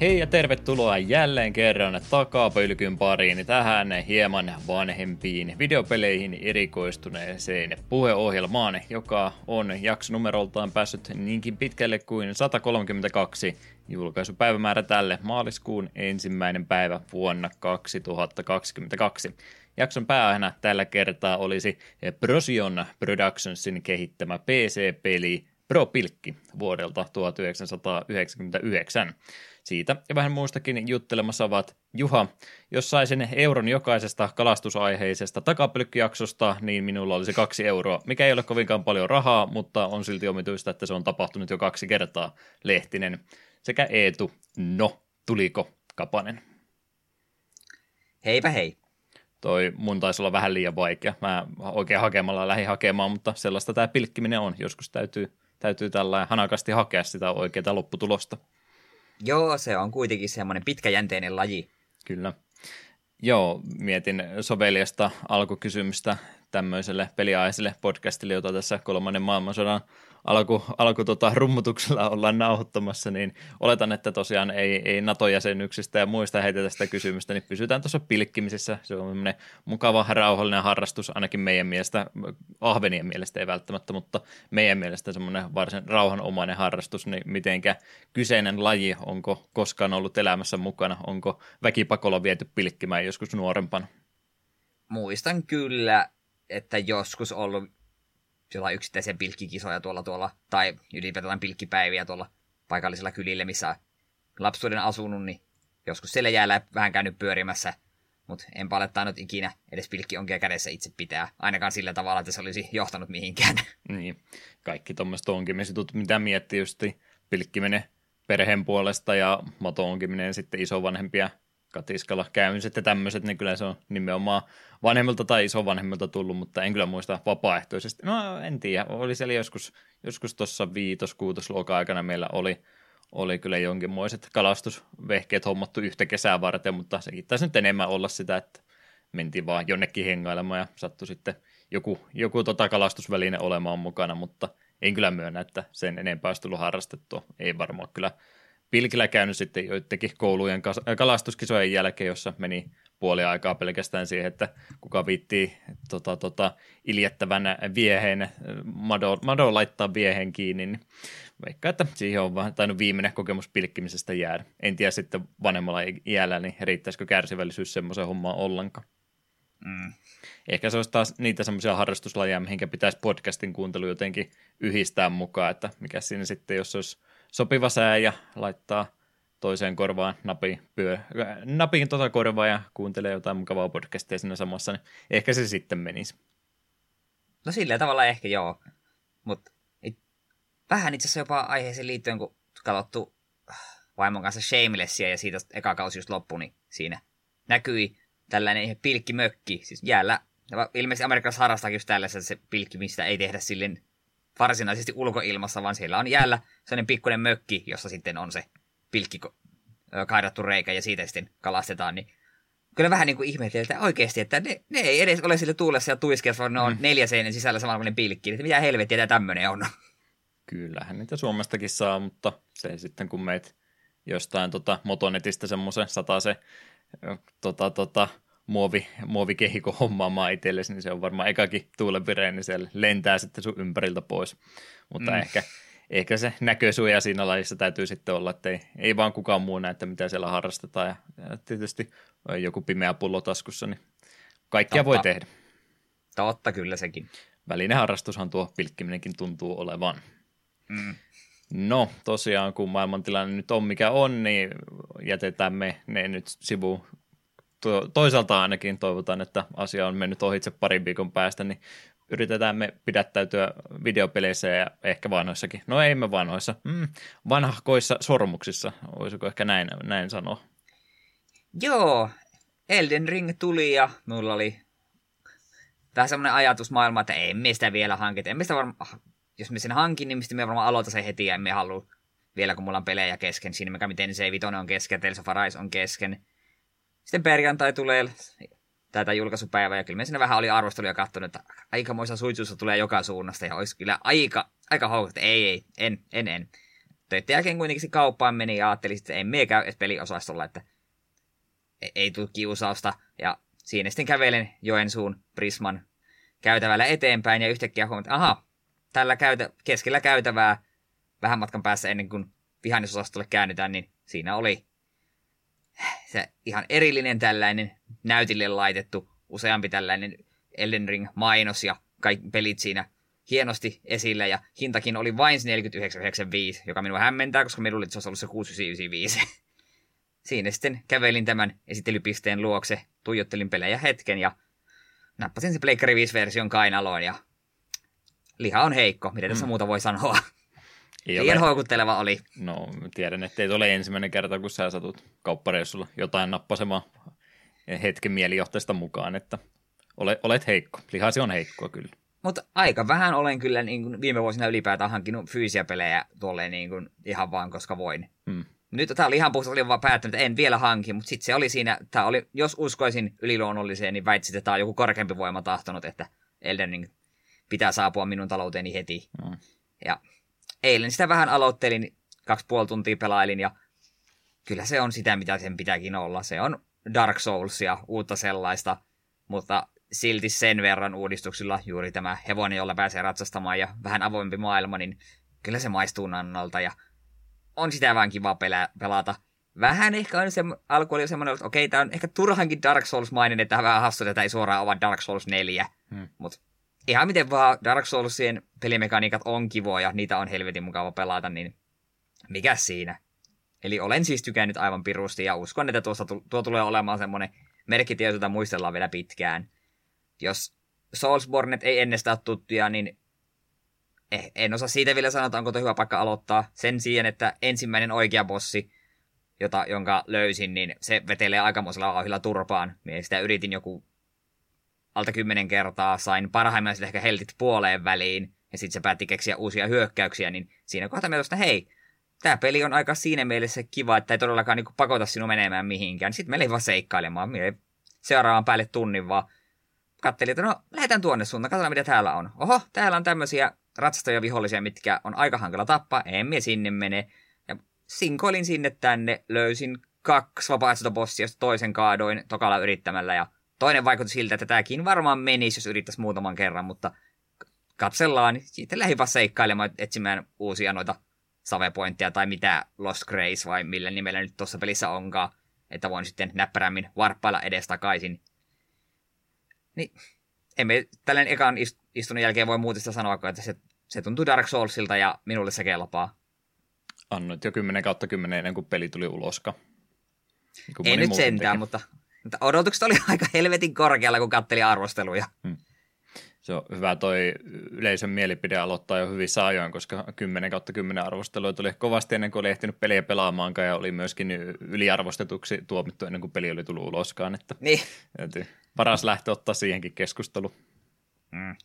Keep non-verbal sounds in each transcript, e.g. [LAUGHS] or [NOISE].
Hei ja tervetuloa jälleen kerran takapölkyn pariin tähän hieman vanhempiin videopeleihin erikoistuneeseen puheohjelmaan, joka on jaksonumeroltaan päässyt niinkin pitkälle kuin 132 julkaisupäivämäärä tälle maaliskuun ensimmäinen päivä vuonna 2022. Jakson pääaiheena tällä kertaa olisi Prosion Productionsin kehittämä PC-peli Pro Pilkki vuodelta 1999. Siitä ja vähän muistakin juttelemassa ovat Juha. Jos saisin euron jokaisesta kalastusaiheisesta takapylkkijaksosta, niin minulla olisi kaksi euroa, mikä ei ole kovinkaan paljon rahaa, mutta on silti omituista, että se on tapahtunut jo kaksi kertaa. Lehtinen sekä Eetu. No, tuliko Kapanen? Heipä hei. Toi mun taisi olla vähän liian vaikea. Mä oikein hakemalla lähdin hakemaan, mutta sellaista tämä pilkkiminen on. Joskus täytyy, täytyy tällä hanakasti hakea sitä oikeaa lopputulosta. Joo, se on kuitenkin semmoinen pitkäjänteinen laji. Kyllä. Joo, mietin soveliasta alkukysymystä tämmöiselle peliaiselle podcastille, jota tässä kolmannen maailmansodan alku, alku tota, rummutuksella ollaan nauhoittamassa, niin oletan, että tosiaan ei, ei NATO-jäsenyksistä ja muista heitetä sitä kysymystä, niin pysytään tuossa pilkkimisessä. Se on mukava, rauhallinen harrastus, ainakin meidän mielestä, ahvenien mielestä ei välttämättä, mutta meidän mielestä semmoinen varsin rauhanomainen harrastus, niin mitenkä kyseinen laji, onko koskaan ollut elämässä mukana, onko väkipakolla viety pilkkimään joskus nuorempana? Muistan kyllä, että joskus ollut jotain yksittäisiä pilkkikisoja tuolla, tuolla tai ylipäätään pilkkipäiviä tuolla paikallisilla kylillä, missä lapsuuden asunut, niin joskus siellä jäällä vähän käynyt pyörimässä, mutta en palettanut ikinä edes onkia kädessä itse pitää, ainakaan sillä tavalla, että se olisi johtanut mihinkään. [LAUGHS] Niin, kaikki tuommoiset onkimistut, mitä miettii just pilkkiminen perheen puolesta ja mato onkiminen sitten isovanhempia katiskalla käymiset ja tämmöiset, niin kyllä se on nimenomaan vanhemmilta tai isovanhemmilta tullut, mutta en kyllä muista vapaaehtoisesti. No en tiedä, oli siellä joskus, joskus tuossa viitos, kuutosluokan aikana meillä oli, oli kyllä jonkinmoiset kalastusvehkeet hommattu yhtä kesää varten, mutta sekin taisi nyt enemmän olla sitä, että mentiin vaan jonnekin hengailemaan ja sattui sitten joku, joku tota kalastusväline olemaan mukana, mutta en kyllä myönnä, että sen enempää olisi tullut harrastettua. Ei varmaan kyllä pilkillä käynyt sitten joidenkin koulujen kalastuskisojen jälkeen, jossa meni puoli aikaa pelkästään siihen, että kuka viittii tota, tota, iljettävän vieheen, mado, mado laittaa viehen kiinni, niin vaikka, että siihen on vähän tainnut viimeinen kokemus pilkkimisestä jäädä. En tiedä sitten vanhemmalla iällä, niin riittäisikö kärsivällisyys semmoisen hommaan ollenkaan. Mm. Ehkä se olisi taas niitä semmoisia harrastuslajeja, mihinkä pitäisi podcastin kuuntelu jotenkin yhdistää mukaan, että mikä siinä sitten, jos olisi sopiva sää ja laittaa toiseen korvaan napin, pyö, napin tota korvaa ja kuuntelee jotain mukavaa podcastia siinä samassa, niin ehkä se sitten menisi. No sillä tavalla ehkä joo, mutta vähän itse asiassa jopa aiheeseen liittyen, kun katsottu vaimon kanssa Shamelessia ja siitä eka kausi just loppui, niin siinä näkyi tällainen pilkkimökki, siis jäällä, ilmeisesti Amerikassa harrastaa just tällaisen se pilkki, mistä ei tehdä silleen varsinaisesti ulkoilmassa, vaan siellä on jäällä sellainen pikkuinen mökki, jossa sitten on se pilkki kaidattu reikä ja siitä sitten kalastetaan, niin kyllä vähän niin kuin että oikeasti, että ne, ne ei edes ole sille tuulessa ja tuiskeessa, vaan ne on mm. neljä seinän sisällä samanlainen pilkki. Että mitä helvettiä tämä tämmöinen on? Kyllähän niitä Suomestakin saa, mutta se sitten kun meet jostain tota, motonetista semmoisen se tota, tota, muovi, muovikehiko hommaamaan itsellesi, niin se on varmaan ekakin tuulenvireen, niin se lentää sitten sun ympäriltä pois. Mutta mm. ehkä, ehkä se näkösuoja siinä lajissa täytyy sitten olla, että ei, ei vaan kukaan muu näe, että mitä siellä harrastetaan. Ja, ja tietysti joku pimeä pullo taskussa, niin kaikkia Totta. voi tehdä. Totta, kyllä sekin. Välineharrastushan tuo pilkkiminenkin tuntuu olevan. Mm. No, tosiaan kun maailmantilanne nyt on mikä on, niin jätetään me ne nyt sivuun to, toisaalta ainakin toivotaan, että asia on mennyt ohitse parin viikon päästä, niin yritetään me pidättäytyä videopeleissä ja ehkä vanhoissakin. No ei me vanhoissa, mm, vanhahkoissa sormuksissa, voisiko ehkä näin, näin sanoa. Joo, Elden Ring tuli ja mulla oli vähän semmoinen ajatusmaailma, että emme sitä vielä hankita. Emme sitä varma, jos me sen hankin, niin me varmaan aloita se heti ja emme halua vielä, kun mulla on pelejä kesken. Siinä mikä miten se Vitoinen on kesken, Tales of Arise on kesken. Sitten perjantai tulee tätä julkaisupäivää, ja kyllä me siinä vähän oli arvosteluja katsonut, että aikamoisa suitsussa tulee joka suunnasta, ja olisi kyllä aika, aika houkut, ei, ei, en, en, en. töiden jälkeen kuitenkin kauppaan meni ja ajattelin, että en mie käy edes peliosastolla, että e- ei tule kiusausta. Ja siinä sitten kävelen Joensuun Prisman käytävällä eteenpäin ja yhtäkkiä huomasin, että aha, tällä käytä, keskellä käytävää vähän matkan päässä ennen kuin vihannesosastolle käännytään, niin siinä oli se ihan erillinen tällainen näytille laitettu, useampi tällainen Elden Ring-mainos ja kaikki pelit siinä hienosti esillä ja hintakin oli vain 49,95, joka minua hämmentää, koska minulle se olisi ollut se 6995. [LAUGHS] Siinä sitten kävelin tämän esittelypisteen luokse, tuijottelin pelejä hetken ja nappasin se Pleikkari 5-version kainaloon ja liha on heikko, mitä tässä mm. muuta voi sanoa. Ei Liian houkutteleva oli. No, tiedän, että ei ole ensimmäinen kerta, kun sä satut kauppareissulla jotain nappasemaan hetken mielijohteesta mukaan, että olet, olet heikko. Lihasi on heikkoa kyllä. Mutta aika vähän olen kyllä niin kuin viime vuosina ylipäätään hankkinut fyysisiä pelejä tuolle niin kuin ihan vaan, koska voin. Hmm. Nyt tämä oli ihan puhtaasti, oli vaan päättänyt, että en vielä hanki, mutta sitten se oli siinä, tämä oli, jos uskoisin yliluonnolliseen, niin väitsit, että tämä on joku korkeampi voima tahtonut, että Elden Ring pitää saapua minun talouteeni heti. Hmm. Ja eilen sitä vähän aloittelin, kaksi puoli tuntia pelailin ja kyllä se on sitä, mitä sen pitääkin olla. Se on Dark Soulsia, uutta sellaista, mutta silti sen verran uudistuksilla juuri tämä hevonen, jolla pääsee ratsastamaan ja vähän avoimempi maailma, niin kyllä se maistuu nannalta ja on sitä vaan kiva pelä, pelata. Vähän ehkä on se, alku oli semmoinen, että okei, tämä on ehkä turhankin Dark Souls-mainen, että vähän hassu, että ei suoraan ole Dark Souls 4, hmm. mutta ihan miten vaan Dark Soulsien pelimekaniikat on kivoja, niitä on helvetin mukava pelata, niin mikä siinä? Eli olen siis tykännyt aivan pirusti ja uskon, että tuosta, tuo tulee olemaan semmoinen merkkitieto, jota muistellaan vielä pitkään. Jos Soulsbornet ei ennestään ole tuttuja, niin eh, en osaa siitä vielä sanoa, onko tuo hyvä paikka aloittaa. Sen sijaan, että ensimmäinen oikea bossi, jota, jonka löysin, niin se vetelee aikamoisella vauhdilla turpaan. Niin sitä yritin joku alta kymmenen kertaa, sain parhaimmillaan ehkä heltit puoleen väliin, ja sitten se päätti keksiä uusia hyökkäyksiä, niin siinä kohtaa mieltä, että hei, tämä peli on aika siinä mielessä kiva, että ei todellakaan niin pakota sinua menemään mihinkään. Sitten ei vaan seikkailemaan. Mie seuraavaan päälle tunnin vaan katselin, että no lähdetään tuonne suuntaan, katsotaan mitä täällä on. Oho, täällä on tämmöisiä ratsastajia vihollisia, mitkä on aika hankala tappaa, en mie sinne mene. Ja sinkoilin sinne tänne, löysin kaksi vapaaehtoista bossia, toisen kaadoin tokalla yrittämällä ja toinen vaikutti siltä, että tämäkin varmaan menisi, jos yrittäisi muutaman kerran, mutta katsellaan, niin siitä lähdin vaan seikkailemaan, etsimään uusia noita savepointteja tai mitä Lost Grace vai millä nimellä nyt tuossa pelissä onkaan, että voin sitten näppärämmin varppailla edestakaisin. Niin, emme tällainen ekan istunnon jälkeen voi muuta sitä sanoa, että se, se tuntuu Dark Soulsilta ja minulle se kelpaa. Annoit jo 10 kautta 10 ennen kuin peli tuli uloska. Niin Ei nyt sentään, teki. mutta, mutta odotukset oli aika helvetin korkealla, kun katteli arvosteluja. Hmm se on hyvä toi yleisön mielipide aloittaa jo hyvissä ajoin, koska 10 kautta 10 arvostelua tuli kovasti ennen kuin oli ehtinyt peliä pelaamaankaan ja oli myöskin yliarvostetuksi tuomittu ennen kuin peli oli tullut uloskaan. Että niin. Paras lähtö ottaa siihenkin keskustelu. Mm.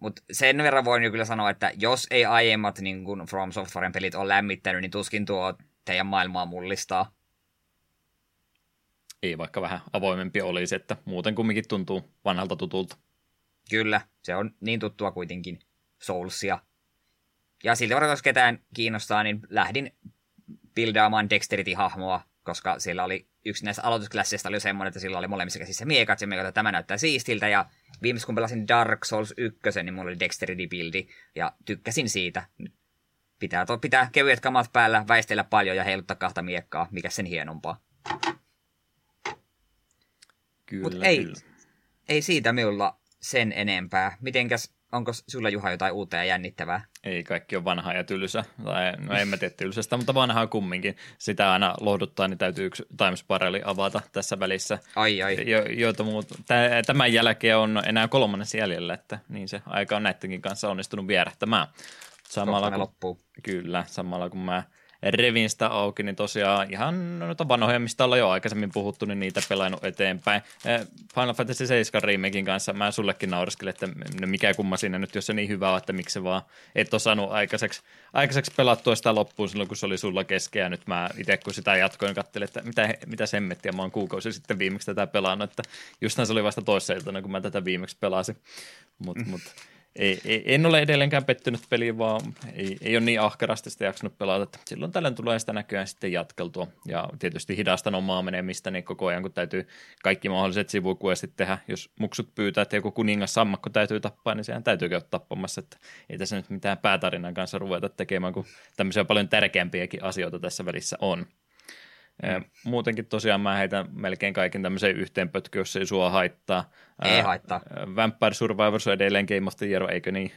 Mutta sen verran voin jo kyllä sanoa, että jos ei aiemmat niin kun From Softwaren pelit ole lämmittänyt, niin tuskin tuo teidän maailmaa mullistaa. Ei, vaikka vähän avoimempi olisi, että muuten kumminkin tuntuu vanhalta tutulta. Kyllä, se on niin tuttua kuitenkin Soulsia. Ja siltä varten, jos ketään kiinnostaa, niin lähdin buildaamaan Dexterity-hahmoa, koska sillä oli yksi näistä aloitusklasseista oli semmoinen, että sillä oli molemmissa käsissä miekat, ja miekat, että tämä näyttää siistiltä, ja viimeis kun pelasin Dark Souls 1, niin mulla oli Dexterity-buildi, ja tykkäsin siitä. Pitää, pitää kevyet kamat päällä, väistellä paljon ja heiluttaa kahta miekkaa, mikä sen hienompaa. Kyllä, Mut ei, kyllä. ei siitä minulla sen enempää. Mitenkäs, onko sulla Juha jotain uutta ja jännittävää? Ei, kaikki on vanhaa ja tylsä. Tai, no en mä tiedä tylsästä, mutta vanhaa kumminkin. Sitä aina lohduttaa, niin täytyy yksi Times Barreli avata tässä välissä. Ai ai. Jo, joita muut, tämän jälkeen on enää kolmannes jäljellä, että niin se aika on näidenkin kanssa onnistunut vierähtämään. Samalla kun, loppuu. Kyllä, samalla kun mä revin sitä auki, niin tosiaan ihan noita vanhoja, mistä ollaan jo aikaisemmin puhuttu, niin niitä pelannut eteenpäin. Final Fantasy 7 remakein kanssa mä sullekin naureskelin, että no mikä kumma siinä nyt, jos se niin hyvä on, että miksi se vaan et ole saanut aikaiseksi, aikaiseksi pelattua sitä loppuun silloin, kun se oli sulla keskeä. Nyt mä itse kun sitä jatkoin, katselin, että mitä, mitä semmettiä, mä oon kuukausi sitten viimeksi tätä pelannut, että justhan se oli vasta toissa iltana, kun mä tätä viimeksi pelasin. Mm. mut, ei, ei, en ole edelleenkään pettynyt peliin, vaan ei, ei ole niin ahkerasti sitä jaksanut pelata, että silloin tällöin tulee sitä näköjään sitten jatkeltua. Ja tietysti hidastan omaa menemistä niin koko ajan, kun täytyy kaikki mahdolliset sivukuestit tehdä. Jos muksut pyytää, että joku kuningas sammakko täytyy tappaa, niin sehän täytyy käydä tappamassa. Että ei tässä nyt mitään päätarinan kanssa ruveta tekemään, kun tämmöisiä paljon tärkeämpiäkin asioita tässä välissä on. Mm. Muutenkin tosiaan mä heitän melkein kaiken tämmöiseen yhteenpötkyyn, jos ei sua haittaa. Ei haittaa. Vampire Survivors on edelleen Game of the Year, eikö niin?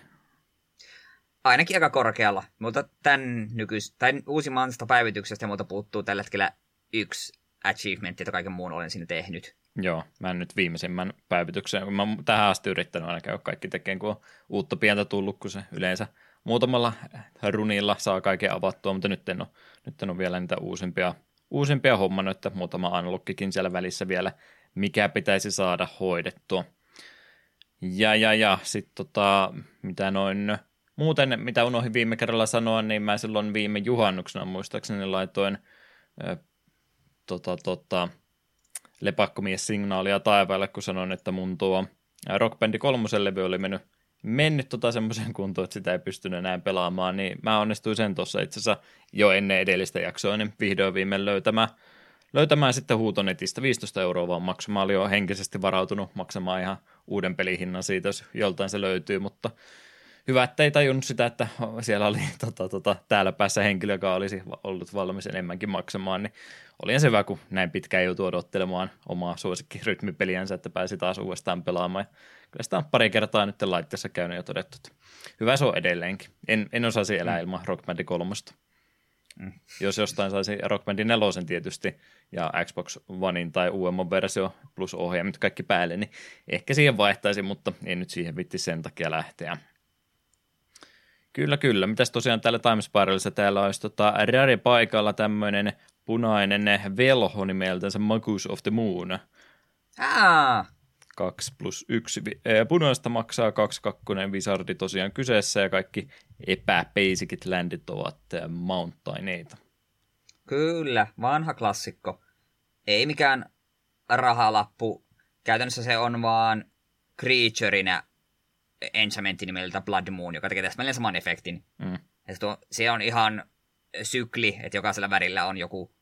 Ainakin aika korkealla, mutta tämän, nykyis- tai uusimmasta päivityksestä muuta puuttuu tällä hetkellä yksi achievement, jota kaiken muun olen sinne tehnyt. Joo, mä en nyt viimeisimmän päivityksen, mä tähän asti yrittänyt aina käydä kaikki tekemään, kun on uutta pientä tullut, kun se yleensä muutamalla runilla saa kaiken avattua, mutta nyt en ole, nyt en ole vielä niitä uusimpia uusimpia hommannut, että muutama analogkikin siellä välissä vielä, mikä pitäisi saada hoidettua. Ja, ja, ja, sitten tota, mitä noin, muuten mitä unohdin viime kerralla sanoa, niin mä silloin viime juhannuksena muistaakseni laitoin äh, tota, tota, lepakkomies-signaalia taivaalle, kun sanoin, että mun tuo Rock Band 3 levy oli mennyt mennyt tota semmoisen kuntoon, että sitä ei pystynyt enää pelaamaan, niin mä onnistuin sen tuossa itse asiassa jo ennen edellistä jaksoa, niin vihdoin viimein löytämään, löytämään sitten huutonetistä 15 euroa vaan maksu. Mä olin jo henkisesti varautunut maksamaan ihan uuden pelihinnan siitä, jos joltain se löytyy, mutta hyvä, että ei tajunnut sitä, että siellä oli [LAUGHS] tota, tota, täällä päässä henkilö, joka olisi ollut valmis enemmänkin maksamaan, niin oli se hyvä, kun näin pitkään joutuu odottelemaan omaa suosikkirytmipeliänsä, että pääsi taas uudestaan pelaamaan. Kyllä sitä on pari kertaa nyt laitteessa käynyt jo todettu, että hyvä se on edelleenkin. En, en osaisi elää mm. ilman Rock Band 3. Mm. Jos jostain saisi Rock Band 4 tietysti ja Xbox Onein tai uudemman versio plus ohjaamit kaikki päälle, niin ehkä siihen vaihtaisi, mutta en nyt siihen vitti sen takia lähteä. Kyllä, kyllä. Mitäs tosiaan täällä Times täällä olisi tota, Rare paikalla tämmöinen punainen velho nimeltänsä Magus of the Moon. Ah. 2 plus 1. Punaista maksaa 2 kakkonen Wizardi tosiaan kyseessä ja kaikki epäpeisikit landit ovat mountaineita. Kyllä, vanha klassikko. Ei mikään rahalappu. Käytännössä se on vaan creatureinä enchantmentti nimeltä Blood Moon, joka tekee täsmälleen saman efektin. Mm. Ja tuo, se on ihan sykli, että jokaisella värillä on joku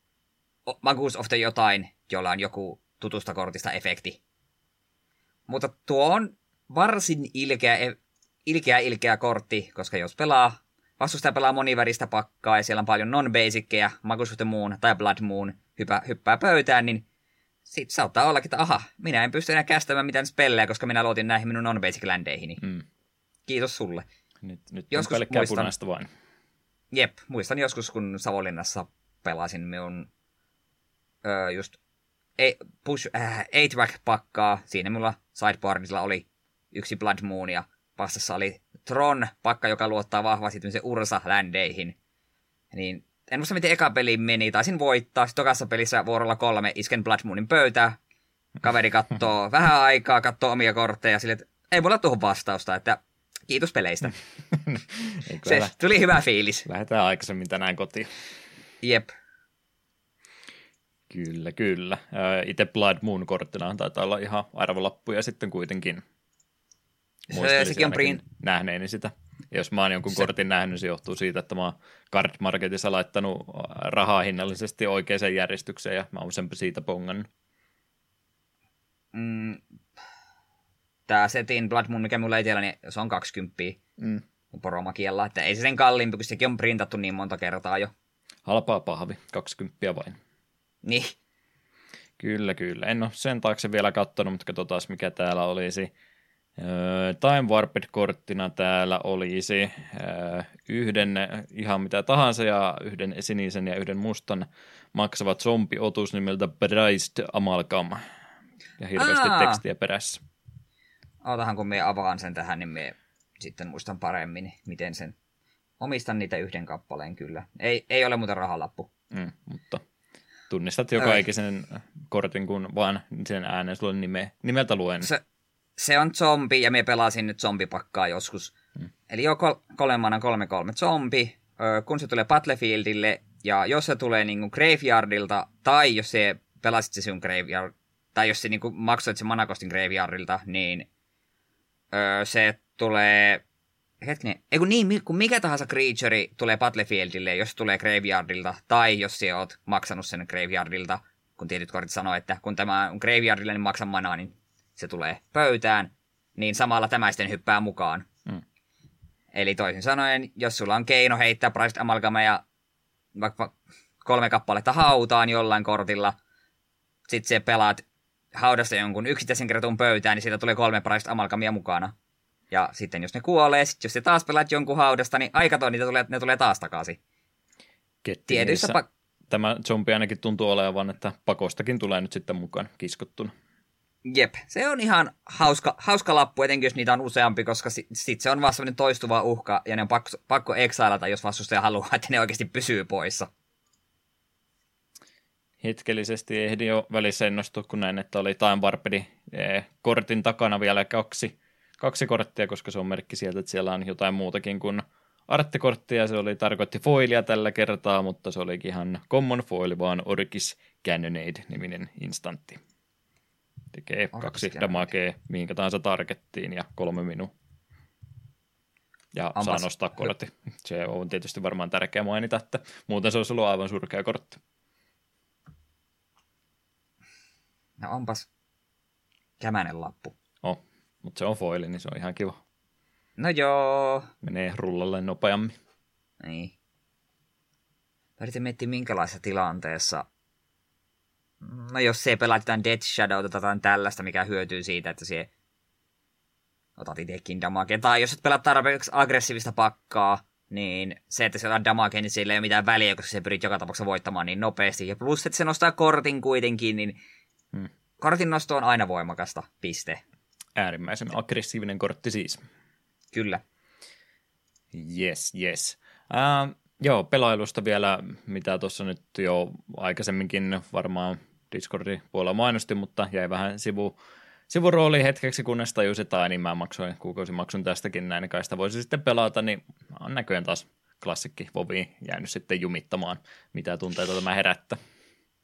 Magus of the jotain, jolla on joku tutusta kortista efekti. Mutta tuo on varsin ilkeä, e- ilkeä, ilkeä kortti, koska jos pelaa, vastustaja pelaa moniväristä pakkaa ja siellä on paljon non-basickeja, Magus of the Moon tai Blood Moon hyppää, hyppää pöytään, niin sitten saattaa ollakin, että aha, minä en pysty enää kästämään mitään spellejä, koska minä luotin näihin minun non-basic ländeihini. Mm. Kiitos sulle. Nyt, nyt joskus on muistan, punaista vain. Jep, muistan joskus, kun Savonlinnassa pelasin minun öö, just push, äh, 8-pack-pakkaa. Siinä mulla sideboardilla oli yksi Blood Moon ja vastassa oli Tron, pakka, joka luottaa vahvasti se Ursa-ländeihin. Niin en muista miten eka peli meni, taisin voittaa. Sitten tokassa pelissä vuorolla kolme isken Blood Moonin pöytää. Kaveri katsoo [LAUGHS] vähän aikaa, katsoo omia kortteja sille, että ei mulla tuohon vastausta, että kiitos peleistä. [LAUGHS] Se tuli hyvä fiilis. Lähdetään aikaisemmin tänään kotiin. Jep. Kyllä, kyllä. Itse Blood Moon-korttina taitaa olla ihan arvolappuja sitten kuitenkin. Se, sekin on print. Nähneeni sitä. Ja jos mä oon jonkun se... kortin nähnyt, se johtuu siitä, että mä oon Card Marketissa laittanut rahaa hinnallisesti oikeaan järjestykseen ja mä oon sen siitä pongannut. Mm, Tämä setin Blood Moon, mikä mulla itsellä, niin se on 20 mm. poromakiella. Että ei se sen kalliimpi, kun sekin on printattu niin monta kertaa jo. Halpaa pahvi, 20 vain. Niin. Kyllä, kyllä. En ole sen taakse vielä katsonut, mutta katsotaan mikä täällä olisi. Time Warped-korttina täällä olisi yhden ihan mitä tahansa ja yhden sinisen ja yhden mustan maksavat zombiotus nimeltä Briced Amalgam. Ja hirveästi Aa. tekstiä perässä. Ootahan kun me avaan sen tähän, niin me sitten muistan paremmin, miten sen omistan niitä yhden kappaleen kyllä. Ei, ei ole muuta rahalappu. Mm, mutta tunnistat joka ikisen kortin, kun vaan sen äänen sulle nime, nimeltä luen. Se, se on zombi, ja me pelasin nyt zombipakkaa joskus. Hmm. Eli joko kolmana kolme kolme zombi, kun se tulee Battlefieldille, ja jos se tulee niinku Graveyardilta, tai jos se pelasit se sun Graveyard, tai jos se niinku maksoit se Manakostin Graveyardilta, niin se tulee hetken, ei kun niin, kun mikä tahansa creature tulee Battlefieldille, jos tulee Graveyardilta, tai jos sä oot maksanut sen Graveyardilta, kun tietyt kortit sanoo, että kun tämä on Graveyardille, niin maksan manaa, niin se tulee pöytään, niin samalla tämä sitten hyppää mukaan. Mm. Eli toisin sanoen, jos sulla on keino heittää Priced Amalgameja vaikka kolme kappaletta hautaan jollain kortilla, sit se pelaat haudasta jonkun yksittäisen kertun pöytään, niin siitä tulee kolme Priced Amalgamia mukana. Ja sitten jos ne kuolee, sit jos se taas pelaat jonkun haudasta, niin aikato niitä tulee, ne tulee taas takaisin. Tietyissä pa- tämä zombi ainakin tuntuu olevan, että pakostakin tulee nyt sitten mukaan kiskottuna. Jep, se on ihan hauska, hauska lappu, etenkin jos niitä on useampi, koska sitten sit se on vaan sellainen toistuva uhka, ja ne on pakko, pakko exilata, jos vastustaja haluaa, että ne oikeasti pysyy poissa. Hetkellisesti ehdin jo välissä ennustua, kun näin, että oli Time Warpedi eh, kortin takana vielä kaksi, kaksi korttia, koska se on merkki sieltä, että siellä on jotain muutakin kuin arttikorttia. Se oli tarkoitti foilia tällä kertaa, mutta se olikin ihan common foil, vaan Orkis Cannonade-niminen instantti. Tekee Orkis kaksi damagea mihinkä tahansa targettiin ja kolme minu. Ja Ammas. saa nostaa kortti. [LAUGHS] Se on tietysti varmaan tärkeä mainita, että muuten se olisi ollut aivan surkea kortti. No onpas kämänen lappu. Mutta se on foili, niin se on ihan kiva. No joo. Menee rullalle nopeammin. Niin. Yritin miettiä minkälaisessa tilanteessa. No jos se pelaat jotain Death Shadow tai jotain tällaista, mikä hyötyy siitä, että se otat itsekin damage. Tai jos et pelaa tarpeeksi aggressiivista pakkaa, niin se, että se on damage, niin sillä ei ole mitään väliä, koska se pyrit joka tapauksessa voittamaan niin nopeasti. Ja plus, että se nostaa kortin kuitenkin, niin hmm. kortin nosto on aina voimakasta, piste. Äärimmäisen aggressiivinen kortti siis. Kyllä. Yes, yes. Uh, joo, pelailusta vielä, mitä tuossa nyt jo aikaisemminkin varmaan Discordin puolella mainosti, mutta jäi vähän sivu, sivurooli hetkeksi, kunnes tajusin, että niin mä maksoin kuukausimaksun tästäkin näin, kai sitä voisi sitten pelata, niin on näköjään taas klassikki Vovi jäänyt sitten jumittamaan, mitä tunteita tämä herättää.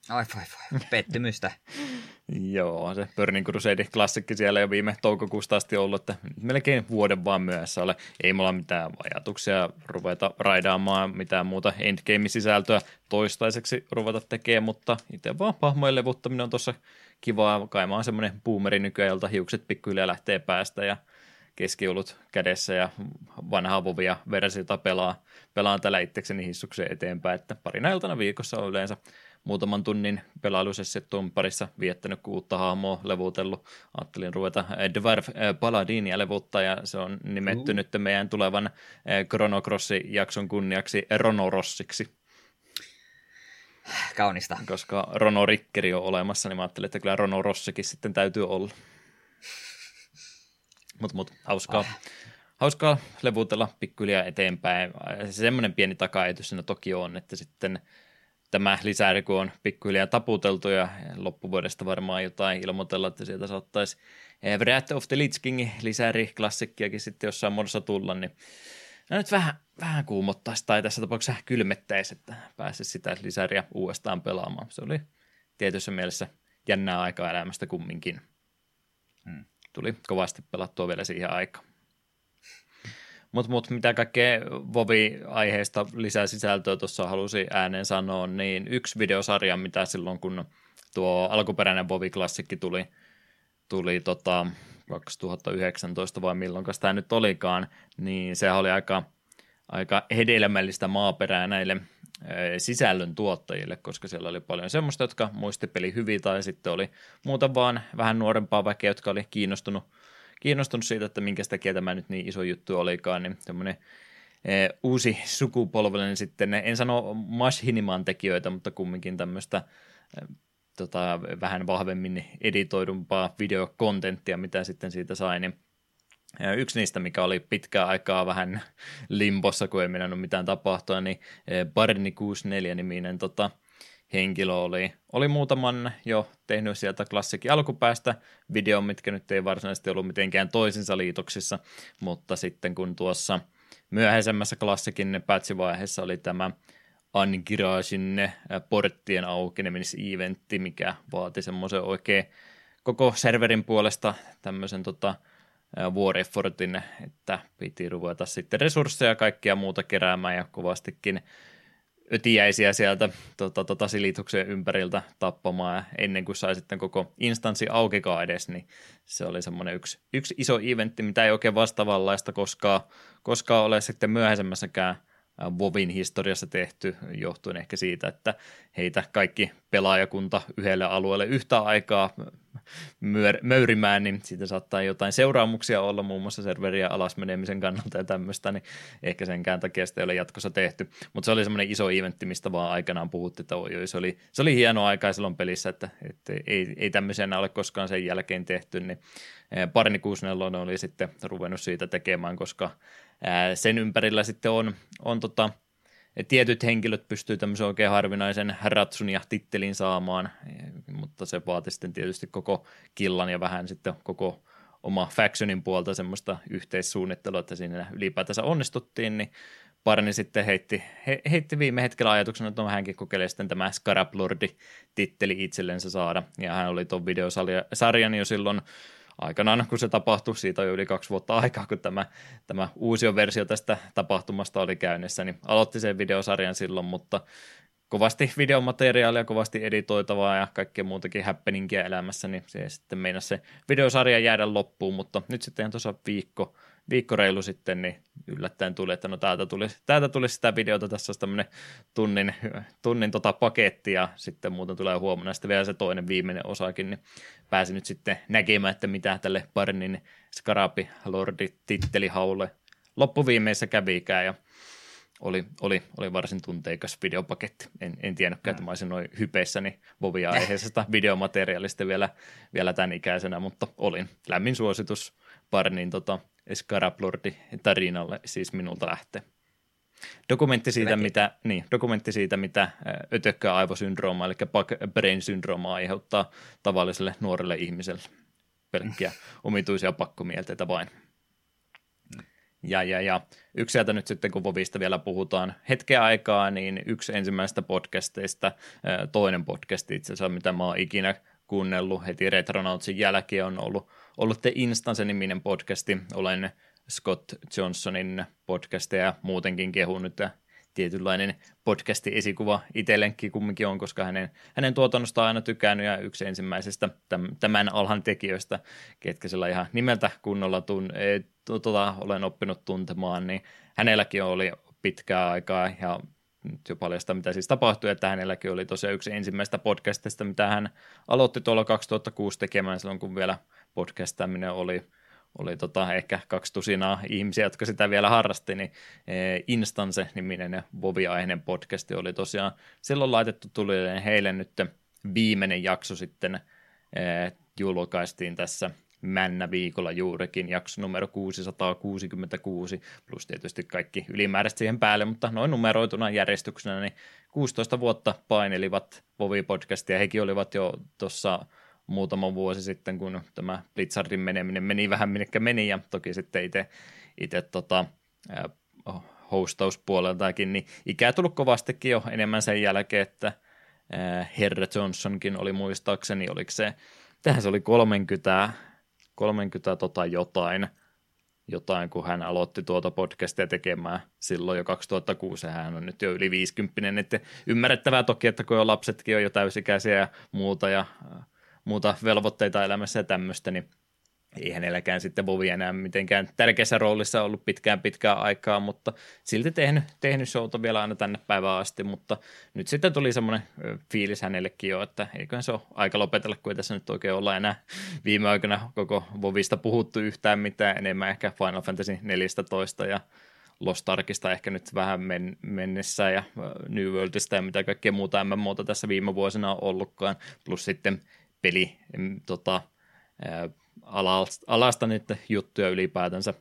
Ai vai vai, pettymystä. [LAUGHS] Joo, se Burning Crusade-klassikki siellä jo viime toukokuusta asti ollut, että melkein vuoden vaan myöhässä ole. Ei mulla mitään ajatuksia ruveta raidaamaan mitään muuta endgame-sisältöä toistaiseksi ruveta tekemään, mutta itse vaan pahmojen levuttaminen on tuossa kivaa. Kai mä oon semmoinen boomeri nykyään, jolta hiukset pikkuhiljaa lähtee päästä ja keskiulut kädessä ja vanhaa vovia versiota pelaa, pelaan tällä itsekseni hissukseen eteenpäin, että parina iltana viikossa on yleensä muutaman tunnin pelailusessettuun parissa viettänyt, kun uutta hahmoa levutellut. Ajattelin ruveta Dwarf Paladinia levuttaa ja se on nimetty uh. nyt meidän tulevan Chrono Crossi-jakson kunniaksi Ronorossiksi. Kaunista. Koska Rono Rikkeri on olemassa, niin mä ajattelin, että kyllä Rono Rossikin sitten täytyy olla. Mutta mut, hauskaa. Ah. Hauskaa levutella pikkuhiljaa eteenpäin. Semmoinen pieni takaetus siinä toki on, että sitten – tämä lisäri, kun on pikkuhiljaa taputeltu ja loppuvuodesta varmaan jotain ilmoitella, että sieltä saattaisi eh, Wrath of the Lich King lisäri klassikkiakin sitten jossain muodossa tulla, niin no nyt vähän, vähän kuumottaisi tai tässä tapauksessa kylmettäisi, että pääsisi sitä lisäriä uudestaan pelaamaan. Se oli tietyssä mielessä jännää aikaa elämästä kumminkin. Hmm. Tuli kovasti pelattua vielä siihen aikaan. Mutta mut, mitä kaikkea Vovi-aiheesta lisää sisältöä tuossa halusi ääneen sanoa, niin yksi videosarja, mitä silloin kun tuo alkuperäinen Vovi-klassikki tuli, tuli tota 2019 vai milloin tämä nyt olikaan, niin se oli aika, aika hedelmällistä maaperää näille sisällön tuottajille, koska siellä oli paljon semmoista, jotka muisti peli hyvin, tai sitten oli muuta vaan vähän nuorempaa väkeä, jotka oli kiinnostunut kiinnostunut siitä, että minkä takia tämä nyt niin iso juttu olikaan, niin semmoinen e, uusi sukupolvellinen sitten, en sano Mashiniman tekijöitä, mutta kumminkin tämmöistä e, tota, vähän vahvemmin editoidumpaa videokontenttia, mitä sitten siitä sai, niin e, yksi niistä, mikä oli pitkää aikaa vähän limbossa, kun ei mennyt mitään tapahtua, niin Barney 64-niminen tota, henkilö oli, oli muutaman jo tehnyt sieltä klassikin alkupäästä videon, mitkä nyt ei varsinaisesti ollut mitenkään toisinsa liitoksissa, mutta sitten kun tuossa myöhäisemmässä klassikin patchivaiheessa oli tämä Angirasin äh, porttien aukenemiseventti, mikä vaati semmoisen oikein koko serverin puolesta tämmöisen tota, War Effortin, että piti ruveta sitten resursseja ja kaikkia muuta keräämään ja kovastikin ötiäisiä sieltä tota, tota, silituksen ympäriltä tappamaan. Ja ennen kuin sai sitten koko instanssi aukikaan edes, niin se oli semmoinen yksi, yksi iso eventti, mitä ei oikein vastaavanlaista koskaan, koskaan ole sitten myöhäisemmässäkään Vovin historiassa tehty, johtuen ehkä siitä, että heitä kaikki pelaajakunta yhdelle alueelle yhtä aikaa möyrimään, niin siitä saattaa jotain seuraamuksia olla, muun muassa serveriä alasmenemisen kannalta ja tämmöistä, niin ehkä senkään takia sitä ei ole jatkossa tehty. Mutta se oli semmoinen iso eventti, mistä vaan aikanaan puhuttiin, että oi, se, oli, se oli hieno aika silloin pelissä, että, että ei, ei tämmöisenä ole koskaan sen jälkeen tehty, niin Parni 64 oli sitten ruvennut siitä tekemään, koska sen ympärillä sitten on, on tota, tietyt henkilöt pystyy tämmöisen oikein harvinaisen ratsun ja tittelin saamaan, mutta se vaati sitten tietysti koko killan ja vähän sitten koko oma factionin puolta semmoista yhteissuunnittelua, että siinä ylipäätänsä onnistuttiin, niin Parni sitten heitti, he, heitti viime hetkellä ajatuksena, että no hänkin kokeilee sitten tämä Scarab Lordi-titteli itsellensä saada, ja hän oli tuon videosarjan jo silloin aikanaan, kun se tapahtui, siitä on jo yli kaksi vuotta aikaa, kun tämä, tämä uusi versio tästä tapahtumasta oli käynnissä, niin aloitti sen videosarjan silloin, mutta kovasti videomateriaalia, kovasti editoitavaa ja kaikkea muutakin happeningia elämässä, niin se sitten meinasi se videosarja jäädä loppuun, mutta nyt sitten tuossa viikko, viikko reilu sitten, niin yllättäen tuli, että no täältä tuli, täältä tuli sitä videota, tässä olisi tämmöinen tunnin, tunnin tota paketti ja sitten muuten tulee huomenna sitten vielä se toinen viimeinen osakin, niin pääsin nyt sitten näkemään, että mitä tälle Barnin Scarapi Lordi tittelihaulle loppuviimeisessä kävikään ja oli, oli, oli varsin tunteikas videopaketti. En, en tiennytkään, että mä olisin noin hypeissäni Vovia-aiheisesta [LAUGHS] videomateriaalista vielä, vielä tämän ikäisenä, mutta olin. Lämmin suositus Barnin tota, Scaraplordi tarinalle siis minulta lähtee. Dokumentti siitä, mitä, niin, dokumentti siitä, mitä ötökkää aivosyndrooma, eli brain syndrooma aiheuttaa tavalliselle nuorelle ihmiselle. Pelkkiä [LAUGHS] omituisia pakkomielteitä vain. Ja, ja, ja yksi sieltä nyt sitten, kun Vovista vielä puhutaan hetkeä aikaa, niin yksi ensimmäistä podcasteista, toinen podcast itse asiassa, mitä mä oon ikinä kuunnellut heti Retronautsin jälkeen, on ollut, ollut The Instance-niminen podcasti. Olen Scott Johnsonin podcasteja ja muutenkin kehunut ja tietynlainen podcasti-esikuva itsellenkin kumminkin on, koska hänen, hänen tuotannosta on aina tykännyt ja yksi ensimmäisestä tämän alhan tekijöistä, ketkä sillä ihan nimeltä kunnolla tun, e, tota, olen oppinut tuntemaan, niin hänelläkin oli pitkää aikaa ja nyt jo paljasta, mitä siis tapahtui, että hänelläkin oli tosiaan yksi ensimmäistä podcastista, mitä hän aloitti tuolla 2006 tekemään silloin, kun vielä podcastaminen oli oli tota, ehkä kaksi tusinaa ihmisiä, jotka sitä vielä harrasti, niin e, Instance-niminen Vovi-aiheinen podcasti oli tosiaan silloin laitettu tuli heille nyt viimeinen jakso sitten e, julkaistiin tässä männä viikolla juurikin, jakso numero 666, plus tietysti kaikki ylimääräistä siihen päälle, mutta noin numeroituna järjestyksenä, niin 16 vuotta painelivat Vovi-podcastia, hekin olivat jo tuossa muutama vuosi sitten, kun tämä Blitzardin meneminen meni vähän minnekä meni, ja toki sitten itse, itse tota, hostauspuoleltakin, niin ikää tullut kovastikin jo enemmän sen jälkeen, että Herra Johnsonkin oli muistaakseni, oliko se, tähän se oli 30, 30 tota jotain, jotain, kun hän aloitti tuota podcastia tekemään silloin jo 2006, hän on nyt jo yli 50, että ymmärrettävää toki, että kun jo lapsetkin on jo täysikäisiä ja muuta, ja muuta velvoitteita elämässä ja tämmöistä, niin ei hänelläkään sitten Bovi enää mitenkään tärkeässä roolissa ollut pitkään pitkään aikaa, mutta silti tehnyt, tehnyt showta vielä aina tänne päivään asti, mutta nyt sitten tuli semmoinen fiilis hänellekin jo, että eiköhän se ole aika lopetella, kun ei tässä nyt oikein olla enää viime aikoina koko Vovista puhuttu yhtään mitään, enemmän ehkä Final Fantasy 14 ja Lost Arkista ehkä nyt vähän men- mennessä ja New Worldista ja mitä kaikkea muuta MMOta tässä viime vuosina on ollutkaan, plus sitten peli tota, alasta, niitä juttuja ylipäätänsä,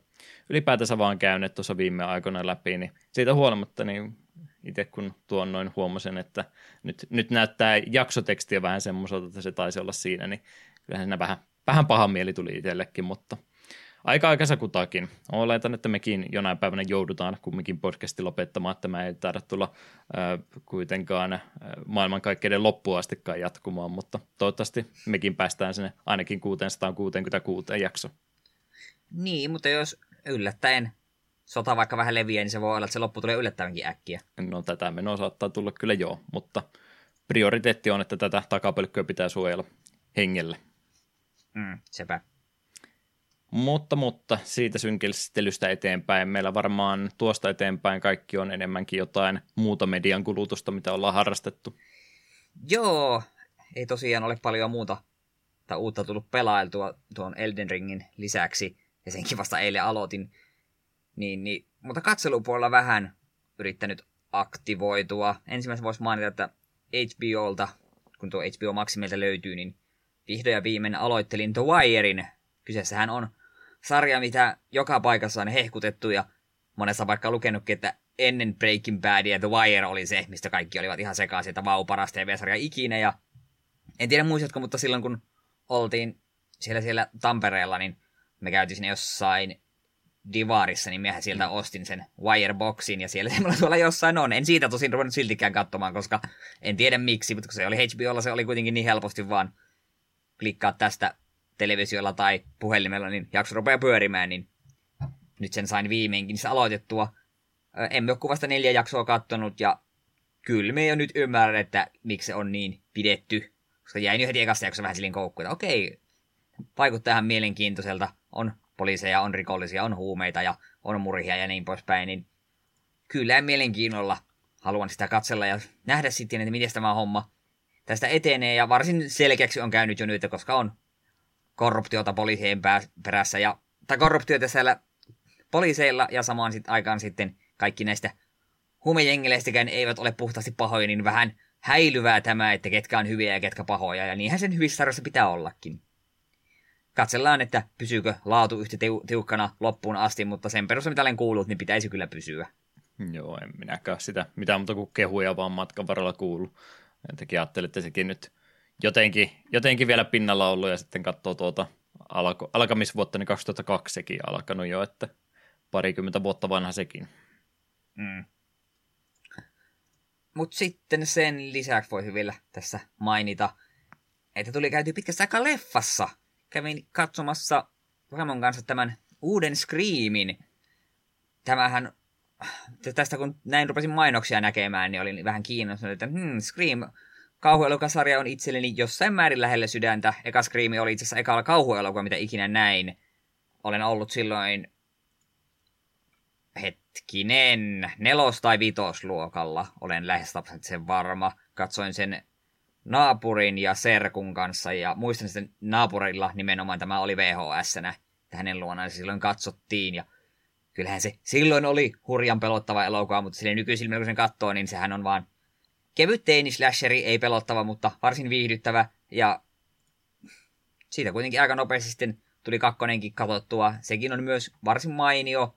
ylipäätänsä vaan käynyt tuossa viime aikoina läpi, niin siitä huolimatta niin itse kun tuon noin huomasin, että nyt, nyt näyttää jaksotekstiä vähän semmoiselta, että se taisi olla siinä, niin kyllähän siinä vähän, vähän paha mieli tuli itsellekin, mutta – aika aikansa kutakin. Oletan, että mekin jonain päivänä joudutaan kumminkin podcasti lopettamaan, että mä ei taida tulla äh, kuitenkaan äh, maailmankaikkeiden loppuun astikaan jatkumaan, mutta toivottavasti mekin päästään sinne ainakin 666 jakso. Niin, mutta jos yllättäen sota vaikka vähän leviää, niin se voi olla, että se loppu tulee yllättävänkin äkkiä. No tätä menoa saattaa tulla kyllä joo, mutta prioriteetti on, että tätä takapölkköä pitää suojella hengelle. Mm, sepä. Mutta, mutta siitä synkistelystä eteenpäin. Meillä varmaan tuosta eteenpäin kaikki on enemmänkin jotain muuta median kulutusta, mitä ollaan harrastettu. Joo, ei tosiaan ole paljon muuta tai uutta tullut pelailtua tuon Elden Ringin lisäksi, ja senkin vasta eilen aloitin. Niin, niin, mutta katselupuolella vähän yrittänyt aktivoitua. Ensimmäisenä voisi mainita, että HBOlta, kun tuo HBO Max löytyy, niin vihdoin ja viimein aloittelin The Wirein. Kyseessähän on sarja, mitä joka paikassa on hehkutettu ja monessa vaikka lukenutkin, että ennen Breaking Badia The Wire oli se, mistä kaikki olivat ihan sekaisin, että vau, paras TV-sarja ikinä. Ja en tiedä muistatko, mutta silloin kun oltiin siellä, siellä Tampereella, niin me käytiin sinne jossain Divarissa, niin miehän sieltä ostin sen Wireboxin, ja siellä [LAUGHS] semmoilla tuolla jossain on. En siitä tosin ruvennut siltikään katsomaan, koska en tiedä miksi, mutta kun se oli HBOlla, se oli kuitenkin niin helposti vaan klikkaa tästä televisiolla tai puhelimella, niin jakso rupeaa pyörimään, niin nyt sen sain viimeinkin se aloitettua. Emme ole kuvasta neljä jaksoa kattonut, ja kyllä me jo nyt ymmärrän, että miksi se on niin pidetty. Koska jäin jo heti ekasta jaksossa vähän silleen koukkuun, okei, vaikuttaa ihan mielenkiintoiselta. On poliiseja, on rikollisia, on huumeita ja on murhia ja niin poispäin, niin kyllä mielenkiinnolla haluan sitä katsella ja nähdä sitten, että miten tämä homma tästä etenee. Ja varsin selkeäksi on käynyt jo nyt, koska on korruptiota poliisien perässä ja, tai korruptiota siellä poliiseilla ja samaan sit aikaan sitten kaikki näistä huumejengileistäkään eivät ole puhtaasti pahoja, niin vähän häilyvää tämä, että ketkä on hyviä ja ketkä pahoja, ja niinhän sen hyvissä sarjoissa pitää ollakin. Katsellaan, että pysyykö laatu yhtä tiukkana loppuun asti, mutta sen perusteella, mitä olen kuullut, niin pitäisi kyllä pysyä. Joo, en minäkään sitä mitään muuta kuin kehuja vaan matkan varrella kuulu. Entäkin ajattelin, että sekin nyt jotenkin, jotenkin vielä pinnalla ollut ja sitten katsoo tuota alko, alkamisvuotta, niin 2002 sekin alkanut jo, että parikymmentä vuotta vanha sekin. Mm. Mutta sitten sen lisäksi voi hyvillä tässä mainita, että tuli käyty pitkästä aikaa leffassa. Kävin katsomassa Ramon kanssa tämän uuden Screamin. Tämähän, tästä kun näin rupesin mainoksia näkemään, niin olin vähän kiinnostunut, että hmm, Scream kauhuelokasarja on itselleni jossain määrin lähellä sydäntä. Eka Scream oli itse asiassa ekalla kauhuelokuva, mitä ikinä näin. Olen ollut silloin hetkinen, nelos- tai vitosluokalla, olen lähes sen varma. Katsoin sen naapurin ja serkun kanssa, ja muistan että naapurilla nimenomaan tämä oli VHS-nä, hänen luonaan silloin katsottiin, ja kyllähän se silloin oli hurjan pelottava elokuva, mutta sille nykyisin, kun sen katsoo, niin sehän on vaan kevyt teinislasheri, ei pelottava, mutta varsin viihdyttävä, ja siitä kuitenkin aika nopeasti sitten tuli kakkonenkin katsottua. Sekin on myös varsin mainio,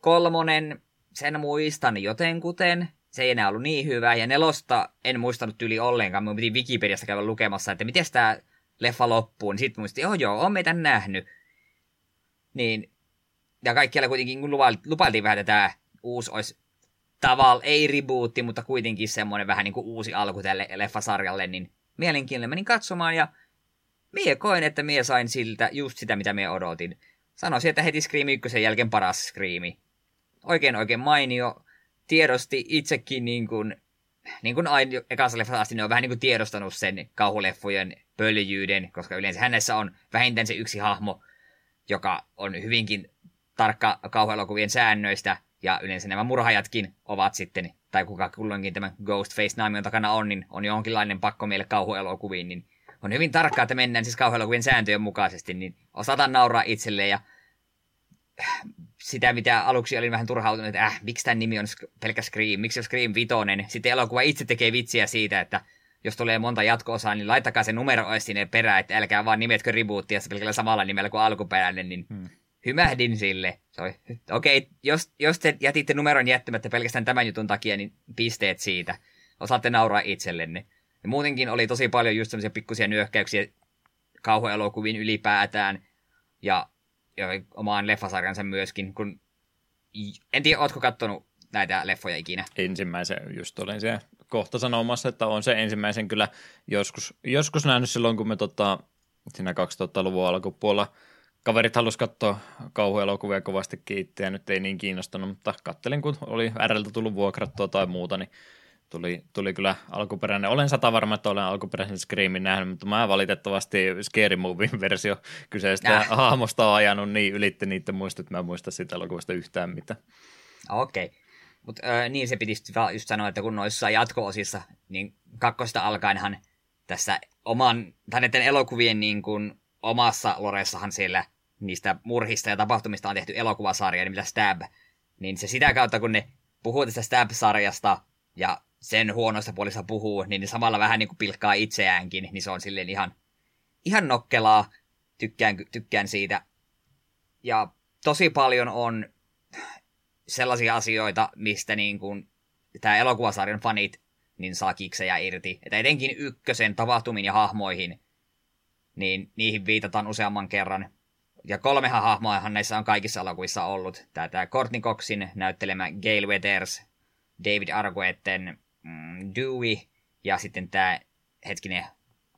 Kolmonen, sen muistan jotenkuten. Se ei enää ollut niin hyvä. Ja nelosta en muistanut yli ollenkaan. Minun piti Wikipediasta käydä lukemassa, että miten tämä leffa loppuu. Niin sitten muistin, joo joo, on meitä nähnyt. Niin, ja kaikkialla kuitenkin kun lupailtiin vähän, että tämä uusi olisi tavalla, ei rebootti, mutta kuitenkin semmoinen vähän niin kuin uusi alku tälle leffasarjalle, niin mielenkiinnolla menin katsomaan ja mie koin, että mie sain siltä just sitä, mitä mie odotin. Sanoisin, että heti Scream 1 jälkeen paras Screami oikein oikein mainio. Tiedosti itsekin niin kuin, niin kuin aina ekassa leffassa asti ne on vähän niin kuin tiedostanut sen kauhuleffojen pöljyyden, koska yleensä hänessä on vähintään se yksi hahmo, joka on hyvinkin tarkka kauhuelokuvien säännöistä, ja yleensä nämä murhajatkin ovat sitten, tai kuka kulloinkin tämä Ghostface-naamion takana on, niin on jonkinlainen pakko meille kauhuelokuviin, niin on hyvin tarkkaa, että mennään siis kauhuelokuvien sääntöjen mukaisesti, niin osataan nauraa itselleen ja sitä, mitä aluksi olin vähän turhautunut, että äh, miksi tämän nimi on pelkä Scream, miksi on Scream vitonen. Sitten elokuva itse tekee vitsiä siitä, että jos tulee monta jatko-osaa, niin laittakaa se numero sinne perään, että älkää vaan nimetkö rebootia pelkällä samalla nimellä kuin alkuperäinen, niin hmm. Hymähdin sille. Okei, okay, jos, jos te jätitte numeron jättämättä pelkästään tämän jutun takia, niin pisteet siitä. Osaatte nauraa itsellenne. Ja muutenkin oli tosi paljon just semmoisia pikkusia nyökkäyksiä kauhuelokuviin ylipäätään. Ja ja omaan leffasarjansa myöskin, kun en tiedä, ootko kattonut näitä leffoja ikinä? Ensimmäisen, just olin siellä kohta sanomassa, että on se ensimmäisen kyllä joskus, joskus nähnyt silloin, kun me tota, siinä 2000-luvun alkupuolella kaverit halusi katsoa kauhuelokuvia kovasti kiittää, nyt ei niin kiinnostanut, mutta kattelin, kun oli RLtä tullut vuokrattua tai muuta, niin tuli, tuli kyllä alkuperäinen. Olen sata varma, että olen alkuperäisen Screamin nähnyt, mutta mä valitettavasti Scary Movie versio kyseistä äh. hahmosta on ajanut niin ylitte niiden muistot, että mä en muista sitä elokuvasta yhtään mitään. Okei. Okay. Mutta äh, niin se piti just sanoa, että kun noissa jatko-osissa, niin kakkosta alkaenhan tässä oman, tai näiden elokuvien niin kuin, omassa loressahan siellä niistä murhista ja tapahtumista on tehty elokuvasarja, mitä Stab, niin se sitä kautta, kun ne puhuu tästä Stab-sarjasta ja sen huonoista puolista puhuu, niin ne samalla vähän niin kuin pilkkaa itseäänkin, niin se on silleen ihan, ihan nokkelaa, tykkään, tykkään siitä. Ja tosi paljon on sellaisia asioita, mistä niin kuin tämä elokuvasarjan fanit niin saa kiksejä irti. Että etenkin ykkösen tapahtumiin ja hahmoihin, niin niihin viitataan useamman kerran. Ja kolmehan hahmoahan näissä on kaikissa elokuvissa ollut. Tämä, tämä Courtney Coxin näyttelemä Gail Weathers, David Arguetten mm, Dewey ja sitten tämä, hetkinen,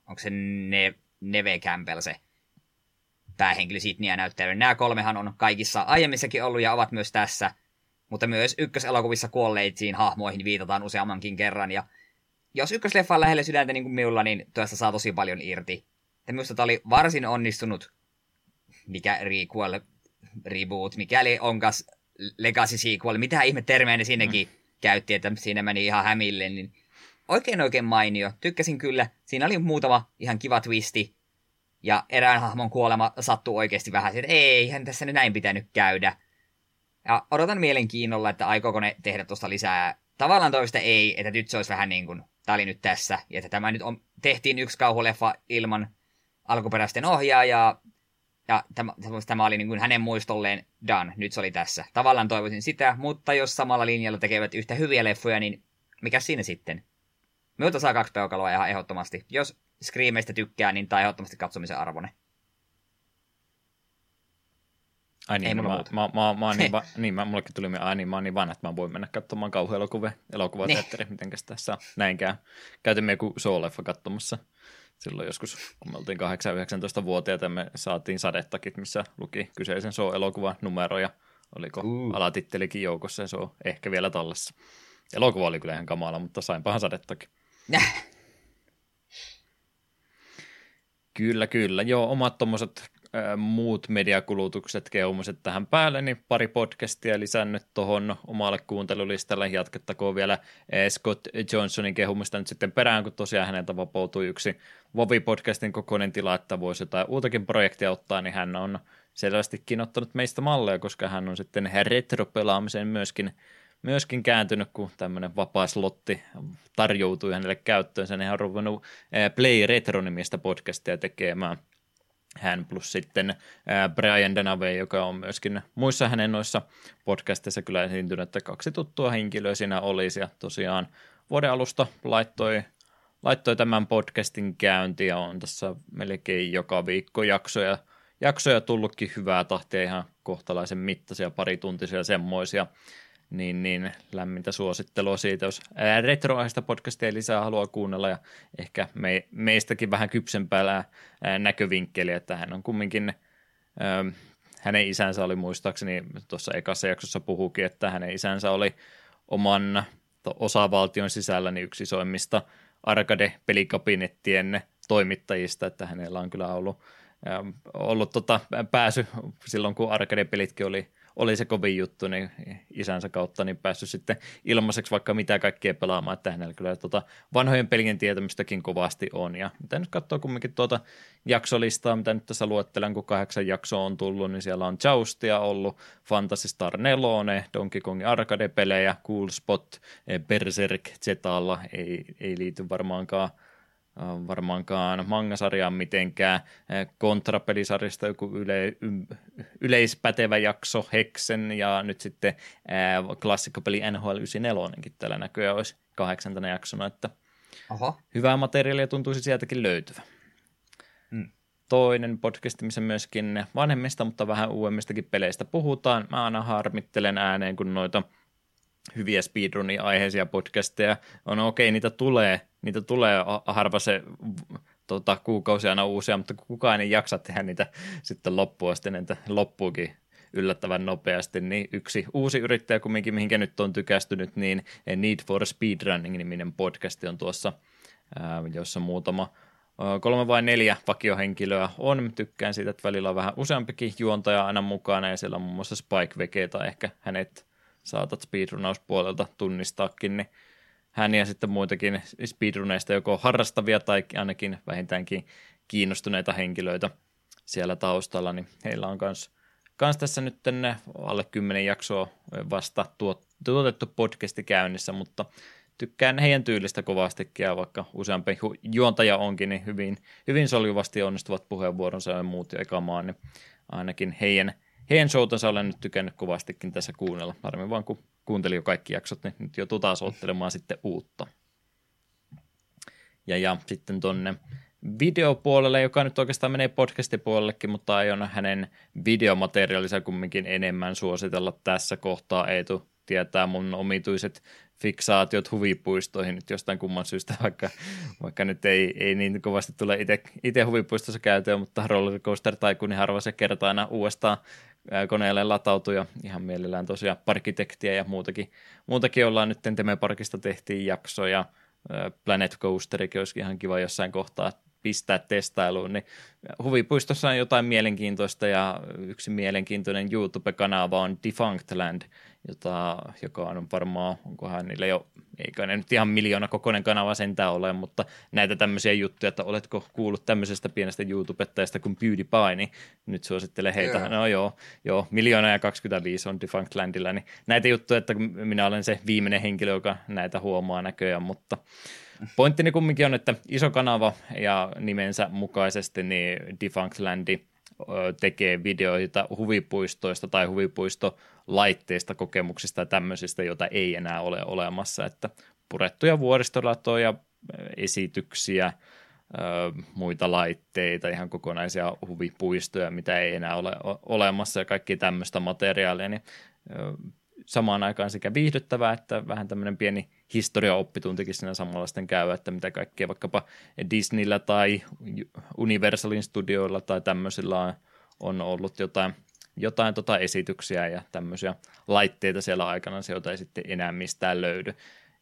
onko se ne, Neve Campbell se päähenkilö Sydneyä näyttely. Nämä kolmehan on kaikissa aiemmissakin ollut ja ovat myös tässä, mutta myös ykköselokuvissa kuolleisiin hahmoihin viitataan useammankin kerran. Ja jos ykkösleffa on lähellä sydäntä niin kuin minulla, niin tuosta saa tosi paljon irti. Ja minusta tämä oli varsin onnistunut, mikä requel, reboot, mikäli onkas legacy sequel, mitä ihme termejä ne sinnekin mm käytti, että siinä meni ihan hämille, niin oikein oikein mainio. Tykkäsin kyllä. Siinä oli muutama ihan kiva twisti. Ja erään hahmon kuolema sattuu oikeasti vähän, että eihän tässä nyt näin pitänyt käydä. Ja odotan mielenkiinnolla, että aikooko ne tehdä tuosta lisää. Tavallaan toista ei, että nyt se olisi vähän niin kuin, tämä oli nyt tässä. Ja että tämä nyt on, tehtiin yksi kauhuleffa ilman alkuperäisten ohjaajaa, ja tämä, tämä oli niin kuin hänen muistolleen done, nyt se oli tässä. Tavallaan toivoisin sitä, mutta jos samalla linjalla tekevät yhtä hyviä leffoja, niin mikä siinä sitten? Minulta saa kaksi peukaloa ihan ehdottomasti. Jos Screameista tykkää, niin tämä ehdottomasti katsomisen arvone. Ai niin, Ei no mä, mä, mä, mä, niin, [LAUGHS] va, niin mä, mullekin tuli, ai niin, mä oon niin vanha, että mä voin mennä katsomaan kauhuelokuvia, elokuvateatteri, niin. mitenkäs tässä näinkään. Käytimme joku show-leffa katsomassa silloin joskus, kun me oltiin 8-19-vuotiaita, me saatiin sadettakit, missä luki kyseisen show-elokuvan numeroja. Oliko uh. alatittelikin joukossa ja se on ehkä vielä tallessa. Elokuva oli kyllä ihan kamala, mutta sainpahan sadettakin. kyllä, kyllä. Joo, omat tuommoiset muut mediakulutukset keumiset tähän päälle, niin pari podcastia lisännyt tuohon omalle kuuntelulistalle. Jatkettakoon vielä Scott Johnsonin kehumista nyt sitten perään, kun tosiaan häneltä vapautui yksi Vovi-podcastin kokoinen tila, että voisi jotain uutakin projektia ottaa, niin hän on selvästikin ottanut meistä malleja, koska hän on sitten retro-pelaamiseen myöskin myöskin kääntynyt, kun tämmöinen vapaa slotti tarjoutui hänelle käyttöön. Hän on ruvennut Play Retro-nimistä podcastia tekemään hän plus sitten Brian Denave, joka on myöskin muissa hänen noissa podcasteissa kyllä esiintynyt, että kaksi tuttua henkilöä siinä olisi. Ja tosiaan vuoden alusta laittoi, laittoi tämän podcastin käynti ja on tässä melkein joka viikko jaksoja, jaksoja tullutkin hyvää tahtia ihan kohtalaisen mittaisia, parituntisia semmoisia niin, niin lämmintä suosittelua siitä, jos retroaista podcastia lisää haluaa kuunnella ja ehkä me, meistäkin vähän kypsempää näkövinkkeliä, että hän on kumminkin, äh, hänen isänsä oli muistaakseni tuossa ekassa jaksossa puhukin, että hänen isänsä oli oman osavaltion sisällä niin yksi isoimmista arcade-pelikabinettien toimittajista, että hänellä on kyllä ollut, äh, ollut tota pääsy silloin, kun arcade-pelitkin oli oli se kovin juttu, niin isänsä kautta niin päässyt sitten ilmaiseksi vaikka mitä kaikkea pelaamaan, että hänellä kyllä tuota vanhojen pelien tietämystäkin kovasti on. Ja mitä nyt katsoo kumminkin tuota jaksolistaa, mitä nyt tässä luettelen, kun kahdeksan jaksoa on tullut, niin siellä on Joustia ollut, Fantasy Star 4, Donkey Kong arcade-pelejä, Cool Spot, Berserk Zetalla, ei, ei liity varmaankaan varmaankaan mangasarjaan mitenkään. Kontrapelisarjasta äh, joku yle, yleispätevä jakso Hexen ja nyt sitten äh, klassikkopeli NHL 94 tällä näköjään olisi kahdeksantana jaksona, että Oho. hyvää materiaalia tuntuisi sieltäkin löytyvä. Mm. Toinen podcast, missä myöskin vanhemmista, mutta vähän uudemmistakin peleistä puhutaan. Mä aina harmittelen ääneen, kun noita – hyviä speedrunin aiheisia podcasteja. On okei, okay, niitä tulee, niitä tulee harva se tota, kuukausia aina uusia, mutta kukaan ei jaksa tehdä niitä sitten loppuun asti, niin loppuukin yllättävän nopeasti, niin yksi uusi yrittäjä kumminkin, mihinkä nyt on tykästynyt, niin Need for Speedrunning-niminen podcast on tuossa, jossa muutama kolme vai neljä vakiohenkilöä on. Tykkään siitä, että välillä on vähän useampikin juontaja aina mukana, ja siellä on muun muassa Spike Veke, tai ehkä hänet saatat speedrunauspuolelta tunnistaakin, niin hän ja sitten muitakin speedruneista joko harrastavia tai ainakin vähintäänkin kiinnostuneita henkilöitä siellä taustalla, niin heillä on myös kans tässä nyt tänne alle 10 jaksoa vasta tuotettu podcasti käynnissä, mutta tykkään heidän tyylistä kovastikin ja vaikka useampi juontaja onkin, niin hyvin, hyvin soljuvasti onnistuvat puheenvuoronsa ja muut ja ekamaan, niin ainakin heidän, heidän showtansa olen nyt tykännyt kovastikin tässä kuunnella. Varmin vaan kun kuuntelin jo kaikki jaksot, niin nyt joutuu taas ottelemaan sitten uutta. Ja, ja sitten tonne videopuolelle, joka nyt oikeastaan menee podcastipuolellekin, mutta aion hänen videomateriaalinsa kumminkin enemmän suositella tässä kohtaa. Eetu tietää mun omituiset fiksaatiot huvipuistoihin nyt jostain kumman syystä, [LAUGHS] vaikka, vaikka nyt ei, ei niin kovasti tule itse huvipuistossa käytöön, mutta Rollercoaster Tycoonin harva se kertaa aina uudestaan koneelle latautuja ihan mielellään tosiaan parkitektiä ja muutakin, muutakin ollaan nyt Temeparkista tehtiin jaksoja, Planet Coasterikin olisi ihan kiva jossain kohtaa pistää testailuun, niin huvipuistossa on jotain mielenkiintoista ja yksi mielenkiintoinen YouTube-kanava on Defunctland, jota, joka on varmaan, onkohan niillä jo, eikä ne nyt ihan miljoona kokoinen kanava sentään ole, mutta näitä tämmöisiä juttuja, että oletko kuullut tämmöisestä pienestä YouTube-ttajasta kuin PewDiePie, niin nyt suosittelen heitä, yeah. no joo, joo, miljoona ja 25 on Defunctlandilla, niin näitä juttuja, että minä olen se viimeinen henkilö, joka näitä huomaa näköjään, mutta Pointtini kumminkin on, että iso kanava ja nimensä mukaisesti niin Defunct tekee videoita huvipuistoista tai huvipuistolaitteista, kokemuksista ja tämmöisistä, joita ei enää ole olemassa, että purettuja vuoristoratoja, esityksiä, muita laitteita, ihan kokonaisia huvipuistoja, mitä ei enää ole olemassa ja kaikki tämmöistä materiaalia, niin samaan aikaan sekä viihdyttävää että vähän tämmöinen pieni historiaoppituntikin siinä samalla sitten käy, että mitä kaikkea vaikkapa Disneyllä tai Universalin studioilla tai tämmöisillä on ollut jotain, jotain tota esityksiä ja tämmöisiä laitteita siellä aikana, joita ei sitten enää mistään löydy.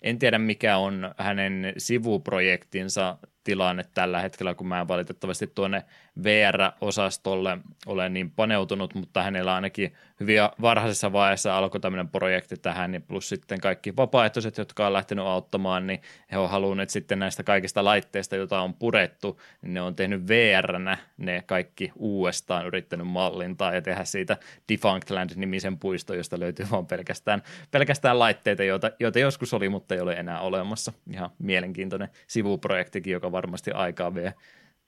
En tiedä mikä on hänen sivuprojektinsa tilanne tällä hetkellä, kun mä en valitettavasti tuonne VR-osastolle ole niin paneutunut, mutta hänellä ainakin hyvin varhaisessa vaiheessa alkoi tämmöinen projekti tähän, niin plus sitten kaikki vapaaehtoiset, jotka on lähtenyt auttamaan, niin he on halunneet sitten näistä kaikista laitteista, joita on purettu, niin ne on tehnyt VR-nä ne kaikki uudestaan yrittänyt mallintaa ja tehdä siitä Defunctland-nimisen puisto, josta löytyy vain pelkästään, pelkästään laitteita, joita, joita joskus oli, mutta ei ole enää olemassa. Ihan mielenkiintoinen sivuprojektikin, joka varmasti aikaa vie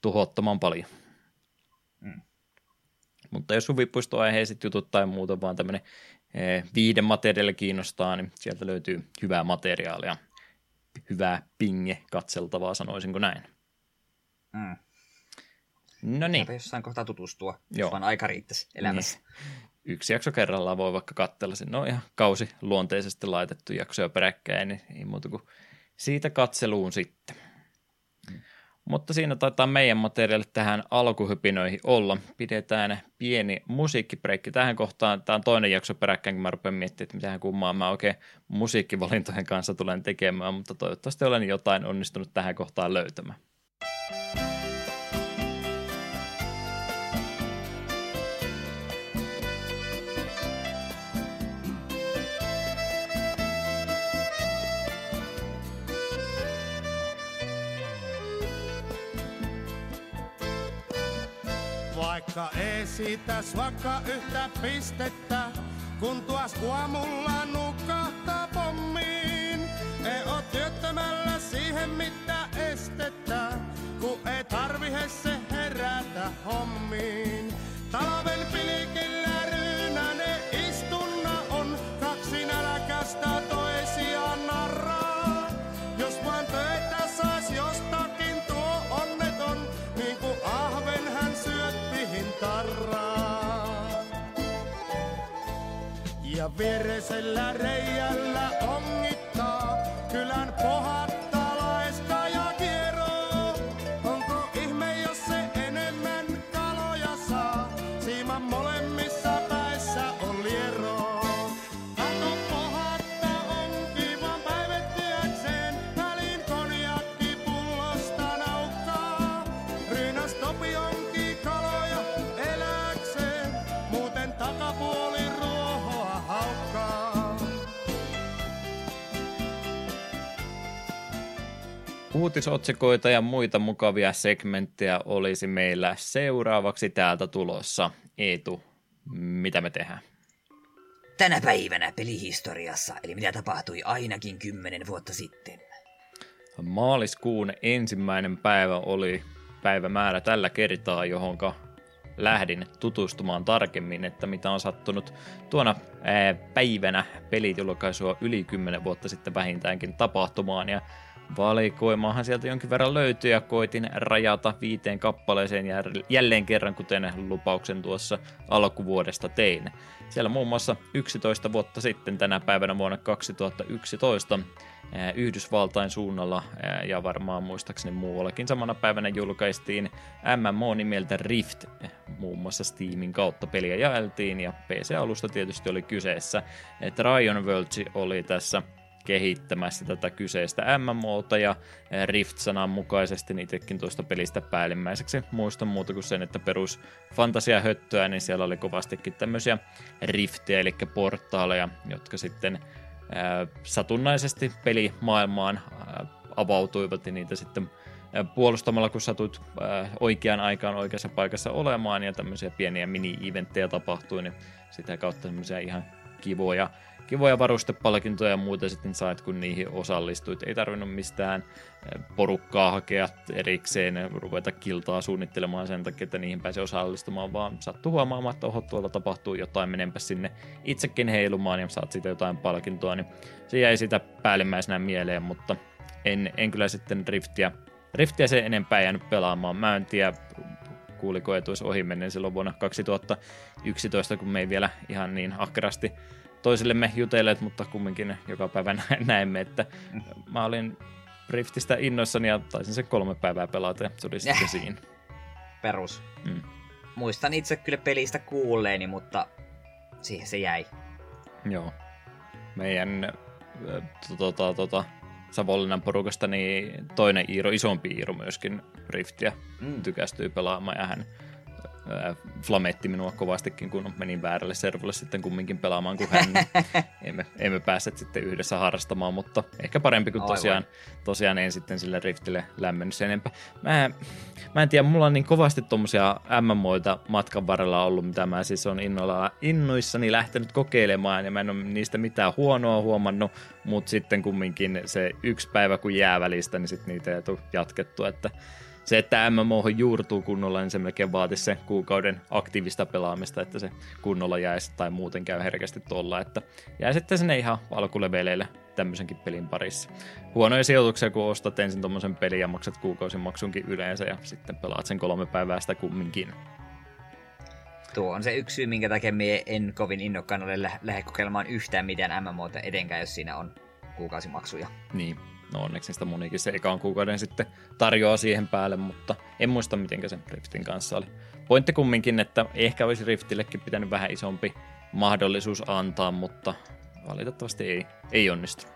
tuhottoman paljon. Mm. Mutta jos huvipuistoaiheiset jutut tai muuta, vaan tämmöinen eh, viiden materiaali kiinnostaa, niin sieltä löytyy hyvää materiaalia. Hyvää pinge katseltavaa, sanoisinko näin. Mm. No niin. jossain kohtaa tutustua, Joo. vaan aika riittäisi elämässä. Niin. Yksi jakso kerrallaan voi vaikka katsella. Sinne on ihan kausi luonteisesti laitettu jaksoja peräkkäin, niin ei muuta kuin siitä katseluun sitten. Mutta siinä taitaa meidän materiaalit tähän alkuhypinöihin olla. Pidetään pieni musiikkibreikki tähän kohtaan. Tämä on toinen jakso peräkkäin, kun mä rupean miettimään, että mitähän kummaa mä oikein musiikkivalintojen kanssa tulen tekemään, mutta toivottavasti olen jotain onnistunut tähän kohtaan löytämään. Vaikka esitäs vaikka yhtä pistettä, kun tuas aamulla nukahtaa pommiin. Ei oo työttömällä siihen mitä estettä, kun ei tarvi se herätä hommiin. Talven pilkillä Ja viereisellä reijällä ongittaa. Kylän pohattaa uutisotsikoita ja muita mukavia segmenttejä olisi meillä seuraavaksi täältä tulossa. Eetu, mitä me tehdään? Tänä päivänä pelihistoriassa, eli mitä tapahtui ainakin kymmenen vuotta sitten. Maaliskuun ensimmäinen päivä oli päivämäärä tällä kertaa, johonka lähdin tutustumaan tarkemmin, että mitä on sattunut tuona päivänä pelijulkaisua yli 10 vuotta sitten vähintäänkin tapahtumaan. Ja valikoimaahan sieltä jonkin verran löytyi ja koitin rajata viiteen kappaleeseen jälleen kerran, kuten lupauksen tuossa alkuvuodesta tein. Siellä muun muassa 11 vuotta sitten tänä päivänä vuonna 2011 Yhdysvaltain suunnalla ja varmaan muistaakseni muuallakin samana päivänä julkaistiin MMO nimeltä Rift, muun muassa Steamin kautta peliä jaeltiin ja PC-alusta tietysti oli kyseessä. että Ryan Worlds oli tässä kehittämässä tätä kyseistä MMOta ja Rift-sanan mukaisesti niitäkin tuosta pelistä päällimmäiseksi. Muistan muuta kuin sen, että perus fantasia höttöä, niin siellä oli kovastikin tämmöisiä riftejä, eli portaaleja, jotka sitten satunnaisesti pelimaailmaan avautuivat ja niitä sitten puolustamalla, kun satut oikeaan aikaan oikeassa paikassa olemaan ja tämmöisiä pieniä mini-eventtejä tapahtui, niin sitä kautta tämmöisiä ihan kivoja kivoja varustepalkintoja ja muuta sitten sait, kun niihin osallistuit. Ei tarvinnut mistään eh, porukkaa hakea erikseen, ruveta kiltaa suunnittelemaan sen takia, että niihin pääsi osallistumaan, vaan sattuu huomaamaan, että oho, tuolla tapahtuu jotain, menenpä sinne itsekin heilumaan ja saat siitä jotain palkintoa, niin se jäi sitä päällimmäisenä mieleen, mutta en, en kyllä sitten Riftiä, Riftiä sen enempää jäänyt pelaamaan. Mä en tiedä, kuuliko etuis ohi menneen silloin vuonna 2011, kun me ei vielä ihan niin ahkerasti toisillemme jutelleet, mutta kumminkin joka päivä [LAUGHS] näemme, että mä olin Riftistä innoissani ja taisin se kolme päivää pelata ja se oli sitten siinä. Perus. Mm. Muistan itse kyllä pelistä kuulleeni, mutta siihen se jäi. Joo. Meidän tota, tota, Savonlinnan porukasta niin toinen Iiro, isompi Iiro myöskin Riftiä mm. tykästyy pelaamaan ja hän flametti minua kovastikin, kun menin väärälle servulle sitten kumminkin pelaamaan kuin hän. [LAUGHS] emme, emme päässeet sitten yhdessä harrastamaan, mutta ehkä parempi kuin tosiaan, tosiaan en sitten sille Riftille lämmennyt sen enempää. Mä, mä en tiedä, mulla on niin kovasti tuommoisia MMOita matkan varrella ollut, mitä mä siis on innoilla, innoissani lähtenyt kokeilemaan, ja mä en ole niistä mitään huonoa huomannut, mutta sitten kumminkin se yksi päivä kun jää välistä, niin sitten niitä ei tule jatkettua, että se, että MMO juurtuu kunnolla, niin se melkein vaatisi se kuukauden aktiivista pelaamista, että se kunnolla jäisi tai muuten käy herkästi tuolla, että jää sitten sinne ihan alkuleveleille tämmöisenkin pelin parissa. Huonoja sijoituksia, kun ostat ensin tuommoisen pelin ja maksat kuukausimaksunkin yleensä ja sitten pelaat sen kolme päivää sitä kumminkin. Tuo on se yksi syy, minkä takia me en kovin innokkaan ole lä- lähde kokeilemaan yhtään mitään MMOta edenkään, jos siinä on kuukausimaksuja. Niin, No onneksi sitä monikin se ekaan kuukauden sitten tarjoaa siihen päälle, mutta en muista miten se Riftin kanssa oli. Pointti kumminkin, että ehkä olisi Riftillekin pitänyt vähän isompi mahdollisuus antaa, mutta valitettavasti ei, ei onnistu.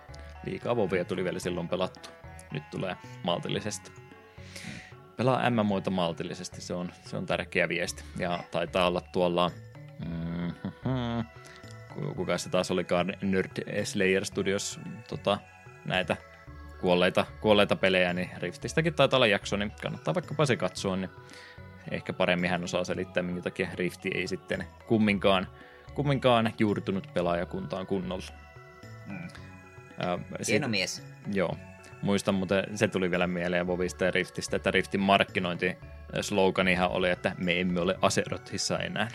Liikaa vovia tuli vielä silloin pelattu. Nyt tulee maltillisesti. Pelaa MMOita maltillisesti, se on, se on tärkeä viesti. Ja taitaa olla tuolla... Mm-hmm, kuka se taas olikaan Nerd Slayer Studios tota, näitä kuolleita, kuolleita pelejä, niin Riftistäkin taitaa olla jakso, niin kannattaa vaikkapa se katsoa, niin ehkä paremmin hän osaa selittää, minkä takia Rifti ei sitten kumminkaan, kumminkaan juurtunut pelaajakuntaan kunnolla. Mm. Hieno mies. Joo. Muistan, mutta se tuli vielä mieleen Vovista ja Riftistä, että Riftin markkinointi sloganihan oli, että me emme ole Aserothissa enää.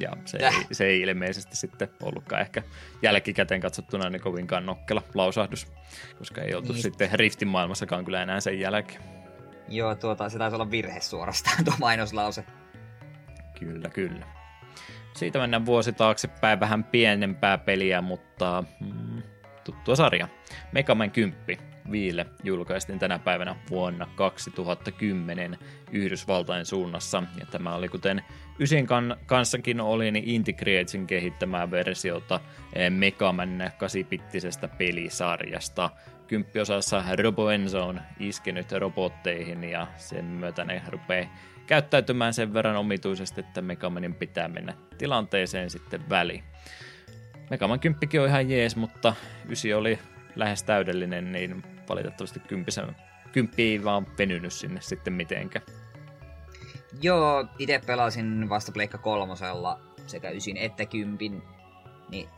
Ja se ei, se ei ilmeisesti sitten ollutkaan ehkä jälkikäteen katsottuna niin kovinkaan nokkela lausahdus, koska ei oltu niin. sitten Riftin maailmassakaan kyllä enää sen jälkeen. Joo, tuota, se taisi olla virhe suorastaan [LAUGHS] tuo mainoslause. Kyllä, kyllä. Siitä mennään vuosi taaksepäin vähän pienempää peliä, mutta mm, tuttua sarja. Mega Man 10 Viille julkaistiin tänä päivänä vuonna 2010 Yhdysvaltain suunnassa. Ja tämä oli kuten Ysin kan- kanssakin oli, niin Inti Createsin kehittämää versiota eh, Megaman 8-pittisestä pelisarjasta. Kymppiosassa Robo Enzo on iskenyt robotteihin ja sen myötä ne rupeaa käyttäytymään sen verran omituisesti, että Megamanin pitää mennä tilanteeseen sitten väliin. Megaman 10 on ihan jees, mutta ysi oli lähes täydellinen, niin valitettavasti kympisen, kymppi ei vaan venynyt sinne sitten mitenkään. Joo, itse pelasin vasta Pleikka kolmosella sekä ysin että kympin, niin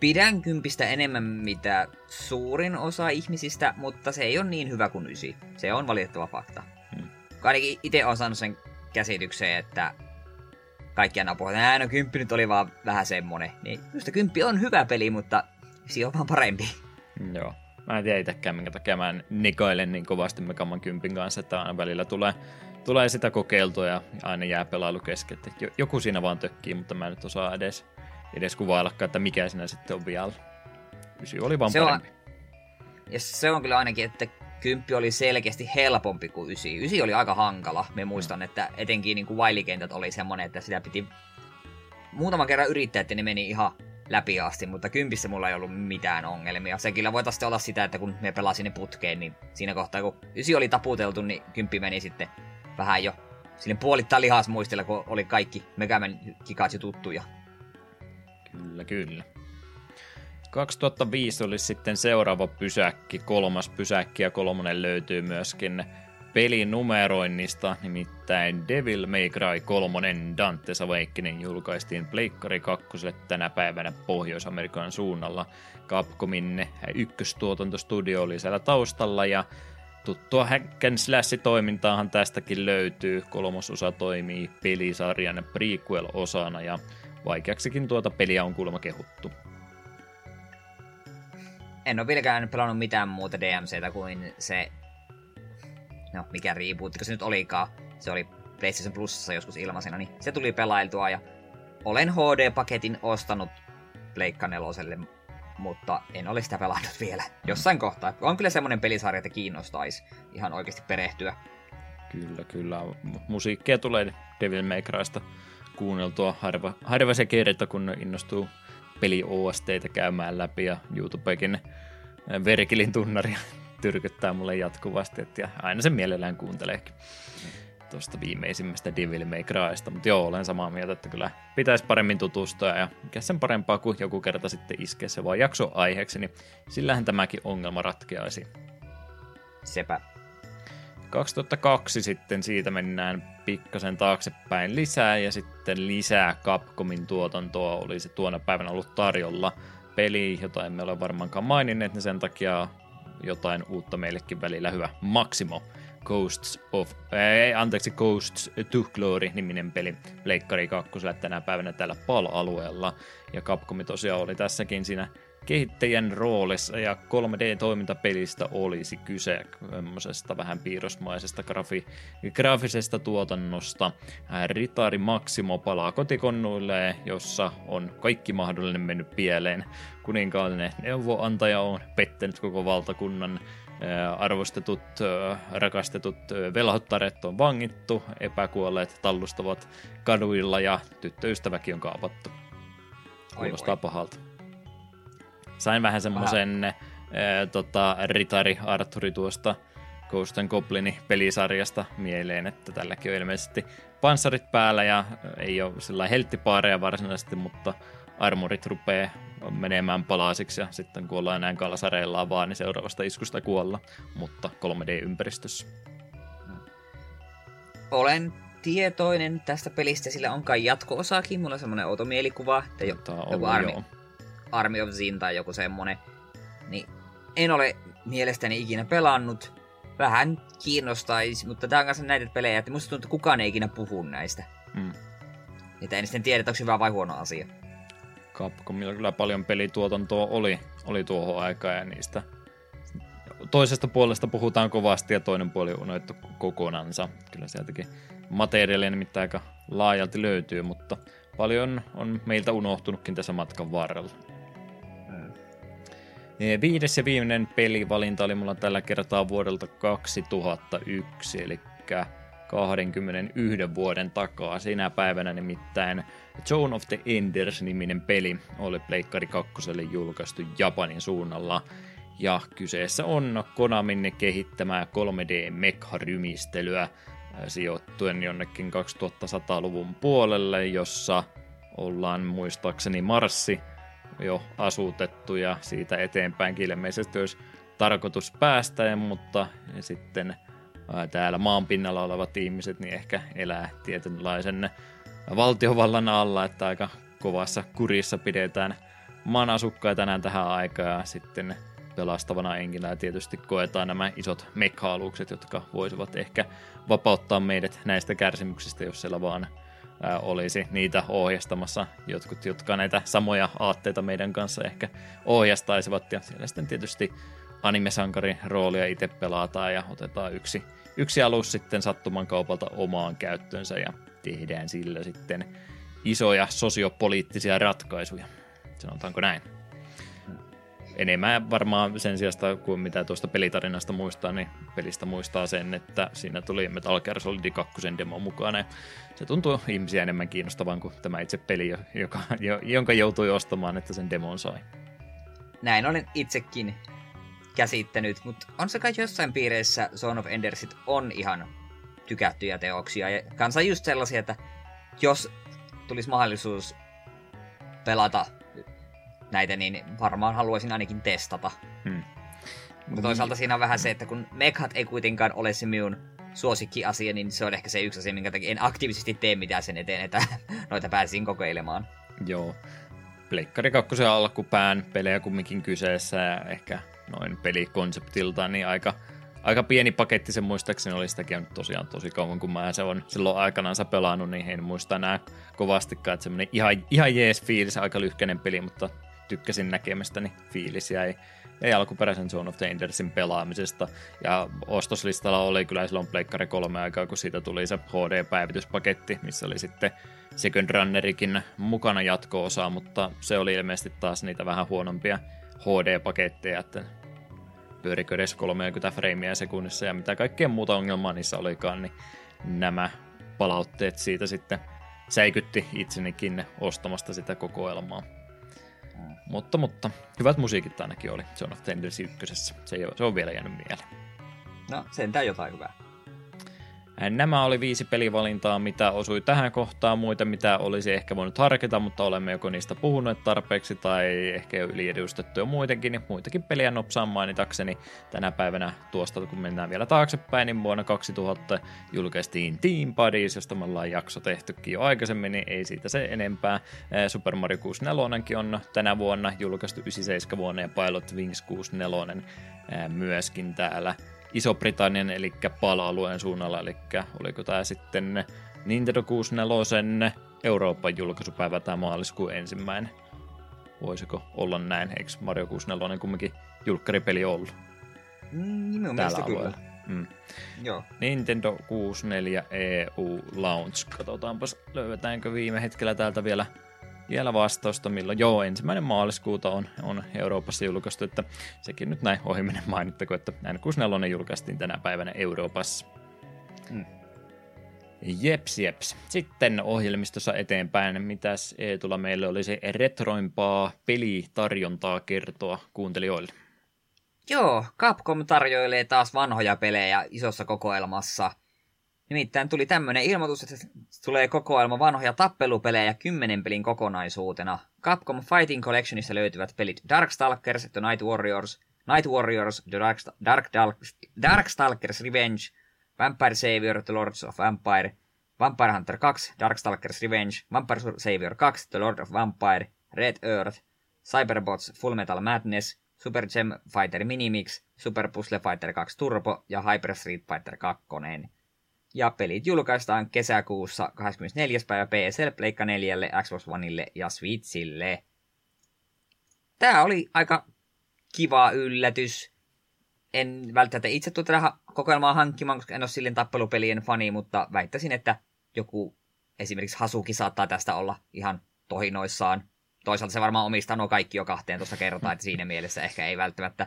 pidän kympistä enemmän mitä suurin osa ihmisistä, mutta se ei ole niin hyvä kuin ysi. Se on valitettava fakta. Hmm. Ainakin itse on saanut sen käsitykseen, että kaikki aina puhutaan, että no kymppi nyt oli vaan vähän semmonen. Niin minusta kymppi on hyvä peli, mutta se on vaan parempi. Joo. Mä en tiedä itsekään, minkä takia mä nikailen niin kovasti Megaman kympin kanssa, että aina välillä tulee, tulee sitä kokeiltua ja aina jää pelailu kesken. Joku siinä vaan tökkii, mutta mä en nyt osaa edes, edes kuvaillakaan, että mikä siinä sitten on vielä. Ysi oli vaan se parempi. On, ja se on kyllä ainakin, että kymppi oli selkeästi helpompi kuin ysi. Ysi oli aika hankala. Me muistan, että etenkin niin kuin oli semmoinen, että sitä piti muutaman kerran yrittää, että ne meni ihan läpi asti, mutta kympissä mulla ei ollut mitään ongelmia. Se kyllä voitaisiin olla sitä, että kun me pelasin ne putkeen, niin siinä kohtaa kun ysi oli taputeltu, niin kymppi meni sitten vähän jo sinne puolittaa lihasmuistella, kun oli kaikki Megaman Kikatsu tuttuja. Kyllä, kyllä. 2005 oli sitten seuraava pysäkki, kolmas pysäkki ja kolmonen löytyy myöskin pelinumeroinnista, nimittäin Devil May Cry 3 Dante's Awakening julkaistiin Pleikkari 2 tänä päivänä Pohjois-Amerikan suunnalla. Capcomin ykköstuotantostudio oli siellä taustalla ja tuttua hack and toimintaahan tästäkin löytyy. Kolmososa toimii pelisarjan prequel-osana ja vaikeaksikin tuota peliä on kuulemma kehuttu. En ole vieläkään pelannut mitään muuta DMCtä kuin se no mikä rebootti, se nyt olikaan, se oli PlayStation Plusassa joskus ilmaisena, niin se tuli pelailtua ja olen HD-paketin ostanut Pleikka neloselle, mutta en ole sitä pelannut vielä jossain kohtaa. On kyllä semmoinen pelisarja, että kiinnostaisi ihan oikeasti perehtyä. Kyllä, kyllä. Musiikkia tulee Devil May Crysta kuunneltua harva, harva se kerta, kun innostuu peli OSTitä käymään läpi ja YouTubekin Verkilin tunnaria tyrkyttää mulle jatkuvasti, että ja aina sen mielellään kuunteleekin tuosta viimeisimmästä Devil May Crysta, mutta joo, olen samaa mieltä, että kyllä pitäisi paremmin tutustua ja mikä sen parempaa kuin joku kerta sitten iskee se vaan jakso aiheeksi, niin sillähän tämäkin ongelma ratkeaisi. Sepä. 2002 sitten siitä mennään pikkasen taaksepäin lisää ja sitten lisää Capcomin tuotantoa oli se tuona päivänä ollut tarjolla peli, jota emme ole varmaankaan maininneet, niin sen takia jotain uutta meillekin välillä hyvä. Maximo. Ghosts of, ei, anteeksi, Ghosts to Glory-niminen peli Pleikkari 2 tänä päivänä täällä PAL-alueella. Ja Capcom tosiaan oli tässäkin siinä kehittäjän roolissa ja 3D-toimintapelistä olisi kyse semmoisesta vähän piirrosmaisesta grafi- graafisesta tuotannosta. Ritari Maximo palaa kotikonnuille, jossa on kaikki mahdollinen mennyt pieleen. Kuninkaallinen neuvoantaja on pettänyt koko valtakunnan arvostetut, rakastetut velhottaret on vangittu, epäkuolleet tallustavat kaduilla ja tyttöystäväkin on kaapattu. Kuulostaa pahalta. Sain vähän semmoisen äh, tota, ritari Arturi tuosta Ghost Goblin pelisarjasta mieleen, että tälläkin on ilmeisesti panssarit päällä ja ei ole sellainen helttipaareja varsinaisesti, mutta armorit rupeaa menemään palasiksi ja sitten kun ollaan näin kalsareillaan vaan, niin seuraavasta iskusta kuolla, mutta 3D-ympäristössä. Olen tietoinen tästä pelistä, sillä on kai jatko-osaakin. Mulla on semmoinen outo mielikuva, että jo, joku armi, joo. Army of Zin tai joku semmonen. Niin en ole mielestäni ikinä pelannut. Vähän kiinnostaisi, mutta tää on kanssa näitä pelejä, että musta tuntuu, että kukaan ei ikinä puhu näistä. Mm. Niitä en sitten tiedä, että onko hyvä vai huono asia. Capcomilla kyllä paljon pelituotantoa oli, oli tuohon aikaan ja niistä toisesta puolesta puhutaan kovasti ja toinen puoli on unohdettu kokonansa. Kyllä sieltäkin materiaalia nimittäin aika laajalti löytyy, mutta paljon on meiltä unohtunutkin tässä matkan varrella. Viides ja viimeinen pelivalinta oli mulla tällä kertaa vuodelta 2001, eli 21 vuoden takaa. Siinä päivänä nimittäin Zone of the Enders-niminen peli oli Pleikkari 2 julkaistu Japanin suunnalla. Ja kyseessä on Konamin kehittämää 3D-mekharymistelyä sijoittuen jonnekin 2100-luvun puolelle, jossa ollaan muistaakseni Marssi jo asutettu ja siitä eteenpäin ilmeisesti olisi tarkoitus päästä, mutta sitten täällä maan pinnalla olevat ihmiset niin ehkä elää tietynlaisen valtiovallan alla, että aika kovassa kurissa pidetään maan asukkaita tänään tähän aikaan ja sitten pelastavana enkinä tietysti koetaan nämä isot mekhaalukset, jotka voisivat ehkä vapauttaa meidät näistä kärsimyksistä, jos siellä vaan olisi niitä ohjastamassa jotkut, jotka näitä samoja aatteita meidän kanssa ehkä ohjastaisivat. Ja siellä sitten tietysti animesankarin roolia itse pelataan ja otetaan yksi, yksi alus sitten sattuman kaupalta omaan käyttöönsä ja tehdään sillä sitten isoja sosiopoliittisia ratkaisuja. Sanotaanko näin? Enemmän varmaan sen sijasta kuin mitä tuosta pelitarinasta muistaa, niin pelistä muistaa sen, että siinä tuli Metal Gear Solid 2 demo mukana. Ja se tuntuu ihmisiä enemmän kiinnostavan kuin tämä itse peli, joka, jonka joutui ostamaan, että sen demon sai. Näin olen itsekin käsittänyt, mutta on se kai jossain piireissä Zone of Endersit on ihan tykättyjä teoksia. Ja kanssa just sellaisia, että jos tulisi mahdollisuus pelata näitä, niin varmaan haluaisin ainakin testata. Hmm. Mutta toisaalta siinä on vähän se, että kun mekhat ei kuitenkaan ole se minun suosikki-asia, niin se on ehkä se yksi asia, minkä takia en aktiivisesti tee mitään sen eteen, että [LAUGHS] noita pääsin kokeilemaan. Joo. Pleikkari 2 alkupään pelejä kumminkin kyseessä ja ehkä noin pelikonseptilta, niin aika, aika pieni paketti sen muistaakseni oli sitäkin on tosiaan tosi kauan, kun mä se on silloin aikanaan pelannut, niin en muista enää kovastikaan, että semmoinen ihan, ihan jees fiilis, aika lyhkäinen peli, mutta tykkäsin näkemästäni fiilis jäi, jäi alkuperäisen Zone of the Endersin pelaamisesta. Ja ostoslistalla oli kyllä silloin Pleikkari kolme aikaa, kun siitä tuli se HD-päivityspaketti, missä oli sitten Second Runnerikin mukana jatko-osa, mutta se oli ilmeisesti taas niitä vähän huonompia HD-paketteja, että pyörikö edes 30 freimiä sekunnissa ja mitä kaikkea muuta ongelmaa niissä olikaan, niin nämä palautteet siitä sitten säikytti itsenikin ostamasta sitä kokoelmaa. Mutta, mutta hyvät musiikit ainakin oli John of Tenders ykkösessä. Se, ei, se on vielä jäänyt mieleen. No, sentään jotain hyvää. Nämä oli viisi pelivalintaa, mitä osui tähän kohtaan, muita mitä olisi ehkä voinut harkita, mutta olemme joko niistä puhuneet tarpeeksi tai ehkä jo yliedustettu jo muitakin, niin muitakin peliä nopsaan mainitakseni. Tänä päivänä tuosta, kun mennään vielä taaksepäin, niin vuonna 2000 julkaistiin Team Buddies, josta me ollaan jakso tehtykin jo aikaisemmin, niin ei siitä se enempää. Super Mario 64 on tänä vuonna julkaistu 97 vuonna ja Pilot Wings 64 myöskin täällä Iso-Britannian, eli PAL-alueen suunnalla, eli oliko tämä sitten Nintendo 64 Euroopan julkaisupäivä tämä maaliskuun ensimmäinen. Voisiko olla näin? Eikö Mario 64 kumminkin julkkaripeli ollut? Mm, Täällä alueella. Mm. Joo. Nintendo 64 EU Launch. Katsotaanpas löydetäänkö viime hetkellä täältä vielä vielä vastausta, milloin joo, ensimmäinen maaliskuuta on, on Euroopassa julkaistu, että sekin nyt näin ohiminen mainittako, että N64 julkaistiin tänä päivänä Euroopassa. Mm. Jeps, jeps. Sitten ohjelmistossa eteenpäin, mitäs Eetulla meille olisi retroimpaa pelitarjontaa kertoa kuuntelijoille? Joo, Capcom tarjoilee taas vanhoja pelejä isossa kokoelmassa – Nimittäin tuli tämmönen ilmoitus, että tulee kokoelma vanhoja tappelupelejä kymmenen pelin kokonaisuutena. Capcom Fighting Collectionista löytyvät pelit Darkstalkers, The Night Warriors, Night Warriors, The Dark, Dark, Dark, Darkstalkers Revenge, Vampire Savior, The Lords of Vampire, Vampire Hunter 2, Darkstalkers Revenge, Vampire Savior 2, The Lord of Vampire, Red Earth, Cyberbots Full Metal Madness, Super Gem Fighter Minimix, Super Puzzle Fighter 2 Turbo ja Hyper Street Fighter 2. Ja pelit julkaistaan kesäkuussa 24. päivä PSL, Pleikka 4, Xbox Oneille ja Switchille. Tämä oli aika kiva yllätys. En välttämättä itse tule tätä kokoelmaa hankkimaan, koska en ole silleen tappelupelien fani, mutta väittäisin, että joku esimerkiksi Hasuki saattaa tästä olla ihan tohinoissaan. Toisaalta se varmaan omistaa nuo kaikki jo kahteen tuossa kertaa, että siinä mielessä ehkä ei välttämättä.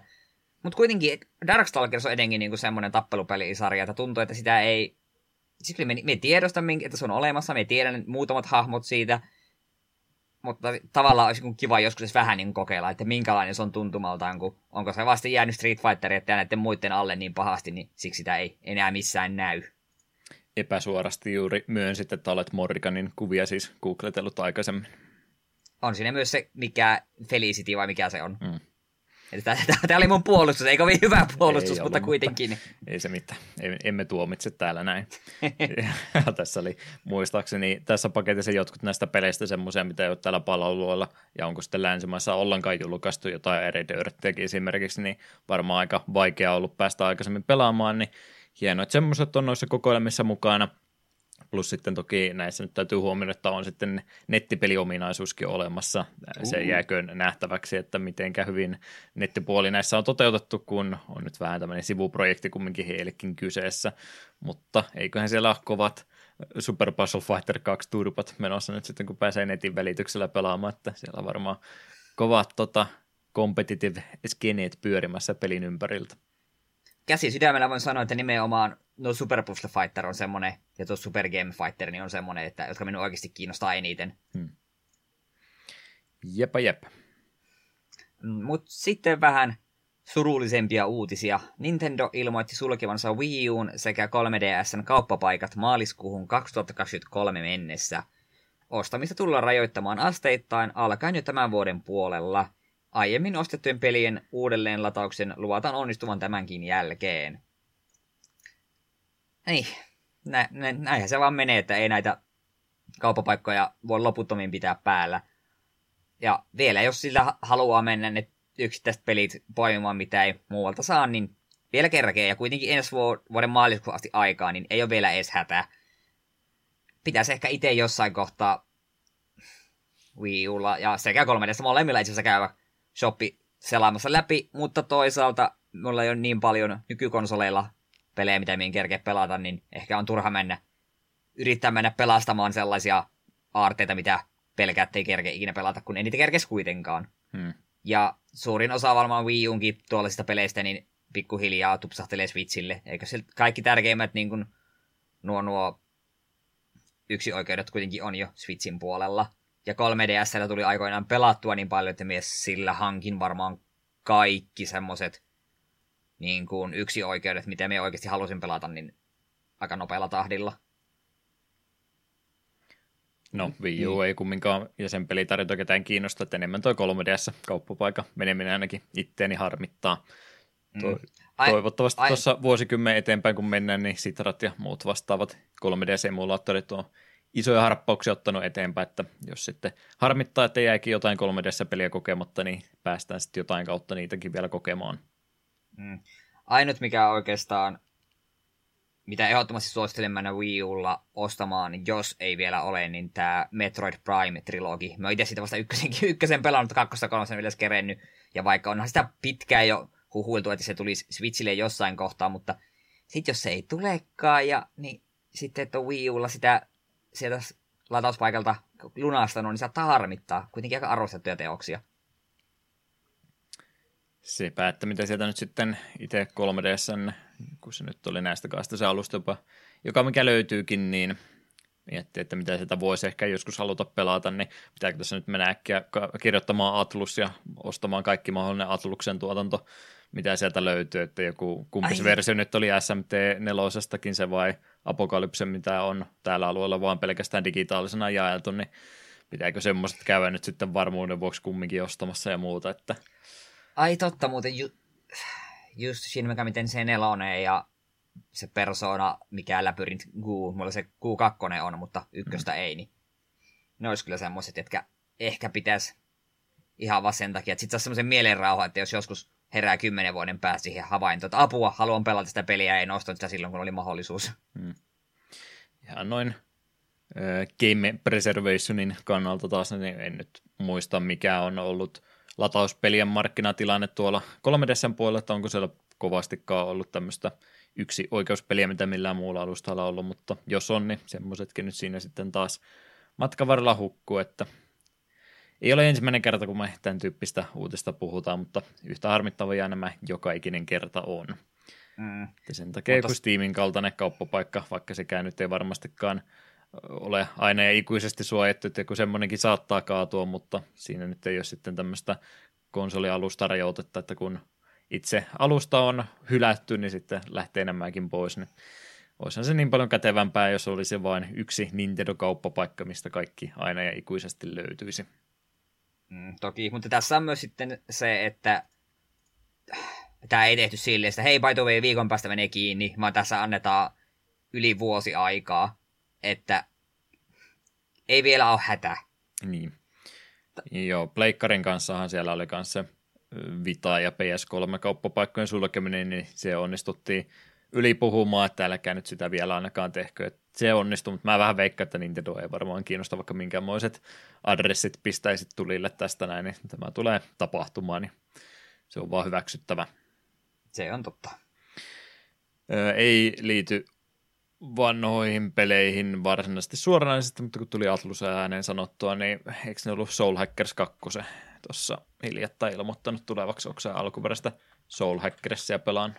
Mutta kuitenkin Darkstalkers on edenkin niinku semmoinen tappelupelisarja, että tuntuu, että sitä ei siis me, me tiedostamme, että se on olemassa, me tiedän muutamat hahmot siitä, mutta tavallaan olisi kiva joskus vähän niin kokeilla, että minkälainen se on tuntumaltaan, kun onko se vasta jäänyt Street Fighterit ja näiden muiden alle niin pahasti, niin siksi sitä ei enää missään näy. Epäsuorasti juuri myönsit, että olet Morganin kuvia siis googletellut aikaisemmin. On siinä myös se, mikä Felicity vai mikä se on. Mm. Tämä oli mun puolustus, ei kovin hyvä puolustus, Ei mutta ollut, kuitenkin. Ei se mitään, emme tuomitse täällä näin. [LAUGHS] tässä oli muistaakseni tässä paketissa jotkut näistä peleistä semmoisia, mitä ei ole täällä palveluilla, ja onko sitten länsimaissa ollenkaan julkaistu jotain eri dörttiäkin esimerkiksi, niin varmaan aika vaikea ollut päästä aikaisemmin pelaamaan, niin hienoa, että semmoiset on noissa kokoelmissa mukana. Plus sitten toki näissä nyt täytyy huomioida, että on sitten nettipeliominaisuuskin olemassa. Se uh. jääköön nähtäväksi, että mitenkä hyvin nettipuoli näissä on toteutettu, kun on nyt vähän tämmöinen sivuprojekti kumminkin heillekin kyseessä. Mutta eiköhän siellä ole kovat Super Puzzle Fighter 2 turpat menossa nyt sitten, kun pääsee netin välityksellä pelaamaan, että siellä on varmaan kovat tota, competitive skeneet pyörimässä pelin ympäriltä käsi sydämellä voin sanoa, että nimenomaan no Super Puzzle Fighter on semmoinen, ja tuo Super Game Fighter niin on semmoinen, että, jotka minua oikeasti kiinnostaa eniten. Hmm. Jepa jep. Mm, Mutta sitten vähän surullisempia uutisia. Nintendo ilmoitti sulkevansa Wii Uun sekä 3DSn kauppapaikat maaliskuuhun 2023 mennessä. Ostamista tullaan rajoittamaan asteittain alkaen jo tämän vuoden puolella – aiemmin ostettujen pelien uudelleenlatauksen luvataan onnistuvan tämänkin jälkeen. Niin, nä, nä, näinhän se vaan menee, että ei näitä kauppapaikkoja voi loputtomiin pitää päällä. Ja vielä jos sillä haluaa mennä ne yksittäiset pelit poimimaan, mitä ei muualta saa, niin vielä kerrankin, ja kuitenkin ensi vuoden maaliskuun asti aikaa, niin ei ole vielä edes hätää. Pitäisi ehkä itse jossain kohtaa Wii Ulla ja sekä 3 molemmilla itse asiassa käydä shoppi selaamassa läpi, mutta toisaalta mulla ei ole niin paljon nykykonsoleilla pelejä, mitä minä kerkeä pelata, niin ehkä on turha mennä yrittää mennä pelastamaan sellaisia aarteita, mitä pelkää ei kerkeä ikinä pelata, kun ei niitä kerkes kuitenkaan. Hmm. Ja suurin osa varmaan Wii Unkin tuollaisista peleistä, niin pikkuhiljaa tupsahtelee Switchille. Eikö se kaikki tärkeimmät niin kuin, nuo, nuo yksi oikeudet kuitenkin on jo Switchin puolella. Ja 3DS tuli aikoinaan pelattua niin paljon, että mies sillä hankin varmaan kaikki semmoset niin kuin yksi oikeudet, mitä me oikeasti halusin pelata, niin aika nopealla tahdilla. No, Wii U niin. ei kumminkaan, ja sen pelitarjonta ketään kiinnosta, että enemmän toi 3DS kauppapaikan meneminen ainakin itteeni harmittaa. To- mm. toivottavasti tuossa vuosikymmen eteenpäin, kun mennään, niin Sitrat ja muut vastaavat 3DS-emulaattorit on isoja harppauksia ottanut eteenpäin, että jos sitten harmittaa, että jääkin jotain 3D-peliä kokematta, niin päästään sitten jotain kautta niitäkin vielä kokemaan. Mm. Ainut mikä oikeastaan, mitä ehdottomasti suosittelen mennä Wii Ulla ostamaan, jos ei vielä ole, niin tämä Metroid Prime-trilogi. Mä itse sitä vasta ykkösen, [LAUGHS] ykkösen pelannut, kakkosta kolmosen vielä kerennyt, ja vaikka onhan sitä pitkään jo huhuiltu, että se tulisi Switchille jossain kohtaa, mutta sitten jos se ei tulekaan, ja, niin sitten että Wii Ulla sitä sieltä latauspaikalta lunastanut, niin saattaa harmittaa. Kuitenkin aika arvostettuja teoksia. Sepä, että mitä sieltä nyt sitten itse 3DSn, kun se nyt oli näistä kaasta se alusta jopa, joka mikä löytyykin, niin miettii, että mitä sieltä voisi ehkä joskus haluta pelata, niin pitääkö tässä nyt mennä äkkiä kirjoittamaan Atlus ja ostamaan kaikki mahdollinen Atluksen tuotanto, mitä sieltä löytyy, että joku kumpis versio nyt oli SMT 4 se vai Apokalypse, mitä on täällä alueella vaan pelkästään digitaalisena jaeltu, niin pitääkö semmoiset käydä nyt sitten varmuuden vuoksi kumminkin ostamassa ja muuta, että... Ai totta, muuten ju- just Shin Megami Tensei 4 ja se persona, mikä läpyrint Gu, mulla se Q2 on, mutta ykköstä mm. ei, niin ne olisi kyllä semmoiset, jotka ehkä pitäisi ihan vaan sen takia, että sitten saa semmoisen mielenrauha, että jos joskus herää kymmenen vuoden päästä siihen havaintoon, että apua, haluan pelata sitä peliä, en ostanut sitä silloin, kun oli mahdollisuus. Hmm. Ihan noin äh, game preservationin kannalta taas, niin en nyt muista, mikä on ollut latauspelien markkinatilanne tuolla 3DSn puolella, että onko siellä kovastikaan ollut tämmöistä yksi oikeuspeliä, mitä millään muulla alustalla on ollut, mutta jos on, niin semmoisetkin nyt siinä sitten taas matkan varrella hukkuu, että ei ole ensimmäinen kerta, kun me tämän tyyppistä uutista puhutaan, mutta yhtä harmittavia nämä joka ikinen kerta on. Mm. sen takia mutta... kun Steamin kaltainen kauppapaikka, vaikka sekään nyt ei varmastikaan ole aina ja ikuisesti suojattu, että kun semmoinenkin saattaa kaatua, mutta siinä nyt ei ole sitten tämmöistä konsolialustarajoitetta, että kun itse alusta on hylätty, niin sitten lähtee enemmänkin pois, niin olisihan se niin paljon kätevämpää, jos olisi vain yksi Nintendo-kauppapaikka, mistä kaikki aina ja ikuisesti löytyisi. Mm, toki, mutta tässä on myös sitten se, että tämä ei tehty silleen, että hei, by the way, viikon päästä menee kiinni, vaan tässä annetaan yli vuosi aikaa, että ei vielä ole hätä. Niin. Joo, Pleikkarin kanssahan siellä oli kanssa Vita ja PS3-kauppapaikkojen sulkeminen, niin se onnistuttiin yli puhumaan, että älkää nyt sitä vielä ainakaan tehkö. Että se onnistui, mutta mä vähän veikkaan, että Nintendo ei varmaan kiinnosta, vaikka minkämoiset adressit pistäisit tulille tästä näin, niin tämä tulee tapahtumaan, niin se on vaan hyväksyttävä. Se on totta. Ei liity vanhoihin peleihin varsinaisesti suoranaisesti, mutta kun tuli Atlus ääneen sanottua, niin eikö ne ollut Soul Hackers 2 tuossa hiljattain ilmoittanut tulevaksi, onko se alkuperäistä Soul Hackersia pelaan?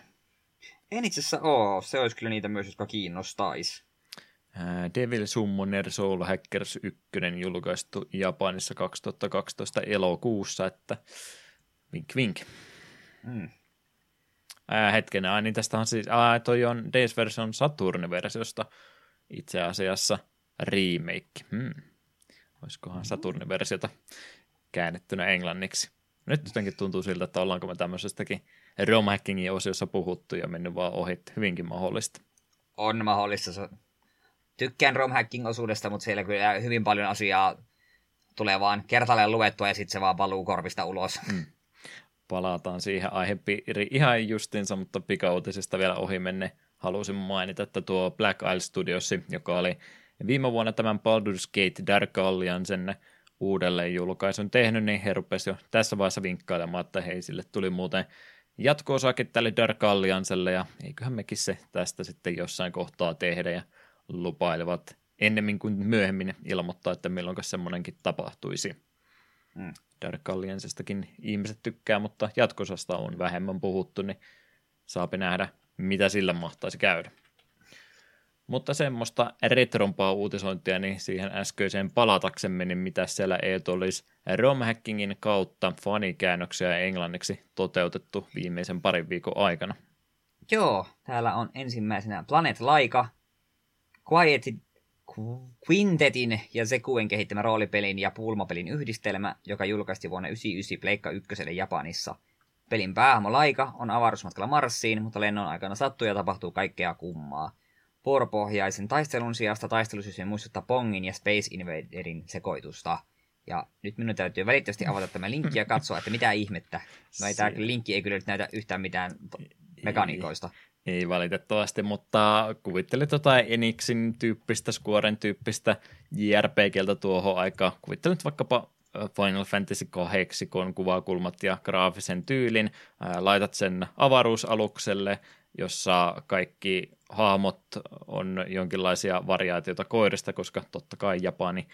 En itse asiassa oo, se olisi kyllä niitä myös, jotka kiinnostaisi. Devil Summoner Soul Hackers 1 julkaistu Japanissa 2012 elokuussa, että vink vink. Mm. Ää, hetken, ai niin tästä on siis, aa, toi on Days version Saturn-versiosta itse asiassa remake. Hmm. Olisikohan Saturn-versiota käännettynä englanniksi. Nyt jotenkin tuntuu siltä, että ollaanko me tämmöisestäkin rom osiossa puhuttu ja mennyt vaan ohi, hyvinkin mahdollista. On mahdollista. Tykkään rom osuudesta, mutta siellä kyllä hyvin paljon asiaa tulee vaan kertalleen luettua ja sitten se vaan valuu korvista ulos. Hmm palataan siihen. Aihepiiriin ihan justinsa, mutta pikautisesta vielä ohi menne. Halusin mainita, että tuo Black Isle Studios, joka oli viime vuonna tämän Baldur's Gate Dark Alliancen uudelleen julkaisun tehnyt, niin he rupesi jo tässä vaiheessa vinkkailemaan, että hei, sille tuli muuten jatko-osakin tälle Dark Alliancelle, ja eiköhän mekin se tästä sitten jossain kohtaa tehdä, ja lupailevat ennemmin kuin myöhemmin ilmoittaa, että milloin semmoinenkin tapahtuisi. Mm. Dark Alliancestakin ihmiset tykkää, mutta jatkosasta on vähemmän puhuttu, niin saapi nähdä, mitä sillä mahtaisi käydä. Mutta semmoista retrompaa uutisointia, niin siihen äskeiseen palataksemme, niin mitä siellä ei olisi romhackingin kautta fanikäännöksiä englanniksi toteutettu viimeisen parin viikon aikana. Joo, täällä on ensimmäisenä Planet Laika, Quiet Quintetin ja Sekuen kehittämä roolipelin ja pulmapelin yhdistelmä, joka julkaistiin vuonna 1999 Pleikka ykköselle Japanissa. Pelin päähahmo Laika on avaruusmatkalla Marsiin, mutta lennon aikana sattuu ja tapahtuu kaikkea kummaa. Vuoropohjaisen taistelun sijasta taistelusysteemi muistuttaa Pongin ja Space Invaderin sekoitusta. Ja nyt minun täytyy välittömästi avata tämä linkki ja katsoa, että mitä ihmettä. No ei tämä [LAUGHS] linkki ei kyllä nyt näytä yhtään mitään mekaniikoista. Ei valitettavasti, mutta kuvittelin tota Enixin tyyppistä, Squaren tyyppistä JRPGltä tuohon aikaan. Kuvittelin nyt vaikkapa Final Fantasy 8 kuvakulmat ja graafisen tyylin. Laitat sen avaruusalukselle, jossa kaikki hahmot on jonkinlaisia variaatioita koirista, koska totta kai Japani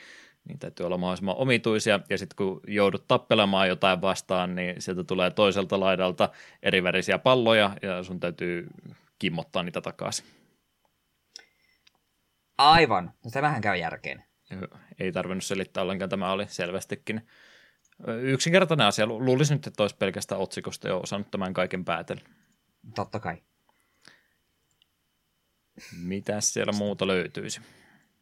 niin täytyy olla mahdollisimman omituisia, ja sitten kun joudut tappelemaan jotain vastaan, niin sieltä tulee toiselta laidalta eri värisiä palloja, ja sun täytyy kimmottaa niitä takaisin. Aivan, no tämähän käy järkeen. Ei tarvinnut selittää ollenkaan, tämä oli selvästikin yksinkertainen asia. Luulisin nyt, että olisi pelkästään otsikosta jo osannut tämän kaiken päätellä. Totta kai. Mitäs siellä muuta löytyisi?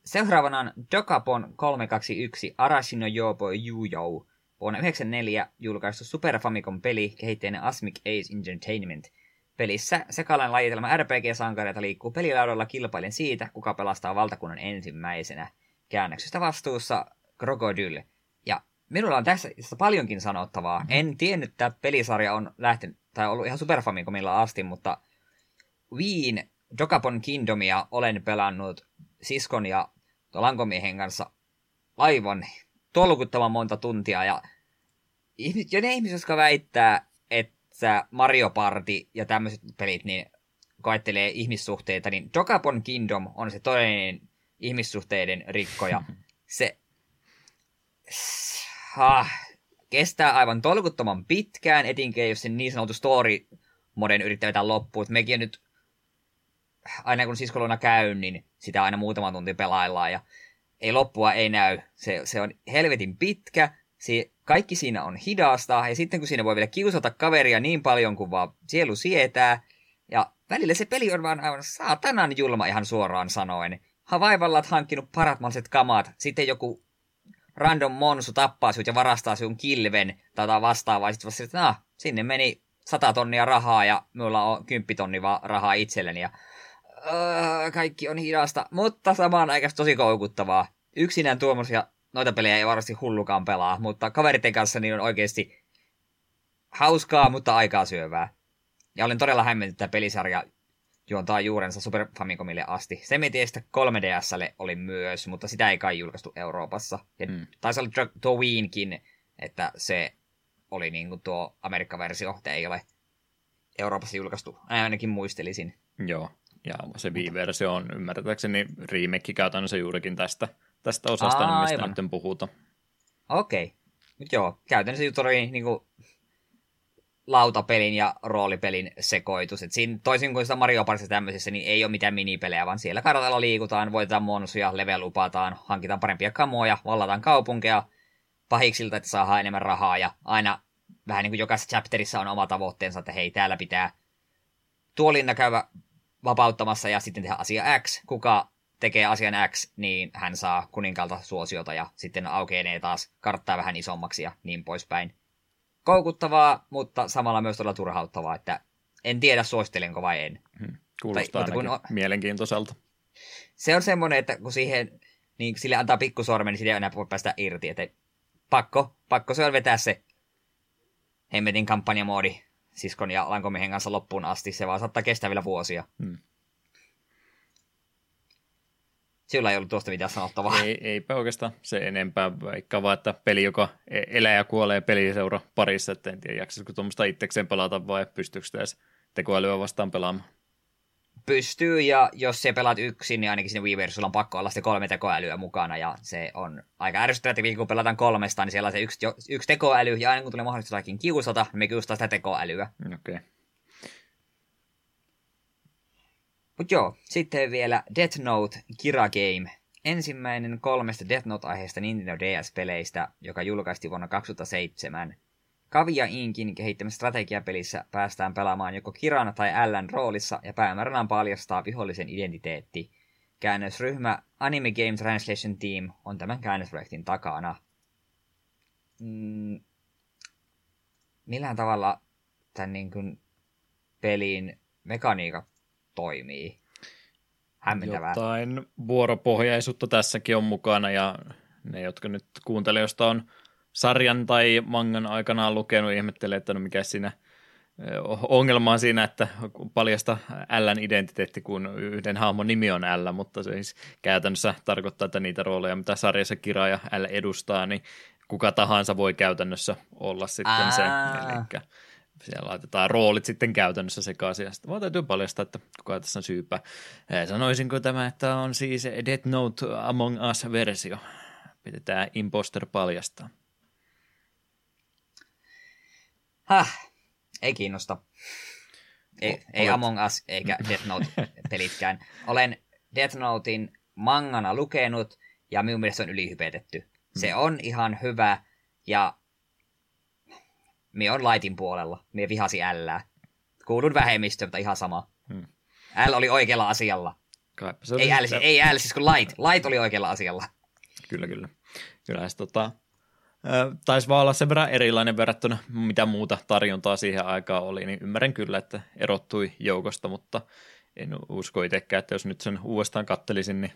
Seuraavana on Dokapon 321 Arashino Yobo Yujou. Vuonna 1994 julkaistu Super Famicom-peli kehittäjänä Asmic Ace Entertainment. Pelissä sekalainen lajitelma RPG-sankareita liikkuu pelilaudalla kilpailen siitä, kuka pelastaa valtakunnan ensimmäisenä. Käännöksestä vastuussa Krokodyl. Ja minulla on tässä paljonkin sanottavaa. Mm-hmm. En tiennyt, että pelisarja on lähtenyt, tai ollut ihan Super Famicomilla asti, mutta Wiin Dokapon Kingdomia olen pelannut siskon ja lankomiehen kanssa aivan tolkuttavan monta tuntia. Ja, ja ne ihmiset, jotka väittää, että Mario Party ja tämmöiset pelit niin koettelee ihmissuhteita, niin Dokapon Kingdom on se todellinen ihmissuhteiden rikkoja. [LAUGHS] Se ah, kestää aivan tolkuttoman pitkään, etenkin jos se niin sanottu story moden yrittää vetää loppuun. Mekin nyt aina kun siskoluna käyn, niin sitä aina muutama tunti pelaillaan ja ei loppua ei näy. Se, se on helvetin pitkä, se, kaikki siinä on hidasta ja sitten kun siinä voi vielä kiusata kaveria niin paljon kuin vaan sielu sietää, ja välillä se peli on vaan aivan saatanan julma ihan suoraan sanoen. Havaivalla oot hankkinut parat mahdolliset kamat, sitten joku random monsu tappaa sinut ja varastaa sinun kilven tai vastaavaa, sitten vasta, että nah, sinne meni 100 tonnia rahaa ja minulla on 10 tonnia vaan rahaa itselleni ja öö, kaikki on hidasta, mutta samaan aikaan tosi koukuttavaa. Yksinään tuommoisia noita pelejä ei varmasti hullukaan pelaa, mutta kaveritten kanssa niin on oikeasti hauskaa, mutta aikaa syövää. Ja olen todella hämmentynyt, että pelisarja juontaa juurensa Super Famicomille asti. Se me että 3DSlle oli myös, mutta sitä ei kai julkaistu Euroopassa. Ja mm. taisi olla tuo Wiinkin, että se oli niin kuin tuo Amerikka-versio, ei ole Euroopassa julkaistu. Ainakin muistelisin. Joo, ja se Wii-versio on ymmärtääkseni remake käytännössä juurikin tästä, tästä osasta, Aivan. mistä nyt puhuta. Okei. Okay. Joo, käytännössä juttu oli niin kuin lautapelin ja roolipelin sekoitus. Et siinä, toisin kuin sitä Mario Partissa tämmöisessä, niin ei ole mitään minipelejä, vaan siellä kartalla liikutaan, voitetaan monsuja, level upataan, hankitaan parempia kamoja, vallataan kaupunkeja pahiksilta, että saadaan enemmän rahaa, ja aina vähän niin kuin jokaisessa chapterissa on oma tavoitteensa, että hei, täällä pitää tuolinna käydä vapauttamassa ja sitten tehdä asia X. Kuka tekee asian X, niin hän saa kuninkalta suosiota ja sitten aukenee taas karttaa vähän isommaksi ja niin poispäin koukuttavaa, mutta samalla myös todella turhauttavaa, että en tiedä suosittelenko vai en. Hmm. Kuulostaa tai, kun on, mielenkiintoiselta. Se on semmoinen, että kun siihen, niin sille antaa pikkusormen, niin siitä ei enää voi päästä irti. Että pakko, pakko se on vetää se hemmetin kampanjamoodi siskon ja lankomiehen kanssa loppuun asti. Se vaan saattaa kestää vielä vuosia. Hmm. Sillä ei ollut tuosta mitään sanottavaa. Ei, eipä oikeastaan se enempää, vaikka vaan, että peli, joka e- elää ja kuolee peliseura parissa, että en tiedä, jaksaisiko tuommoista itsekseen pelata vai pystyykö sitä edes tekoälyä vastaan pelaamaan. Pystyy, ja jos se pelaat yksin, niin ainakin sinne Wii sulla on pakko olla sitten kolme tekoälyä mukana, ja se on aika ärsyttävää, että kun pelataan kolmesta, niin siellä on se yksi, yksi tekoäly, ja aina kun tulee mahdollista jotakin kiusata, niin me kiusataan sitä tekoälyä. Okei. Okay. Mut joo, sitten vielä Death Note Kira Game. Ensimmäinen kolmesta Death Note-aiheesta Nintendo DS-peleistä, joka julkaistiin vuonna 2007. Kavia Inkin kehittämässä strategiapelissä päästään pelaamaan joko Kiran tai Ln roolissa ja päämääränä on paljastaa vihollisen identiteetti. Käännösryhmä Anime Game Translation Team on tämän käännösprojektin takana. Mm, millään tavalla tämän niin kuin pelin mekaniikat toimii. Hämmentävää. Jotain vuoropohjaisuutta tässäkin on mukana ja ne, jotka nyt kuuntelijoista on sarjan tai mangan aikanaan lukenut, ihmettelee, että no mikä siinä ongelma on siinä, että paljasta Ln identiteetti, kun yhden hahmon nimi on L, mutta se siis käytännössä tarkoittaa, että niitä rooleja, mitä sarjassa kiraaja L edustaa, niin kuka tahansa voi käytännössä olla sitten se. Eli siellä laitetaan roolit sitten käytännössä sekaisin, ja sitten vaan täytyy paljastaa, että kuka tässä on syypä. Sanoisinko tämä, että on siis Death Note Among Us-versio. Pitää imposter paljastaa. Häh, ei kiinnosta. Ei, ei Among Us eikä [LAUGHS] Death Note-pelitkään. Olen Death Notein mangana lukenut, ja minun mielestä se on ylihypetetty. Se hmm. on ihan hyvä, ja me on Lightin puolella. Me vihasi Lää. Kuulun vähemmistöön, mutta ihan sama. Hmm. L oli oikealla asialla. se ei, L, ei L, siis kun Light. Light oli oikealla asialla. Kyllä, kyllä. Kyllä se tota, taisi vaan olla sen verran erilainen verrattuna mitä muuta tarjontaa siihen aikaan oli, niin ymmärrän kyllä, että erottui joukosta, mutta en usko itsekään, että jos nyt sen uudestaan kattelisin, niin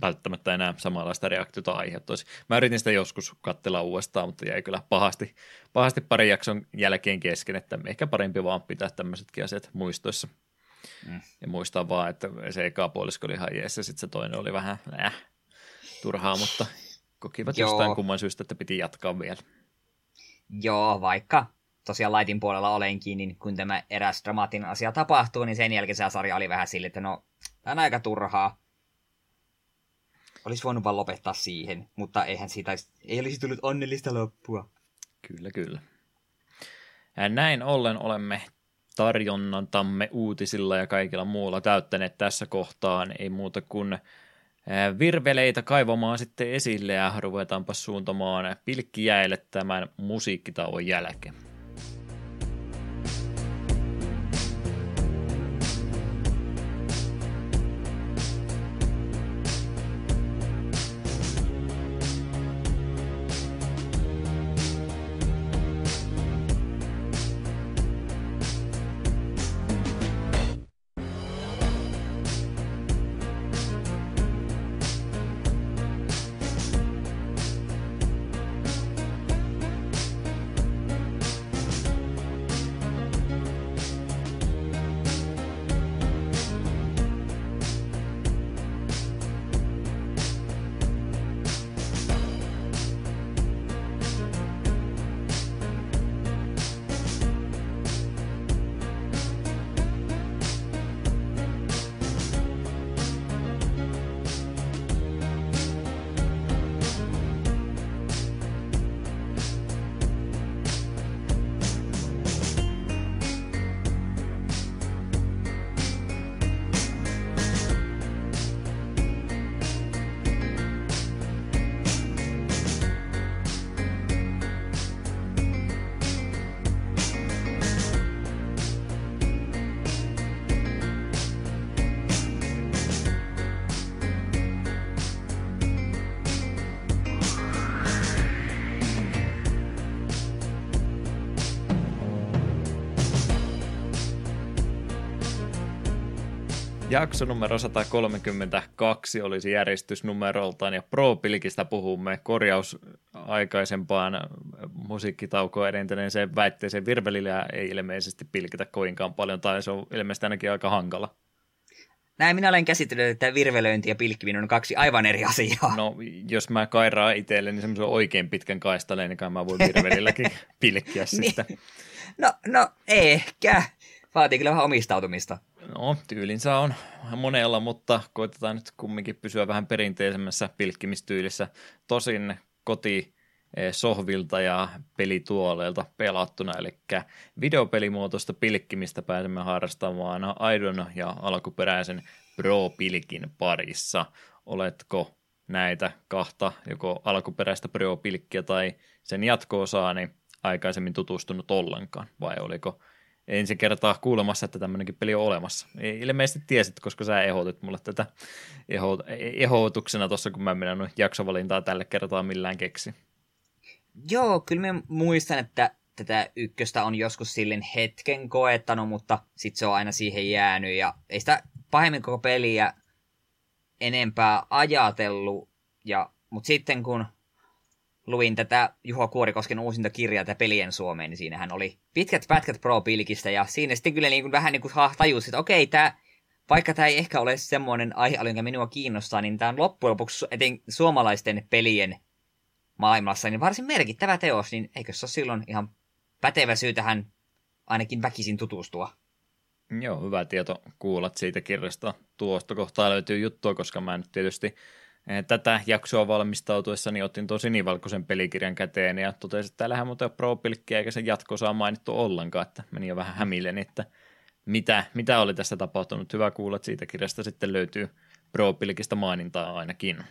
välttämättä enää samanlaista reaktiota aiheuttaisi. Mä yritin sitä joskus katsella uudestaan, mutta jäi kyllä pahasti, pahasti parin jakson jälkeen kesken, että ehkä parempi vaan pitää tämmöisetkin asiat muistoissa. Mm. Ja muistaa vaan, että se eka puolisko oli ihan jees ja sitten se toinen oli vähän äh, turhaa, mutta kokivat Joo. jostain kumman syystä, että piti jatkaa vielä. Joo, vaikka tosiaan laitin puolella olenkin, niin kun tämä eräs dramaattinen asia tapahtuu, niin sen jälkeen se sarja oli vähän sille, että no, tämä on aika turhaa olisi voinut vaan lopettaa siihen, mutta eihän siitä ei olisi tullut onnellista loppua. Kyllä, kyllä. Ja näin ollen olemme tarjonnantamme uutisilla ja kaikilla muulla täyttäneet tässä kohtaan. Ei muuta kuin virveleitä kaivamaan sitten esille ja ruvetaanpa suuntamaan pilkkijäille tämän musiikkitauon jälkeen. Jakso numero 132 olisi järjestysnumeroltaan ja Pro-pilkistä puhumme korjaus aikaisempaan musiikkitaukoon edentäneeseen väitteeseen virvelillä ei ilmeisesti pilkitä koinkaan paljon tai se on ilmeisesti ainakin aika hankala. Näin minä olen käsitellyt, että virvelöinti ja pilkkiminen on kaksi aivan eri asiaa. No, jos mä kairaan itselleni semmoisen oikein pitkän kaistaleen, niin kai mä voin virvelilläkin [LAUGHS] pilkkiä sitten. Niin. No, no, ehkä. Vaatii kyllä vähän omistautumista. No, tyylinsä on monella, mutta koitetaan nyt kumminkin pysyä vähän perinteisemmässä pilkkimistyylissä. Tosin koti eh, sohvilta ja pelituoleilta pelattuna, eli videopelimuotoista pilkkimistä pääsemme harrastamaan aidon ja alkuperäisen Pro-pilkin parissa. Oletko näitä kahta, joko alkuperäistä Pro-pilkkiä tai sen jatko-osaa, niin aikaisemmin tutustunut ollenkaan, vai oliko ensi kertaa kuulemassa, että tämmöinenkin peli on olemassa. Ilmeisesti tiesit, koska sä ehdotit mulle tätä ehdotuksena tuossa, kun mä menen jaksovalintaa tälle kertaa millään keksi. Joo, kyllä mä muistan, että tätä ykköstä on joskus silleen hetken koettanut, mutta sitten se on aina siihen jäänyt ja ei sitä pahemmin koko peliä enempää ajatellut. Ja, mutta sitten kun luin tätä Juho Kuorikosken uusinta kirjaa tätä pelien Suomeen, niin siinähän oli pitkät pätkät Pro-pilkistä, ja siinä sitten kyllä niin kuin, vähän niin kuin tajusi, että okei, tämä, vaikka tämä ei ehkä ole semmoinen aihealue, joka minua kiinnostaa, niin tämä on loppujen lopuksi eten suomalaisten pelien maailmassa niin varsin merkittävä teos, niin eikö se ole silloin ihan pätevä syy tähän ainakin väkisin tutustua? Joo, hyvä tieto kuulla siitä kirjasta. Tuosta kohtaa löytyy juttua, koska mä nyt tietysti tätä jaksoa valmistautuessani otin tuon sinivalkoisen pelikirjan käteen ja totesin, että täällähän muuten pro eikä sen jatko saa mainittu ollenkaan, että meni jo vähän hämilleen, että mitä, mitä oli tässä tapahtunut. Hyvä kuulla, että siitä kirjasta sitten löytyy pro mainintaa ainakin.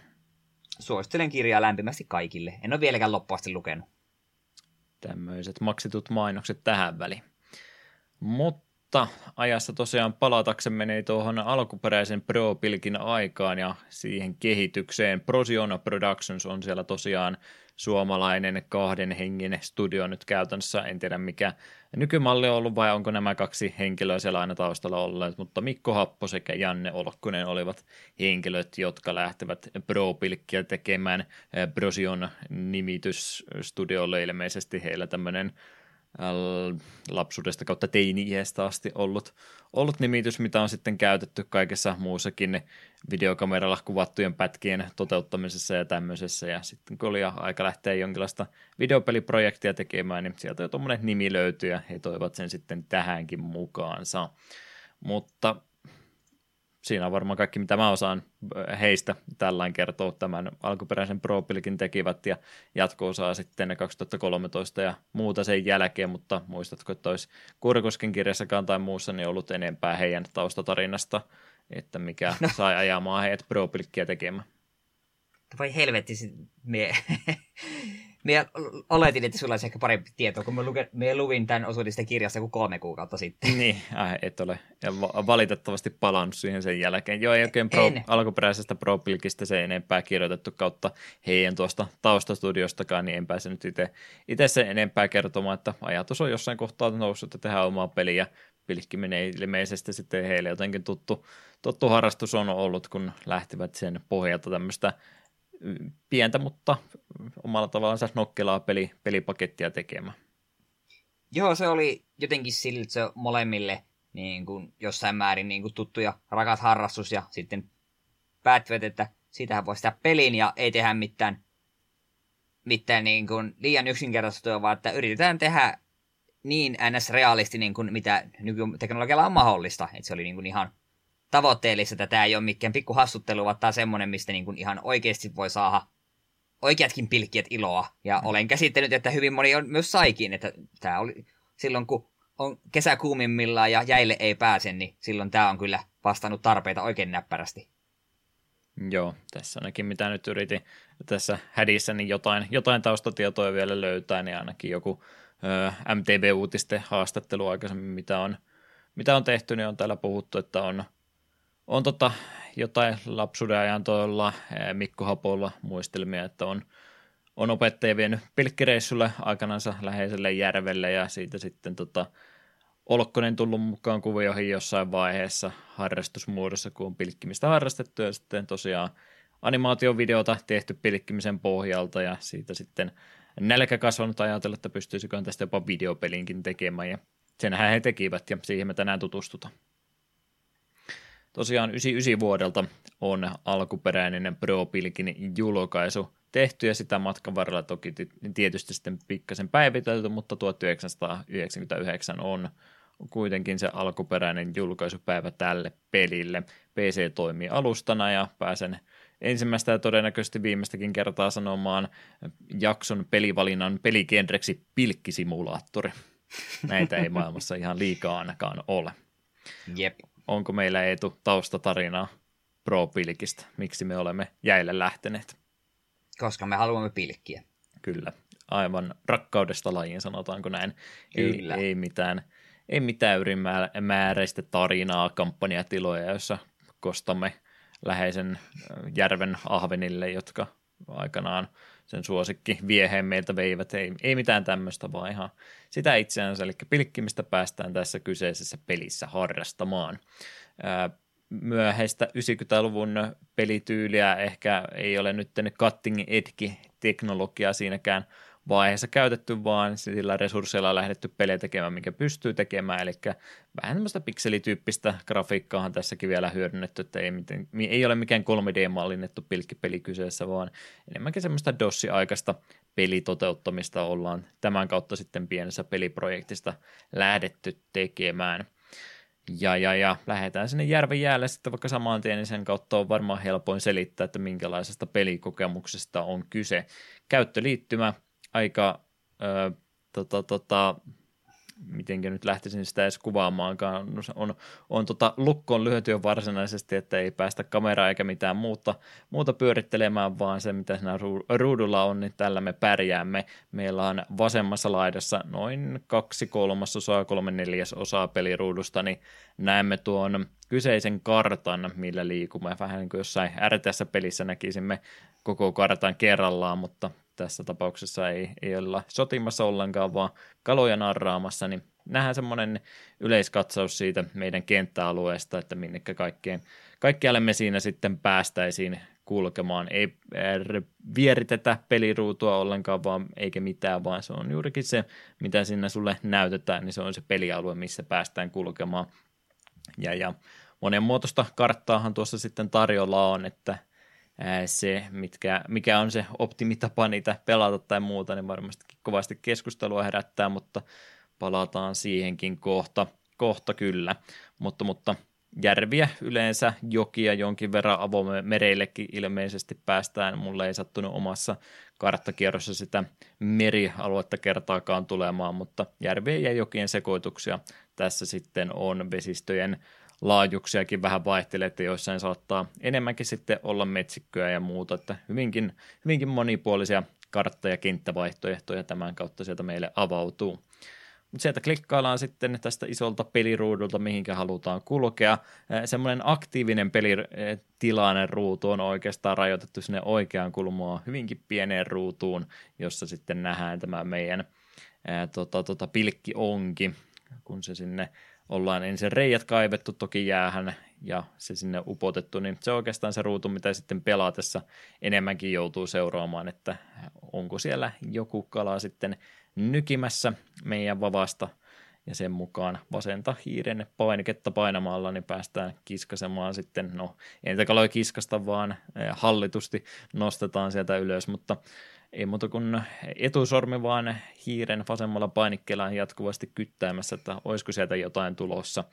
Suosittelen kirjaa lämpimästi kaikille. En ole vieläkään loppuasti lukenut. Tämmöiset maksitut mainokset tähän väliin. Mutta mutta ajassa tosiaan palataksemme niin tuohon alkuperäisen Pro-pilkin aikaan ja siihen kehitykseen. Prosiona Productions on siellä tosiaan suomalainen kahden hengen studio nyt käytännössä. En tiedä mikä nykymalli on ollut vai onko nämä kaksi henkilöä siellä aina taustalla olleet, mutta Mikko Happo sekä Janne Olkkunen olivat henkilöt, jotka lähtevät Pro-pilkkiä tekemään. Prosion nimitysstudiolle ilmeisesti heillä tämmöinen lapsuudesta kautta teini-iästä asti ollut, ollut nimitys, mitä on sitten käytetty kaikessa muussakin videokameralla kuvattujen pätkien toteuttamisessa ja tämmöisessä. Ja sitten kun oli aika lähteä jonkinlaista videopeliprojektia tekemään, niin sieltä jo tuommoinen nimi löytyi ja he toivat sen sitten tähänkin mukaansa. Mutta siinä on varmaan kaikki, mitä mä osaan heistä tällään kertoa tämän alkuperäisen pro tekivät ja jatko-osaa sitten 2013 ja muuta sen jälkeen, mutta muistatko, että olisi Kurkosken kirjassakaan tai muussa niin ollut enempää heidän taustatarinasta, että mikä no. sai ajamaan heidät pro tekemään. Vai helvetti, mie [LAUGHS] Mie oletin, että sulla olisi ehkä parempi tieto, kun mä, luke, mä luvin tämän osuudesta kirjasta kuin kolme kuukautta sitten. Niin, äh, et ole. Ja valitettavasti palannut siihen sen jälkeen. Joo, ei oikein pro, alkuperäisestä pro se enempää kirjoitettu kautta heidän tuosta taustastudiostakaan, niin en pääse nyt itse sen enempää kertomaan, että ajatus on jossain kohtaa noussut, että tehdään omaa peliä. Pilkkiminen ilmeisesti sitten heille jotenkin tuttu, tuttu harrastus on ollut, kun lähtivät sen pohjalta tämmöistä pientä, mutta omalla tavallaan nokkelaa peli, pelipakettia tekemään. Joo, se oli jotenkin sillä, että se molemmille niin kuin jossain määrin niin kuin tuttu ja rakas harrastus ja sitten päättivät, että siitähän voi sitä pelin ja ei tehdä mitään, mitään niin kuin liian yksinkertaista, vaan että yritetään tehdä niin ns-realisti niin kuin mitä nykyteknologialla on mahdollista. Että se oli niin kuin ihan tavoitteellista, että tämä ei ole mikään pikku hassuttelu, vaan tämä semmoinen, mistä niin kuin ihan oikeasti voi saada oikeatkin pilkkiet iloa. Ja mm. olen käsittänyt, että hyvin moni on myös saikin, että tämä oli silloin, kun on kesäkuumimmillaan ja jäille ei pääse, niin silloin tämä on kyllä vastannut tarpeita oikein näppärästi. Joo, tässä ainakin mitä nyt yritin tässä hädissä, niin jotain, jotain taustatietoa vielä löytää, niin ainakin joku ö, MTV-uutisten haastattelu aikaisemmin, mitä on, mitä on tehty, niin on täällä puhuttu, että on on tota, jotain lapsuuden ajan tuolla Mikko Hapolla muistelmia, että on, on opettaja vienyt pilkkireissulle aikanansa läheiselle järvelle ja siitä sitten tota, Olkkonen tullut mukaan kuvioihin jossain vaiheessa harrastusmuodossa, kun on pilkkimistä harrastettu ja sitten tosiaan animaatiovideota tehty pilkkimisen pohjalta ja siitä sitten nälkä kasvanut ajatella, että pystyisikö tästä jopa videopelinkin tekemään ja senhän he tekivät ja siihen me tänään tutustutaan. Tosiaan 99 vuodelta on alkuperäinen Pro Pilkin julkaisu tehty ja sitä matkan varrella toki tietysti sitten pikkasen päivitelty, mutta 1999 on kuitenkin se alkuperäinen julkaisupäivä tälle pelille. PC toimii alustana ja pääsen ensimmäistä ja todennäköisesti viimeistäkin kertaa sanomaan jakson pelivalinnan pelikenreksi pilkkisimulaattori. Näitä ei maailmassa ihan liikaa ainakaan ole. Jep. Onko meillä Eetu taustatarinaa Pro-pilkistä? Miksi me olemme jäille lähteneet? Koska me haluamme pilkkiä. Kyllä, aivan rakkaudesta lajiin sanotaanko näin. Kyllä. Ei, ei mitään, ei mitään ylimääräistä tarinaa, kampanjatiloja, jossa kostamme läheisen järven ahvenille, jotka aikanaan sen suosikki vieheen meiltä veivät. Ei, ei mitään tämmöistä, vaan ihan sitä itseänsä, eli pilkkimistä päästään tässä kyseisessä pelissä harrastamaan. myöhäistä 90-luvun pelityyliä ehkä ei ole nyt cutting edge teknologiaa siinäkään vaiheessa käytetty, vaan sillä resursseilla lähdetty pelejä tekemään, mikä pystyy tekemään, eli vähän tämmöistä pikselityyppistä grafiikkaahan tässäkin vielä hyödynnetty, että ei, miten, ei ole mikään 3D-mallinnettu pilkkipeli kyseessä, vaan enemmänkin semmoista DOS-aikaista pelitoteuttamista ollaan tämän kautta sitten pienessä peliprojektista lähdetty tekemään. Ja, ja, ja lähdetään sinne järven jäälle sitten vaikka samaan tien, niin sen kautta on varmaan helpoin selittää, että minkälaisesta pelikokemuksesta on kyse. Käyttöliittymä aika, ö, tota, tota, mitenkä nyt lähtisin sitä edes kuvaamaankaan, no on, on tota, lukkoon lyöty jo varsinaisesti, että ei päästä kameraa eikä mitään muuta, muuta pyörittelemään, vaan se mitä siinä ruudulla on, niin tällä me pärjäämme. Meillä on vasemmassa laidassa noin kaksi kolmasosaa, kolme neljäsosaa peliruudusta, niin näemme tuon kyseisen kartan, millä liikumme. Vähän niin kuin jossain RTS-pelissä näkisimme koko kartan kerrallaan, mutta tässä tapauksessa ei, ei olla sotimassa ollenkaan, vaan kaloja narraamassa, niin nähdään semmoinen yleiskatsaus siitä meidän kenttäalueesta, että minnekä kaikkeen, kaikkialle me siinä sitten päästäisiin kulkemaan. Ei vieritetä peliruutua ollenkaan, vaan eikä mitään, vaan se on juurikin se, mitä sinne sulle näytetään, niin se on se pelialue, missä päästään kulkemaan. Ja, ja monen muotoista karttaahan tuossa sitten tarjolla on, että – se, mitkä, mikä on se optimitapa niitä pelata tai muuta, niin varmasti kovasti keskustelua herättää, mutta palataan siihenkin kohta, kohta kyllä. Mutta, mutta järviä yleensä, jokia jonkin verran avomereillekin ilmeisesti päästään. Mulle ei sattunut omassa karttakierrossa sitä merialuetta kertaakaan tulemaan, mutta järvien ja jokien sekoituksia tässä sitten on vesistöjen laajuuksiakin vähän vaihtelee, että joissain saattaa enemmänkin sitten olla metsikköä ja muuta, että hyvinkin, hyvinkin monipuolisia kartta- ja kenttävaihtoehtoja tämän kautta sieltä meille avautuu. Mutta sieltä klikkaillaan sitten tästä isolta peliruudulta, mihinkä halutaan kulkea. Semmoinen aktiivinen pelitilainen ruutu on oikeastaan rajoitettu sinne oikeaan kulmaan hyvinkin pieneen ruutuun, jossa sitten nähdään tämä meidän ää, tota, tota, pilkkionki, kun se sinne ollaan ensin reijät kaivettu toki jäähän ja se sinne upotettu, niin se on oikeastaan se ruutu, mitä sitten pelaatessa enemmänkin joutuu seuraamaan, että onko siellä joku kala sitten nykimässä meidän vavasta ja sen mukaan vasenta hiiren painiketta painamalla, niin päästään kiskasemaan sitten, no ei niitä kaloja kiskasta, vaan eh, hallitusti nostetaan sieltä ylös, mutta ei muuta kuin etusormi vaan hiiren vasemmalla painikkeella jatkuvasti kyttäämässä, että olisiko sieltä jotain tulossa.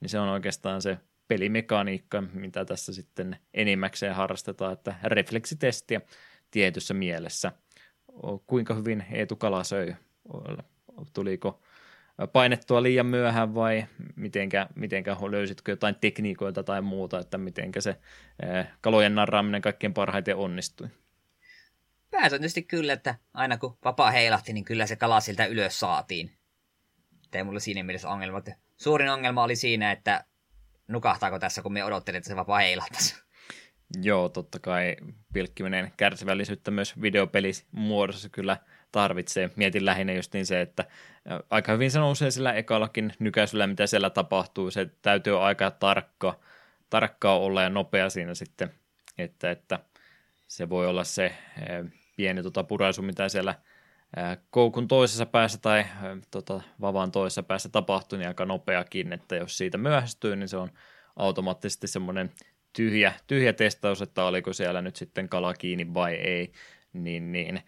Niin se on oikeastaan se pelimekaniikka, mitä tässä sitten enimmäkseen harrastetaan, että refleksitestiä tietyssä mielessä. Kuinka hyvin Eetu Kala söi? Tuliko painettua liian myöhään vai mitenkä, mitenkä löysitkö jotain tekniikoita tai muuta, että mitenkä se kalojen narraaminen kaikkein parhaiten onnistui? Pääsääntöisesti kyllä, että aina kun vapaa heilahti, niin kyllä se kala sieltä ylös saatiin. Ei mulla siinä mielessä ongelma. Suurin ongelma oli siinä, että nukahtaako tässä, kun me odottelin, että se vapaa heilahtaisi. Joo, totta kai pilkkiminen kärsivällisyyttä myös videopelimuodossa kyllä tarvitsee. Mietin lähinnä just niin se, että aika hyvin se nousee sillä ekallakin nykäisyllä, mitä siellä tapahtuu. Se täytyy aika tarkka, tarkkaa olla ja nopea siinä sitten, että, että se voi olla se pieni tota, puraisu, mitä siellä koukun toisessa päässä tai tota, vavan toisessa päässä tapahtuu, niin aika nopeakin, että jos siitä myöhästyy, niin se on automaattisesti semmoinen tyhjä, tyhjä testaus, että oliko siellä nyt sitten kala kiinni vai ei, niin, niin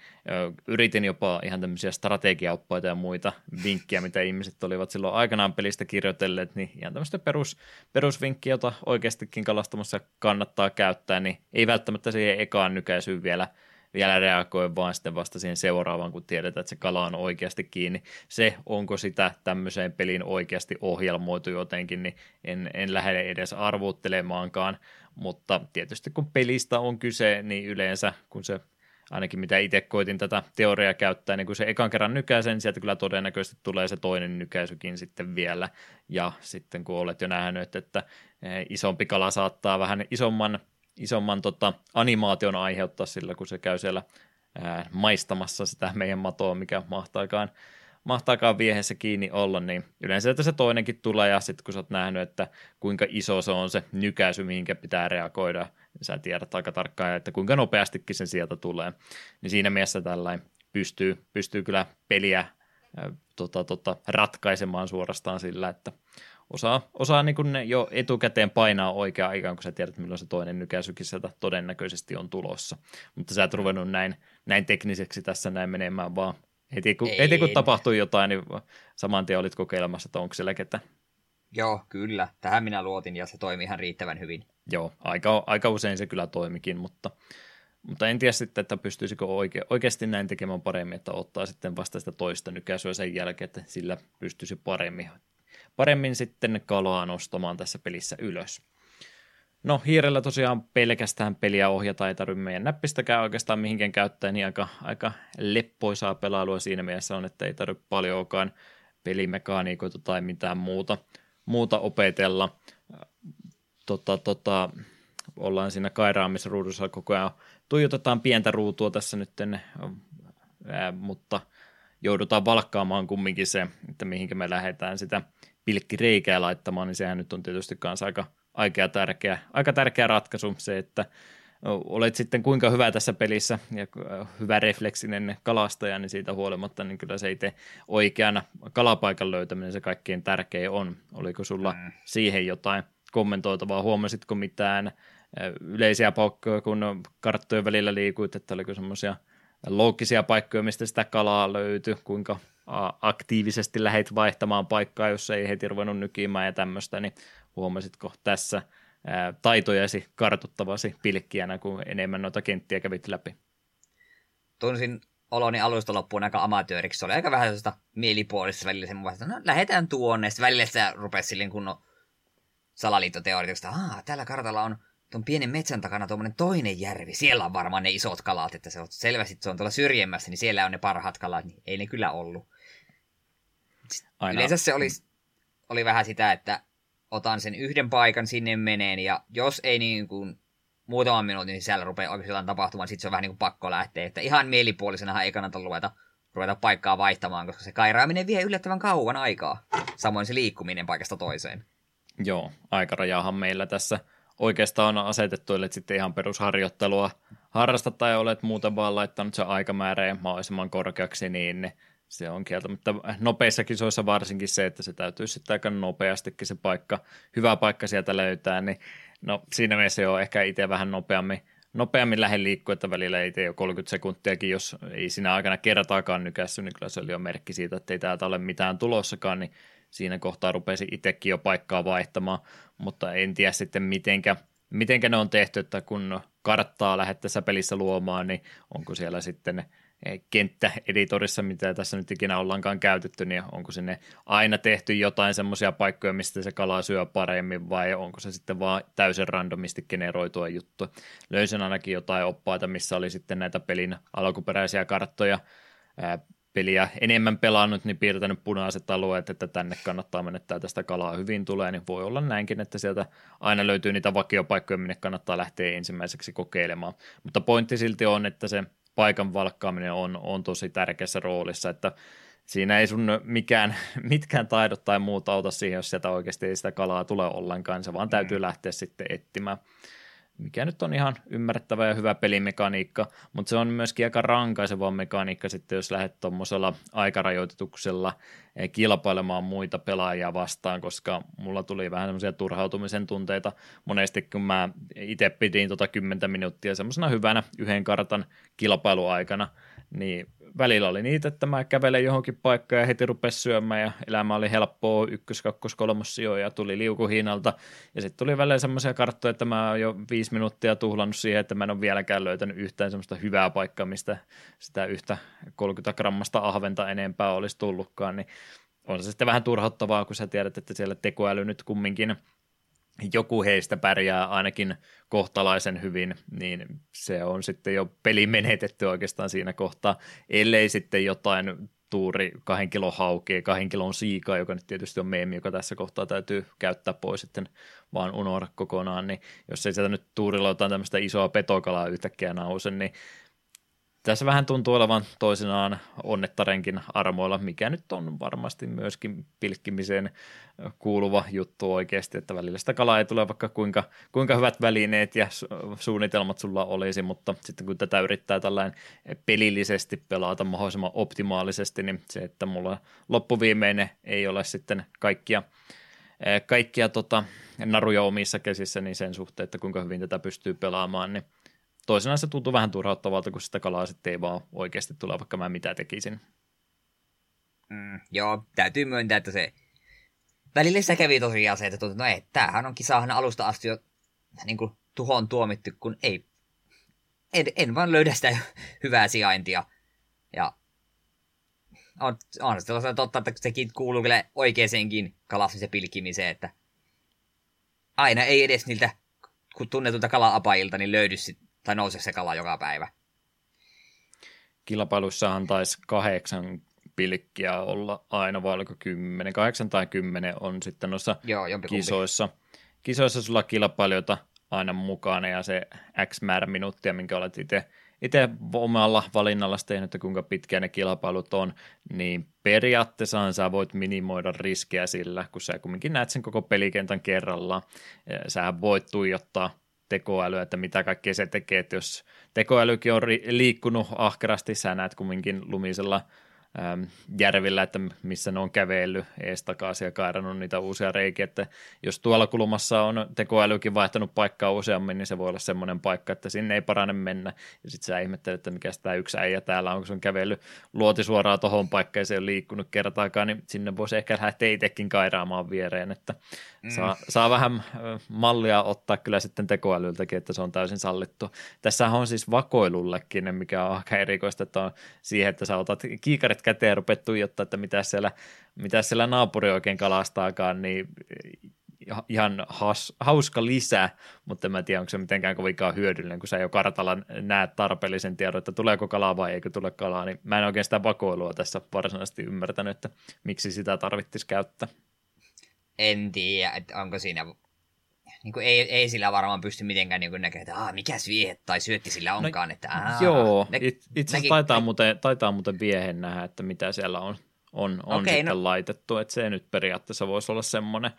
yritin jopa ihan tämmöisiä strategiaoppaita ja muita vinkkejä, mitä ihmiset olivat silloin aikanaan pelistä kirjoitelleet, niin ihan tämmöistä perus, perusvinkkiä, jota oikeastikin kalastamassa kannattaa käyttää, niin ei välttämättä siihen ekaan nykäisyyn vielä – vielä reagoi vaan sitten vasta siihen seuraavaan, kun tiedetään, että se kala on oikeasti kiinni. Se, onko sitä tämmöiseen peliin oikeasti ohjelmoitu jotenkin, niin en, en lähde edes arvuttelemaankaan, mutta tietysti kun pelistä on kyse, niin yleensä kun se ainakin mitä itse koitin tätä teoriaa käyttää, niin kun se ekan kerran nykäisen, niin sieltä kyllä todennäköisesti tulee se toinen nykäisykin sitten vielä, ja sitten kun olet jo nähnyt, että eh, isompi kala saattaa vähän isomman isomman tota, animaation aiheuttaa sillä, kun se käy siellä ää, maistamassa sitä meidän matoa, mikä mahtaakaan, mahtaakaan viehessä kiinni olla, niin yleensä että se toinenkin tulee, ja sitten kun sä oot nähnyt, että kuinka iso se on se nykäisy, mihinkä pitää reagoida, niin sä tiedät aika tarkkaan, että kuinka nopeastikin se sieltä tulee. Niin siinä mielessä tällainen pystyy, pystyy kyllä peliä ää, tota, tota, ratkaisemaan suorastaan sillä, että osaa, osaa niin kuin ne jo etukäteen painaa oikeaan aikaan, kun sä tiedät, milloin se toinen nykäisykin sieltä todennäköisesti on tulossa. Mutta sä et ruvennut näin, näin tekniseksi tässä näin menemään, vaan heti kun, Ei, heti kun tapahtui jotain, niin saman tien olit kokeilemassa, että onko siellä ketä. Joo, kyllä. Tähän minä luotin ja se toimi ihan riittävän hyvin. Joo, aika, aika usein se kyllä toimikin, mutta, mutta en tiedä sitten, että pystyisikö oike, oikeasti näin tekemään paremmin, että ottaa sitten vasta sitä toista nykäisyä sen jälkeen, että sillä pystyisi paremmin paremmin sitten kalaa nostamaan tässä pelissä ylös. No hiirellä tosiaan pelkästään peliä ohjata ei tarvitse meidän näppistäkään oikeastaan mihinkään käyttää, niin aika, aika leppoisaa pelailua siinä mielessä on, että ei tarvitse paljonkaan pelimekaniikoita tai mitään muuta, muuta opetella. Tota, tota, ollaan siinä kairaamisruudussa koko ajan. Tuijotetaan pientä ruutua tässä nyt, ää, mutta joudutaan valkkaamaan kumminkin se, että mihinkä me lähdetään sitä pilkkireikää laittamaan, niin sehän nyt on tietysti kanssa aika, aika, tärkeä, aika tärkeä ratkaisu se, että olet sitten kuinka hyvä tässä pelissä ja hyvä refleksinen kalastaja, niin siitä huolimatta, niin kyllä se itse oikeana kalapaikan löytäminen se kaikkein tärkein on. Oliko sulla mm. siihen jotain kommentoitavaa? Huomasitko mitään yleisiä paikkoja, kun karttojen välillä liikuit, että oliko semmoisia loogisia paikkoja, mistä sitä kalaa löytyi, kuinka aktiivisesti lähet vaihtamaan paikkaa, jos ei heti ruvennut nykimään ja tämmöistä, niin huomasitko tässä taitojasi kartuttavasi pilkkiänä, kun enemmän noita kenttiä kävit läpi? Tunsin oloni alusta loppuun aika amatööriksi. Se oli aika vähän sellaista mielipuolista välillä semmoista, no lähdetään tuonne. Sitten välillä se rupesi silleen kunnon salaliittoteoritikosta, että täällä kartalla on tuon pienen metsän takana tuommoinen toinen järvi. Siellä on varmaan ne isot kalat, että se on selvästi, se on tuolla syrjemmässä, niin siellä on ne parhaat kalat, niin ei ne kyllä ollut. Aina. Yleensä se oli, oli vähän sitä, että otan sen yhden paikan, sinne meneen, ja jos ei niin kuin muutaman minuutin sisällä rupea oikeasti jotain tapahtumaan, sitten se on vähän niin kuin pakko lähteä. Että ihan mielipuolisena ei kannata ruveta, ruveta paikkaa vaihtamaan, koska se kairaaminen vie yllättävän kauan aikaa. Samoin se liikkuminen paikasta toiseen. Joo, aikarajahan meillä tässä oikeastaan on asetettu, että sitten ihan perusharjoittelua harrastat tai olet muuten vaan laittanut sen aikamääreen mahdollisimman korkeaksi, niin se on kieltämättä nopeissa kisoissa varsinkin se, että se täytyy sitten aika nopeastikin se paikka, hyvä paikka sieltä löytää, niin no siinä mielessä jo ehkä itse vähän nopeammin, nopeammin lähden liikkua, että välillä ei tee jo 30 sekuntiakin, jos ei siinä aikana kertaakaan nykässy, niin kyllä se oli jo merkki siitä, että ei täältä ole mitään tulossakaan, niin siinä kohtaa rupesi itsekin jo paikkaa vaihtamaan, mutta en tiedä sitten mitenkä, mitenkä ne on tehty, että kun karttaa lähettäessä pelissä luomaan, niin onko siellä sitten Eh, kenttäeditorissa, mitä tässä nyt ikinä ollaankaan käytetty, niin onko sinne aina tehty jotain semmoisia paikkoja, mistä se kala syö paremmin, vai onko se sitten vaan täysin randomisti generoitua juttu. Löysin ainakin jotain oppaita, missä oli sitten näitä pelin alkuperäisiä karttoja, ää, peliä enemmän pelannut, niin piirtänyt punaiset alueet, että tänne kannattaa mennä, että tästä kalaa hyvin tulee, niin voi olla näinkin, että sieltä aina löytyy niitä vakiopaikkoja, minne kannattaa lähteä ensimmäiseksi kokeilemaan. Mutta pointti silti on, että se paikan valkkaaminen on, on tosi tärkeässä roolissa, että siinä ei sun mikään, [LAUGHS] mitkään taidot tai muut auta siihen, jos sieltä oikeasti ei sitä kalaa tule ollenkaan, se vaan täytyy mm. lähteä sitten etsimään mikä nyt on ihan ymmärrettävä ja hyvä pelimekaniikka, mutta se on myöskin aika rankaiseva mekaniikka sitten, jos lähdet tuommoisella aikarajoituksella eh, kilpailemaan muita pelaajia vastaan, koska mulla tuli vähän semmoisia turhautumisen tunteita. Monesti, kun mä itse pidin tota 10 minuuttia semmoisena hyvänä yhden kartan kilpailuaikana, niin välillä oli niitä, että mä kävelen johonkin paikkaan ja heti rupesi syömään ja elämä oli helppoa, ykkös, kakkos, kolmos sijoja ja tuli liukuhiinalta. Ja sitten tuli välillä semmoisia karttoja, että mä oon jo viisi minuuttia tuhlannut siihen, että mä en ole vieläkään löytänyt yhtään semmoista hyvää paikkaa, mistä sitä yhtä 30 grammasta ahventa enempää olisi tullutkaan, niin on se sitten vähän turhauttavaa, kun sä tiedät, että siellä tekoäly nyt kumminkin – joku heistä pärjää ainakin kohtalaisen hyvin, niin se on sitten jo peli menetetty oikeastaan siinä kohtaa, ellei sitten jotain tuuri kahden kilon haukea, kahden kilon siikaa, joka nyt tietysti on meemi, joka tässä kohtaa täytyy käyttää pois sitten vaan unohda kokonaan, niin jos ei sieltä nyt tuurilla jotain tämmöistä isoa petokalaa yhtäkkiä nouse, niin tässä vähän tuntuu olevan toisinaan onnettarenkin armoilla, mikä nyt on varmasti myöskin pilkkimiseen kuuluva juttu oikeasti, että välillä sitä kalaa ei tule vaikka kuinka, kuinka hyvät välineet ja suunnitelmat sulla olisi, mutta sitten kun tätä yrittää tällainen pelillisesti pelata mahdollisimman optimaalisesti, niin se, että mulla loppuviimeinen ei ole sitten kaikkia kaikkia tota, naruja omissa käsissä, niin sen suhteen, että kuinka hyvin tätä pystyy pelaamaan, niin toisenaan se tuntuu vähän turhauttavalta, kun sitä kalaa sitten ei vaan oikeasti tule, vaikka mä mitä tekisin. Mm, joo, täytyy myöntää, että se välillä se kävi tosiaan se, että tuntuu, no ei, tämähän on kisahan alusta asti jo niin kuin, tuhon tuomittu, kun ei, en, en vaan löydä sitä [LAUGHS] hyvää sijaintia. Ja on, on se totta, että sekin kuuluu kyllä oikeeseenkin kalastamisen pilkimiseen, että aina ei edes niiltä kun tunnetulta kala-apailta, niin löydy sit tai nousee se kala joka päivä. Kilpailuissahan taisi kahdeksan pilkkiä olla aina, vai oliko kymmenen? Kahdeksan tai kymmenen on sitten noissa Joo, kisoissa. Kisoissa sulla kilpailijoita aina mukana ja se X määrä minuuttia, minkä olet itse itse omalla valinnalla tehnyt, että kuinka pitkiä ne kilpailut on, niin periaatteessa sä voit minimoida riskejä sillä, kun sä kumminkin näet sen koko pelikentän kerralla. Sä voit tuijottaa tekoälyä, että mitä kaikkea se tekee, että jos tekoälykin on liikkunut ahkerasti, sä näet kumminkin lumisella – järvillä, että missä ne on kävellyt ees takaisin ja kairannut niitä uusia reikiä, että jos tuolla kulmassa on tekoälykin vaihtanut paikkaa useammin, niin se voi olla semmoinen paikka, että sinne ei parane mennä, ja sitten sä ihmettelet, että mikä tämä yksi äijä täällä on, kun se on kävellyt luoti suoraan tohon paikkaan ja se on liikkunut kertaakaan, niin sinne voisi ehkä lähteä itsekin kairaamaan viereen, että mm. saa, saa vähän mallia ottaa kyllä sitten tekoälyltäkin, että se on täysin sallittu. Tässä on siis vakoilullekin, mikä on aika erikoista, että on siihen, että sä otat kiikarit käteen ja rupeat tuijottaa, että mitä siellä, mitä siellä naapuri oikein kalastaakaan, niin ihan has, hauska lisä, mutta en mä tiedä, onko se mitenkään kovinkaan hyödyllinen, kun sä jo kartalla näet tarpeellisen tiedon, että tuleeko kalaa vai eikö tule kalaa, niin mä en oikein sitä vakoilua tässä varsinaisesti ymmärtänyt, että miksi sitä tarvittisi käyttää. En tiedä, että onko siinä niin kuin ei, ei sillä varmaan pysty mitenkään niin näkemään, että ah, mikä viehe tai syötti sillä no, onkaan. No, että, aah, joo, itse asiassa taitaa, muuten, taitaa muuten viehen nähdä, että mitä siellä on, on, on okay, sitten no. laitettu, että se nyt periaatteessa voisi olla semmoinen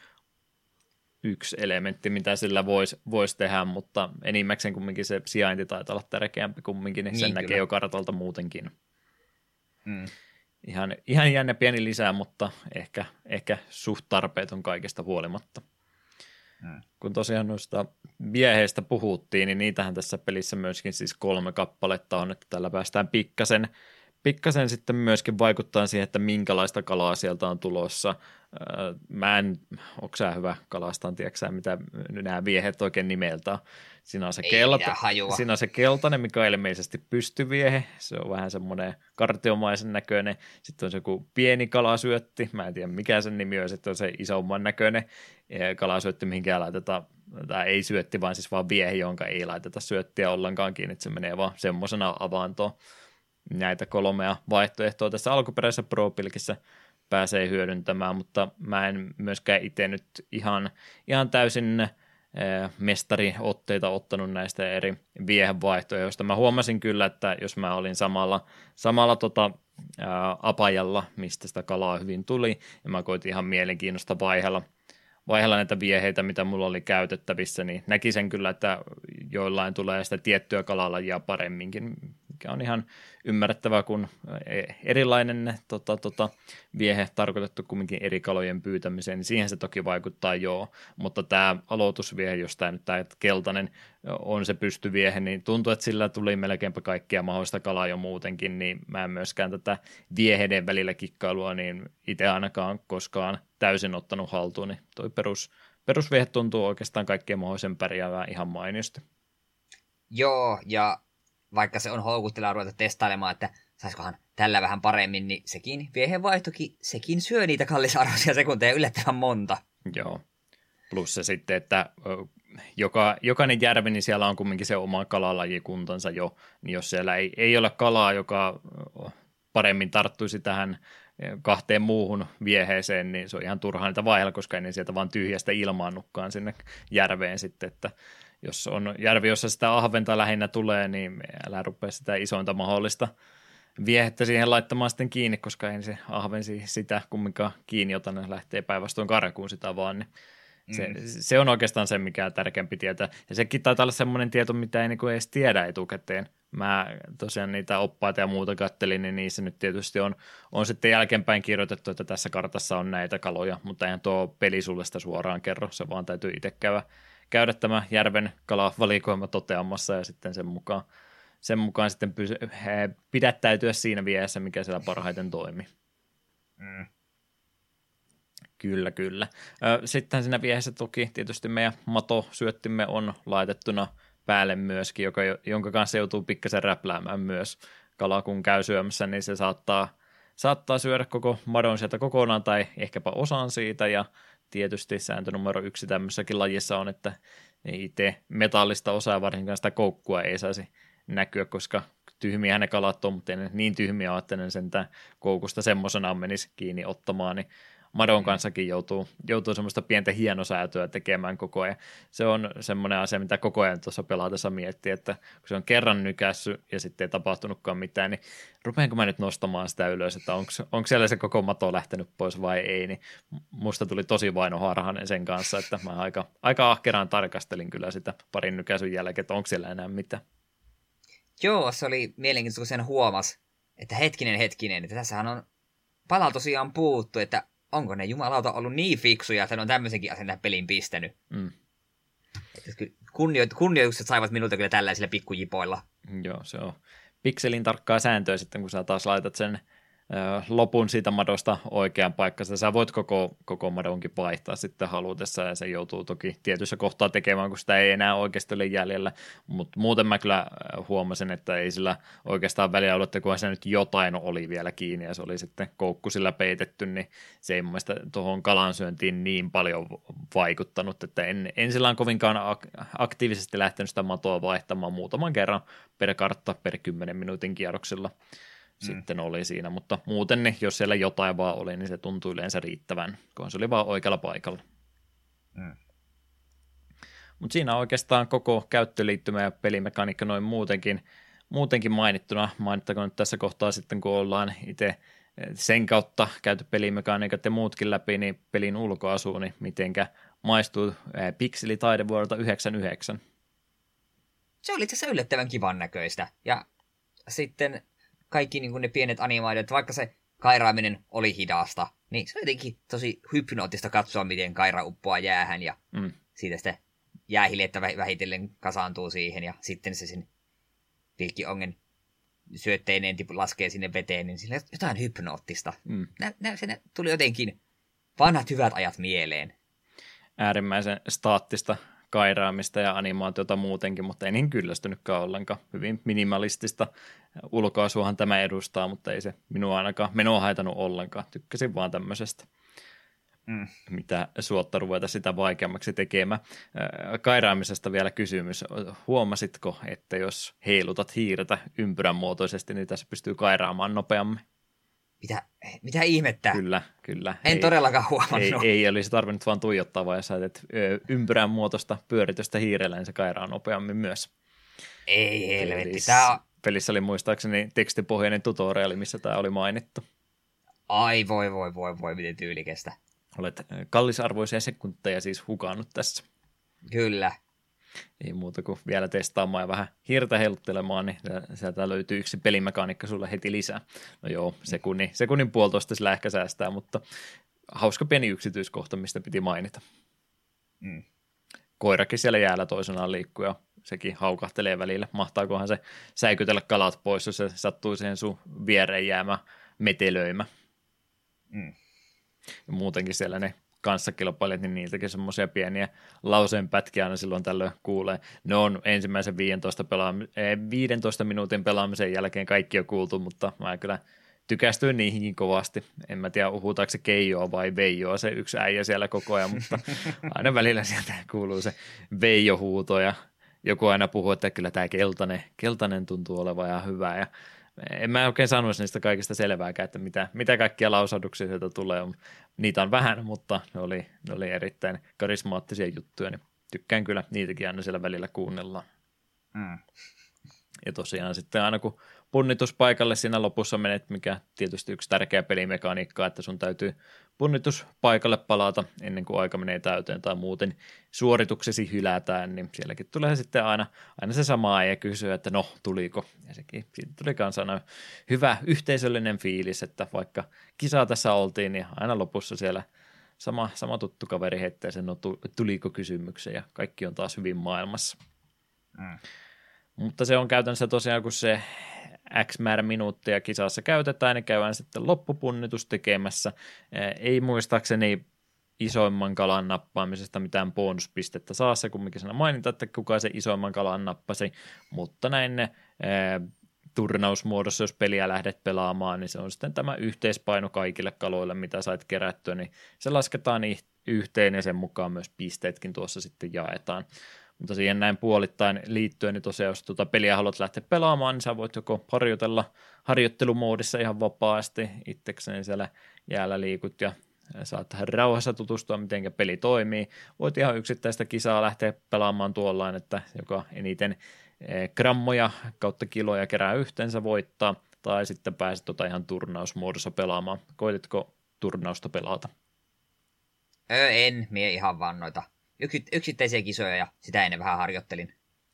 yksi elementti, mitä sillä voisi vois tehdä, mutta enimmäkseen kumminkin se sijainti taitaa olla tärkeämpi kumminkin, niin, niin sen kyllä. näkee jo kartalta muutenkin. Mm. Ihan, ihan jännä pieni lisää, mutta ehkä, ehkä suht tarpeeton kaikesta huolimatta. Hmm. Kun tosiaan noista vieheistä puhuttiin, niin niitähän tässä pelissä myöskin siis kolme kappaletta on, että tällä päästään pikkasen, pikkasen sitten myöskin vaikuttaa siihen, että minkälaista kalaa sieltä on tulossa. Mä en, onko sä hyvä kalastaan, tiedätkö mitä nämä viehet oikein nimeltä Siinä on, se kelta, siinä on se keltainen, mikä on ilmeisesti pystyviehe, se on vähän semmoinen kartiomaisen näköinen. Sitten on se joku pieni kalasyötti, mä en tiedä mikä sen nimi on, sitten on se isomman näköinen kalasyötti, mihinkä laitetaan, tai ei syötti, vaan siis vaan viehe, jonka ei laiteta syöttiä ollenkaan kiinni, että se menee vaan semmoisena avaantoon. Näitä kolmea vaihtoehtoa tässä alkuperäisessä Pro-pilkissä pääsee hyödyntämään, mutta mä en myöskään itse nyt ihan, ihan täysin mestariotteita ottanut näistä eri viehevaihtoehdoista. Mä huomasin kyllä, että jos mä olin samalla, samalla tota, ää, apajalla, mistä sitä kalaa hyvin tuli, ja mä koitin ihan mielenkiinnosta vaihella – vaihella näitä vieheitä, mitä mulla oli käytettävissä, niin näkisin kyllä, että joillain tulee sitä tiettyä kalalajia paremminkin, mikä on ihan ymmärrettävää, kun e, erilainen tota, tota, viehe tarkoitettu kumminkin eri kalojen pyytämiseen, niin siihen se toki vaikuttaa joo, mutta tämä aloitusviehe, jos tämä nyt tämä keltainen on se pystyviehe, niin tuntuu, että sillä tuli melkeinpä kaikkia mahdollista kalaa jo muutenkin, niin mä en myöskään tätä vieheiden välillä kikkailua, niin itse ainakaan koskaan täysin ottanut haltuun, niin toi perus, perusviehe tuntuu oikeastaan kaikkien mahdollisen pärjäävää ihan mainiosti. Joo, ja vaikka se on houkutteleva ruveta testailemaan, että saisikohan tällä vähän paremmin, niin sekin viehevaihtokin, sekin syö niitä kallisarvoisia sekunteja yllättävän monta. Joo. Plus se sitten, että joka, jokainen järvi, niin siellä on kumminkin se oma kalalajikuntansa jo, niin jos siellä ei, ei ole kalaa, joka paremmin tarttuisi tähän kahteen muuhun vieheeseen, niin se on ihan turhaa niitä vaihella, koska ei ne sieltä vaan tyhjästä ilmaannukkaan sinne järveen sitten, että jos on järvi, jossa sitä ahventa lähinnä tulee, niin älä rupea sitä isointa mahdollista viehettä siihen laittamaan sitten kiinni, koska ei se ahvensi sitä kumminkaan kiinni, jota ne lähtee päinvastoin karkuun sitä vaan, niin se, mm. se on oikeastaan se, mikä tärkeämpi tietää. Ja sekin taitaa olla semmoinen tieto, mitä ei niin edes tiedä etukäteen. Mä tosiaan niitä oppaita ja muuta kattelin, niin niissä nyt tietysti on, on sitten jälkeenpäin kirjoitettu, että tässä kartassa on näitä kaloja, mutta eihän tuo peli sulle sitä suoraan kerro, se vaan täytyy itse käydä käydä tämä järven kalavalikoima toteamassa ja sitten sen mukaan, sen mukaan sitten pysy, pidättäytyä siinä vieressä, mikä siellä parhaiten toimii. Mm. Kyllä, kyllä. Sitten siinä vieressä toki tietysti meidän matosyöttimme on laitettuna päälle myöskin, joka, jonka kanssa joutuu pikkasen räpläämään myös. Kala kun käy syömässä, niin se saattaa, saattaa syödä koko madon sieltä kokonaan tai ehkäpä osan siitä ja tietysti sääntö numero yksi tämmöisessäkin lajissa on, että itse metallista osaa varsinkaan sitä koukkua ei saisi näkyä, koska tyhmiä ne kalat on, mutta ne niin tyhmiä että ne sentään koukusta semmoisena menisi kiinni ottamaan, niin Madon kanssakin joutuu, joutuu semmoista pientä hienosäätöä tekemään koko ajan. Se on semmoinen asia, mitä koko ajan tuossa pelaatessa miettii, että kun se on kerran nykässy ja sitten ei tapahtunutkaan mitään, niin rupeanko mä nyt nostamaan sitä ylös, että onko siellä se koko mato lähtenyt pois vai ei, niin musta tuli tosi vainoharhainen sen kanssa, että mä aika, aika ahkeraan tarkastelin kyllä sitä parin nykäsyn jälkeen, että onko siellä enää mitään. Joo, se oli mielenkiintoista, kun sen huomas, että hetkinen, hetkinen, että tässähän on pala tosiaan puuttu, että onko ne jumalauta ollut niin fiksuja, että ne on tämmöisenkin asian tähän peliin pistänyt. Mm. Kunnioit, kunnioitukset saivat minulta kyllä tällaisilla pikkujipoilla. Joo, se on pikselin tarkkaa sääntöä sitten, kun sä taas laitat sen lopun siitä madosta oikean paikkaan. Sä voit koko, koko madonkin vaihtaa sitten halutessa ja se joutuu toki tietyssä kohtaa tekemään, kun sitä ei enää oikeasti ole jäljellä. Mutta muuten mä kyllä huomasin, että ei sillä oikeastaan väliä ollut, että kun se nyt jotain oli vielä kiinni ja se oli sitten koukku sillä peitetty, niin se ei mun mielestä tuohon kalansyöntiin niin paljon vaikuttanut, että en, en sillä kovinkaan aktiivisesti lähtenyt sitä matoa vaihtamaan muutaman kerran per kartta per 10 minuutin kierroksilla mm. sitten oli siinä, mutta muuten niin, jos siellä jotain vaan oli, niin se tuntui yleensä riittävän, kun se oli vaan oikealla paikalla. Mm. Mutta siinä on oikeastaan koko käyttöliittymä ja pelimekaniikka noin muutenkin, muutenkin mainittuna. Mainittakoon nyt tässä kohtaa sitten, kun ollaan itse eh, sen kautta käyty pelimekaniikat ja muutkin läpi, niin pelin ulkoasu, niin mitenkä maistuu eh, Pixeli taide vuodelta 99. Se oli itse asiassa yllättävän kivan näköistä. Ja sitten kaikki niin kuin ne pienet animaatiot, vaikka se kairaaminen oli hidasta, niin se on jotenkin tosi hypnoottista katsoa, miten kaira uppoaa jäähän ja mm. siitä sitten jäähilettä vähitellen kasaantuu siihen ja sitten se sen pilkkiongen syötteineen laskee sinne veteen, niin sillä jotain hypnoottista. Mm. Nä, nä, se tuli jotenkin vanhat hyvät ajat mieleen. Äärimmäisen staattista kairaamista ja animaatiota muutenkin, mutta ei niin kyllästynytkään ollenkaan. Hyvin minimalistista ulkoasuahan tämä edustaa, mutta ei se minua ainakaan menoa haitannut ollenkaan. Tykkäsin vaan tämmöisestä. Mm. mitä suotta ruveta sitä vaikeammaksi tekemään. Kairaamisesta vielä kysymys. Huomasitko, että jos heilutat hiirtä ympyrän muotoisesti, niin tässä pystyy kairaamaan nopeammin? Mitä, mitä ihmettä? Kyllä, kyllä. En ei, todellakaan huomannut. Ei, ei olisi tarvinnut vaan tuijottaa, vaan jos sait ympyrän muotoista pyöritystä hiirellä, niin se kairaa nopeammin myös. Ei helvetti. Pelissä, Tää... pelissä oli muistaakseni tekstipohjainen tutoriali, missä tämä oli mainittu. Ai voi voi voi voi, miten tyylikestä. Olet kallisarvoisia sekunteja siis hukannut tässä. Kyllä. Ei muuta kuin vielä testaamaan ja vähän hirtä heiluttelemaan, niin sieltä löytyy yksi pelimekaniikka sulle heti lisää. No joo, sekunnin, sekunnin puolitoista sillä ehkä säästää, mutta hauska pieni yksityiskohta, mistä piti mainita. Mm. Koirakin siellä jäällä toisenaan liikkuu ja sekin haukahtelee välillä. Mahtaakohan se säikytellä kalat pois, jos se sattuu siihen sun viereen jäämään metelöimä. Mm. Ja muutenkin siellä ne kanssakilpailijat, niin niiltäkin semmoisia pieniä lauseen pätkiä aina silloin tällöin kuulee. Ne on ensimmäisen 15, pelaam- 15 minuutin pelaamisen jälkeen kaikki on kuultu, mutta mä kyllä tykästyin niihinkin kovasti. En mä tiedä, uhutaanko se Keijoa vai Veijoa, se yksi äijä siellä koko ajan, mutta [LAUGHS] aina välillä sieltä kuuluu se Veijo-huuto ja joku aina puhuu, että kyllä tämä keltainen, keltainen tuntuu olevan ihan hyvä ja en mä oikein sanoisi niistä kaikista selvääkään, että mitä, mitä kaikkia lausahduksia sieltä tulee. Niitä on vähän, mutta ne oli, ne oli erittäin karismaattisia juttuja, niin tykkään kyllä niitäkin aina siellä välillä kuunnellaan. Mm. Ja tosiaan sitten aina kun punnituspaikalle siinä lopussa menet, mikä tietysti yksi tärkeä pelimekaniikka, että sun täytyy punnituspaikalle palata ennen kuin aika menee täyteen tai muuten suorituksesi hylätään, niin sielläkin tulee sitten aina, aina se sama ja kysyä, että no, tuliko? Ja sekin, siitä tuli kanssa aina hyvä yhteisöllinen fiilis, että vaikka kisaa tässä oltiin, niin aina lopussa siellä sama, sama tuttu kaveri heittää sen, no tuliko kysymyksiä ja kaikki on taas hyvin maailmassa. Mm. Mutta se on käytännössä tosiaan, kun se X määrä minuuttia kisassa käytetään, niin käydään sitten loppupunnitus tekemässä. Ei muistaakseni isoimman kalan nappaamisesta mitään bonuspistettä saa se kumminkin sana mainita, että kuka se isoimman kalan nappasi, mutta näin ne turnausmuodossa, jos peliä lähdet pelaamaan, niin se on sitten tämä yhteispaino kaikille kaloille, mitä sait kerättyä, niin se lasketaan yhteen ja sen mukaan myös pisteetkin tuossa sitten jaetaan. Mutta siihen näin puolittain liittyen, niin tosiaan jos tuota peliä haluat lähteä pelaamaan, niin sä voit joko harjoitella harjoittelumoodissa ihan vapaasti itsekseen siellä jäällä liikut ja saat rauhassa tutustua, miten peli toimii. Voit ihan yksittäistä kisaa lähteä pelaamaan tuollain, että joka eniten eh, grammoja kautta kiloja kerää yhteensä voittaa, tai sitten pääset tota ihan turnausmuodossa pelaamaan. Koititko turnausta pelata? Öö, en, mie ihan vaan noita yksittäisiä kisoja ja sitä ennen vähän harjoittelin.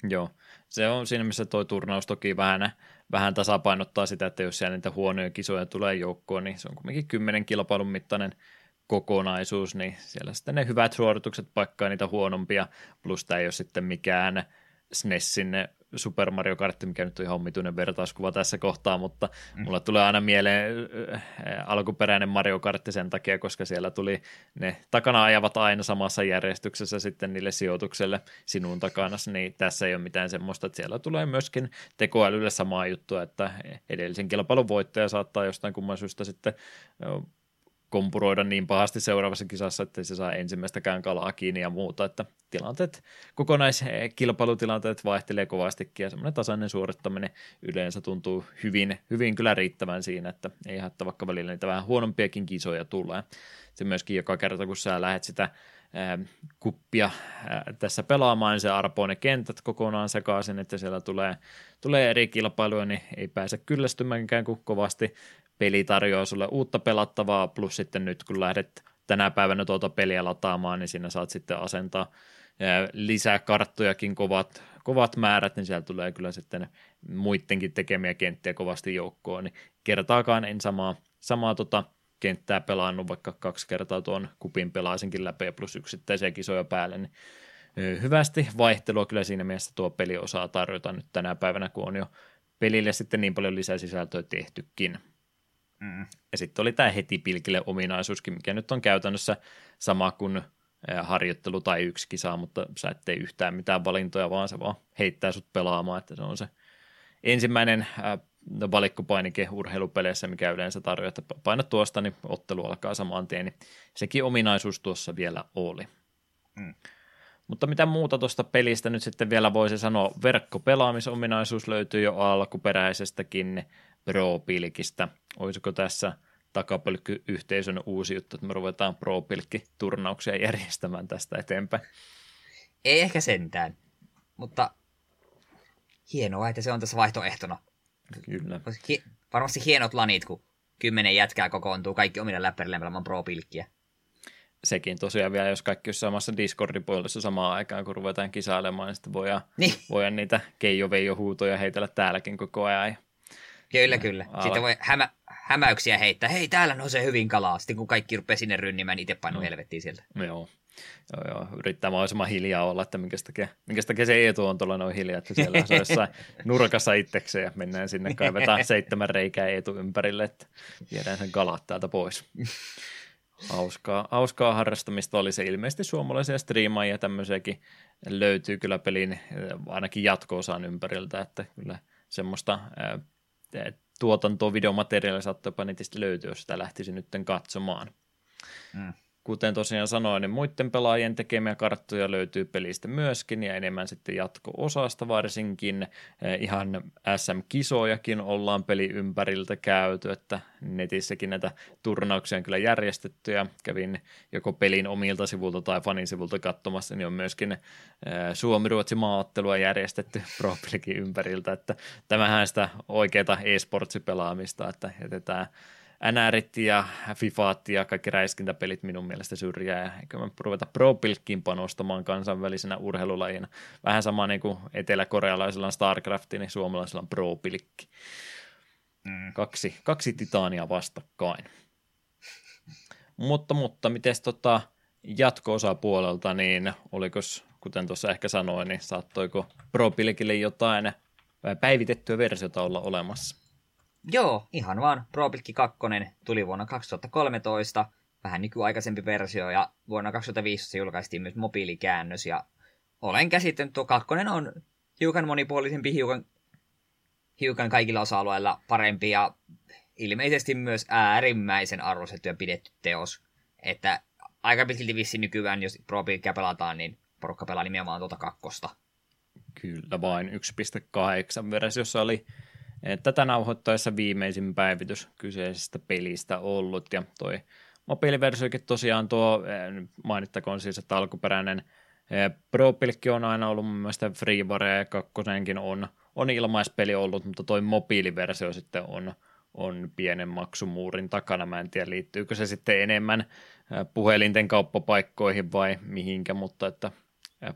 Joo, se on siinä missä tuo turnaus toki vähän, vähän tasapainottaa sitä, että jos siellä niitä huonoja kisoja tulee joukkoon, niin se on kuitenkin kymmenen kilpailun mittainen kokonaisuus, niin siellä sitten ne hyvät suoritukset paikkaa niitä huonompia, plus tämä ei ole sitten mikään SNESin Super Mario Kart, mikä nyt on ihan omituinen vertauskuva tässä kohtaa, mutta mm. mulla tulee aina mieleen äh, alkuperäinen Mario Kart sen takia, koska siellä tuli ne takana ajavat aina samassa järjestyksessä sitten niille sijoitukselle sinun takana, niin tässä ei ole mitään semmoista, että siellä tulee myöskin tekoälylle samaa juttua, että edellisen kilpailun voittaja saattaa jostain kumman syystä sitten kompuroida niin pahasti seuraavassa kisassa, että se saa ensimmäistäkään kalaa kiinni ja muuta, että tilanteet, kokonaiskilpailutilanteet vaihtelee kovastikin ja semmoinen tasainen suorittaminen yleensä tuntuu hyvin, hyvin kyllä riittävän siinä, että ei haittaa vaikka välillä niitä vähän huonompiakin kisoja tulee. Se myöskin joka kerta, kun sä lähdet sitä kuppia tässä pelaamaan, niin se arpoo ne kentät kokonaan sekaisin, että siellä tulee, tulee eri kilpailuja, niin ei pääse kyllästymäänkään kuin kovasti peli tarjoaa sulle uutta pelattavaa, plus sitten nyt kun lähdet tänä päivänä tuota peliä lataamaan, niin siinä saat sitten asentaa lisää karttojakin kovat, kovat määrät, niin siellä tulee kyllä sitten muidenkin tekemiä kenttiä kovasti joukkoon, niin kertaakaan en samaa, samaa tota kenttää pelannut, vaikka kaksi kertaa tuon kupin pelaisinkin läpi plus yksittäisiä kisoja päälle, niin hyvästi vaihtelua kyllä siinä mielessä tuo peli osaa tarjota nyt tänä päivänä, kun on jo pelille sitten niin paljon lisää sisältöä tehtykin. Mm. Ja sitten oli tämä heti pilkille ominaisuuskin, mikä nyt on käytännössä sama kuin harjoittelu tai yksi kisa, mutta sä et tee yhtään mitään valintoja, vaan se vaan heittää sut pelaamaan, että se on se ensimmäinen valikkopainike urheilupeleissä, mikä yleensä tarjoaa, että paina tuosta, niin ottelu alkaa saman tien, niin sekin ominaisuus tuossa vielä oli. Mm. Mutta mitä muuta tuosta pelistä nyt sitten vielä voisi sanoa, verkkopelaamisominaisuus löytyy jo alkuperäisestäkin Pro-pilkistä. Olisiko tässä takapölkky-yhteisön uusi juttu, että me ruvetaan Pro-pilkki-turnauksia järjestämään tästä eteenpäin. Ei ehkä sentään, mutta hienoa, että se on tässä vaihtoehtona. Kyllä. Varmasti hienot lanit, kun kymmenen jätkää kokoontuu kaikki omilla läppärilleen pelaamaan pro-pilkkiä. Sekin tosiaan vielä, jos kaikki olisi samassa Discordin puolessa samaan aikaan, kun ruvetaan kisailemaan, niin sitten voidaan, Niin. voidaan niitä keijo huutoja heitellä täälläkin koko ajan. Kyllä, kyllä. Ala- Sitten voi hämä, hämäyksiä heittää. Hei, täällä nousee hyvin kalaa. Sitten kun kaikki rupeaa sinne rynnimään, niin itse painu Mm. helvettiin sieltä. Joo. Joo, joo. Yrittää mahdollisimman hiljaa olla, että minkä takia, minkä takia se Eetu on tuolla noin hiljaa, että siellä se on jossain [LAUGHS] nurkassa itsekseen ja mennään sinne, kaivetaan [LAUGHS] seitsemän reikää Eetu ympärille, että viedään sen kalat täältä pois. Hauskaa, hauskaa harrastamista oli se ilmeisesti suomalaisia striimaajia ja tämmöisiäkin löytyy kyllä pelin eh, ainakin jatko-osan ympäriltä, että kyllä semmoista ää, tuotantoa, videomateriaalia saattaa jopa netistä löytyä, jos sitä lähtisi nyt katsomaan. Mm. Kuten tosiaan sanoin, niin muiden pelaajien tekemiä karttoja löytyy pelistä myöskin ja enemmän sitten jatko-osasta varsinkin. Eh, Ihan SM-kisojakin ollaan peli ympäriltä käyty, että netissäkin näitä turnauksia on kyllä järjestetty ja kävin joko pelin omilta sivulta tai fanin sivulta katsomassa, niin on myöskin eh, Suomi-Ruotsi maaottelua järjestetty [LAUGHS] pro ympäriltä, että tämähän sitä oikeaa e-sportsipelaamista, että jätetään NRit ja FIFAat ja kaikki räiskintäpelit minun mielestä syrjää. Eikö me ruveta pro panostamaan kansainvälisenä urheilulajina. Vähän sama niin kuin eteläkorealaisella on StarCraft, niin suomalaisella on pro Mm. Kaksi, kaksi titaania vastakkain. mutta, mutta, miten tota jatko puolelta, niin oliko, kuten tuossa ehkä sanoin, niin saattoiko pro jotain päivitettyä versiota olla olemassa? Joo, ihan vaan. ProPilkki 2 tuli vuonna 2013, vähän nykyaikaisempi versio, ja vuonna 2015 julkaistiin myös mobiilikäännös, ja olen käsittänyt, tuo kakkonen on hiukan monipuolisempi, hiukan, hiukan kaikilla osa-alueilla parempi, ja ilmeisesti myös äärimmäisen arvostettu ja pidetty teos. Että aika pitkälti vissi nykyään, jos ProPilkkiä pelataan, niin porukka pelaa nimenomaan tuota kakkosta. Kyllä vain 1.8 versiossa oli tätä nauhoittaessa viimeisin päivitys kyseisestä pelistä ollut, ja toi mobiiliversiokin tosiaan tuo, mainittakoon siis, että alkuperäinen pro on aina ollut mun mielestä FreeWare ja kakkosenkin on, on ilmaispeli ollut, mutta toi mobiiliversio sitten on, on pienen maksumuurin takana. Mä en tiedä, liittyykö se sitten enemmän puhelinten kauppapaikkoihin vai mihinkä, mutta että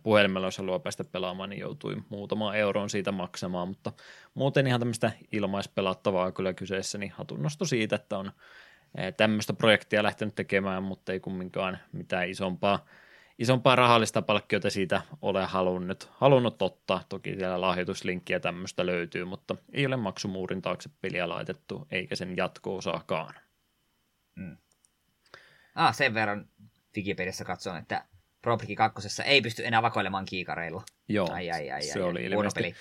puhelimella, jos haluaa päästä pelaamaan, niin joutui muutama euron siitä maksamaan, mutta muuten ihan tämmöistä ilmaispelattavaa kyllä kyseessä, niin hatunnosto siitä, että on tämmöistä projektia lähtenyt tekemään, mutta ei kumminkaan mitään isompaa, isompaa rahallista palkkiota siitä ole halunnut, halunnut ottaa. Toki siellä lahjoituslinkkiä tämmöistä löytyy, mutta ei ole maksumuurin taakse peliä laitettu, eikä sen jatko-osaakaan. Mm. Ah, sen verran Wikipediassa katson, että ProPliki 2 ei pysty enää vakoilemaan kiikareilla. Joo, ai, ai, ai, se ai, oli ai. ilmeisesti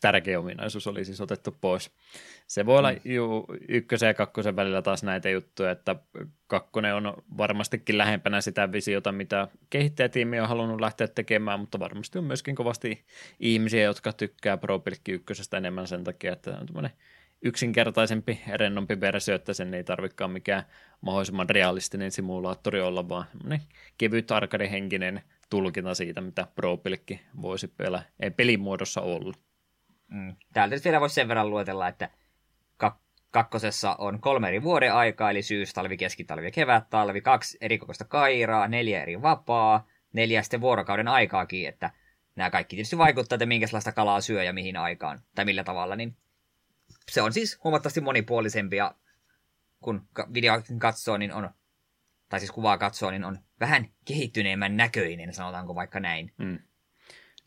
tärkeä ominaisuus oli siis otettu pois. Se voi olla mm. juu, ykkösen ja kakkosen välillä taas näitä juttuja, että kakkonen on varmastikin lähempänä sitä visiota, mitä kehittäjätiimi on halunnut lähteä tekemään, mutta varmasti on myöskin kovasti ihmisiä, jotka tykkää Pro ykkösestä enemmän sen takia, että on tämmöinen yksinkertaisempi, rennompi versio, että sen ei tarvikaan mikään mahdollisimman realistinen simulaattori olla, vaan kevyt arkadihenkinen tulkinta siitä, mitä pro voisi pelaa, ei pelimuodossa olla. Mm. Täältä nyt vielä voisi sen verran luetella, että kak- kakkosessa on kolme eri vuoden aikaa, eli syys, talvi, keskitalvi ja kevät, talvi, kaksi eri kokoista kairaa, neljä eri vapaa, neljä sitten vuorokauden aikaakin, että nämä kaikki tietysti vaikuttaa, että minkälaista kalaa syö ja mihin aikaan, tai millä tavalla, niin se on siis huomattavasti monipuolisempi ja kun video katsoo, niin on, tai siis kuvaa katsoo, niin on vähän kehittyneemmän näköinen, sanotaanko vaikka näin. Mm.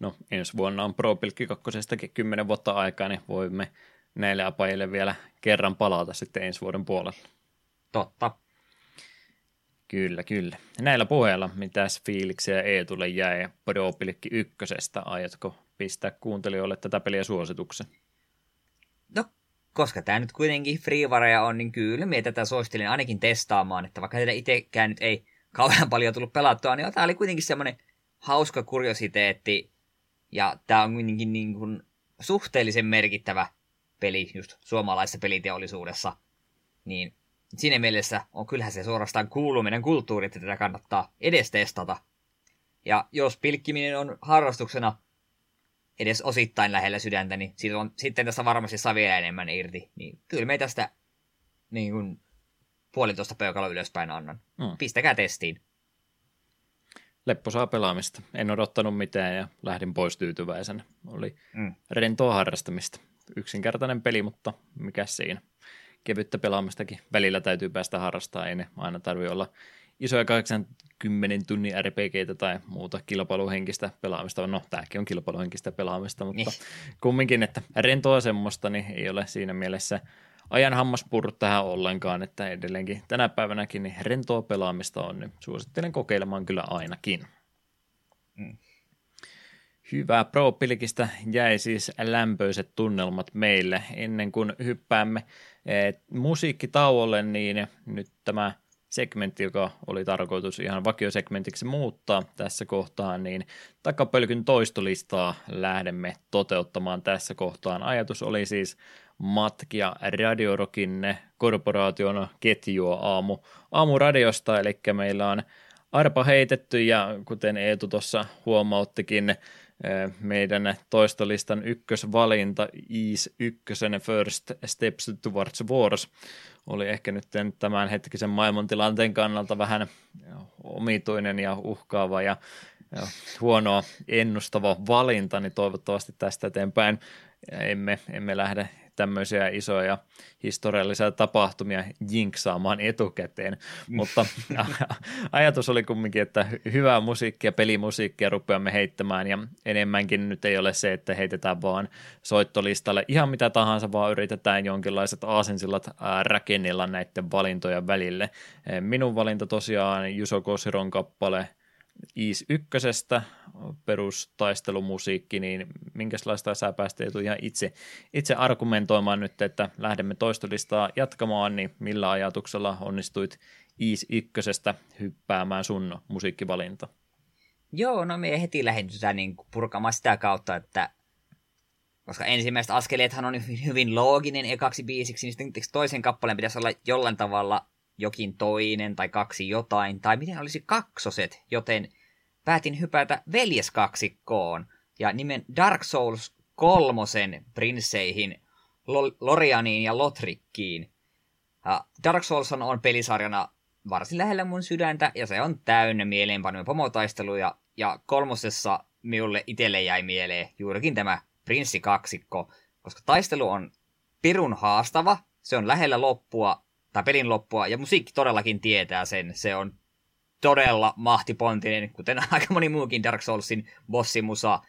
No ensi vuonna on Pro Pilkki 2 kymmenen vuotta aikaa, niin voimme näille apajille vielä kerran palata sitten ensi vuoden puolella. Totta. Kyllä, kyllä. Näillä puheilla, mitäs fiiliksiä Eetulle jäi Pro Pilkki ykkösestä, aiotko pistää kuuntelijoille tätä peliä suosituksen? No koska tämä nyt kuitenkin freewareja on, niin kyllä minä tätä suosittelen ainakin testaamaan, että vaikka tätä itsekään nyt ei kauhean paljon tullut pelattua, niin tämä oli kuitenkin semmoinen hauska kuriositeetti, ja tämä on kuitenkin niin kuin suhteellisen merkittävä peli just suomalaisessa peliteollisuudessa, niin Siinä mielessä on kyllähän se suorastaan kuuluminen kulttuuri, että tätä kannattaa edes testata. Ja jos pilkkiminen on harrastuksena edes osittain lähellä sydäntä, niin siitä on, sitten tässä varmasti saa vielä enemmän irti. Niin kyllä me tästä niin kuin, puolitoista peukalo ylöspäin annan. Mm. Pistäkää testiin. Lepposaa pelaamista. En odottanut mitään ja lähdin pois tyytyväisenä. Oli mm. rentoa harrastamista. Yksinkertainen peli, mutta mikä siinä. Kevyttä pelaamistakin välillä täytyy päästä harrastamaan. Ei ne aina tarvi olla isoja 80 tunnin RPGtä tai muuta kilpailuhenkistä pelaamista. No, tämäkin on kilpailuhenkistä pelaamista, mutta niin. kumminkin, että rentoa semmoista, niin ei ole siinä mielessä ajan hammas purru tähän ollenkaan, että edelleenkin tänä päivänäkin niin rentoa pelaamista on, niin suosittelen kokeilemaan kyllä ainakin. Mm. Hyvä Pro-pilkistä jäi siis lämpöiset tunnelmat meille. Ennen kuin hyppäämme eh, musiikkitauolle, niin nyt tämä segmentti, joka oli tarkoitus ihan vakiosegmentiksi muuttaa tässä kohtaa, niin takapölkyn toistolistaa lähdemme toteuttamaan tässä kohtaan. Ajatus oli siis matkia Radiorokin korporaation ketjua aamu, aamuradiosta, eli meillä on arpa heitetty ja kuten Eetu tuossa huomauttikin, meidän toistolistan ykkösvalinta Is ykkösen First Steps Towards Wars oli ehkä nyt tämän hetkisen maailmantilanteen kannalta vähän omituinen ja uhkaava ja, ja huonoa ennustava valinta, niin toivottavasti tästä eteenpäin emme, emme lähde tämmöisiä isoja historiallisia tapahtumia jinksaamaan etukäteen, mm. mutta ajatus oli kumminkin, että hyvää musiikkia, pelimusiikkia rupeamme heittämään ja enemmänkin nyt ei ole se, että heitetään vaan soittolistalle ihan mitä tahansa, vaan yritetään jonkinlaiset aasensillat rakennella näiden valintojen välille. Minun valinta tosiaan Juso Kosiron kappale – Is ykkösestä perustaistelumusiikki, niin minkälaista sä päästä ihan itse, itse argumentoimaan nyt, että lähdemme toistolistaa jatkamaan, niin millä ajatuksella onnistuit Is ykkösestä hyppäämään sun musiikkivalinta? Joo, no me heti lähdetään niin purkamaan sitä kautta, että koska ensimmäiset askeleethan on hyvin looginen ekaksi biisiksi, niin sitten toisen kappaleen pitäisi olla jollain tavalla jokin toinen tai kaksi jotain, tai miten olisi kaksoset, joten päätin hypätä veljeskaksikkoon ja nimen Dark Souls kolmosen prinsseihin Lorianiin ja Lotrikkiin. Dark Souls on pelisarjana varsin lähellä mun sydäntä, ja se on täynnä mieleenpanoja pomotaisteluja, ja kolmosessa minulle itselle jäi mieleen juurikin tämä prinssikaksikko, koska taistelu on pirun haastava, se on lähellä loppua, tai pelin loppua, ja musiikki todellakin tietää sen. Se on todella mahtipontinen, kuten [LAUGHS] aika moni muukin Dark Soulsin bossimusa.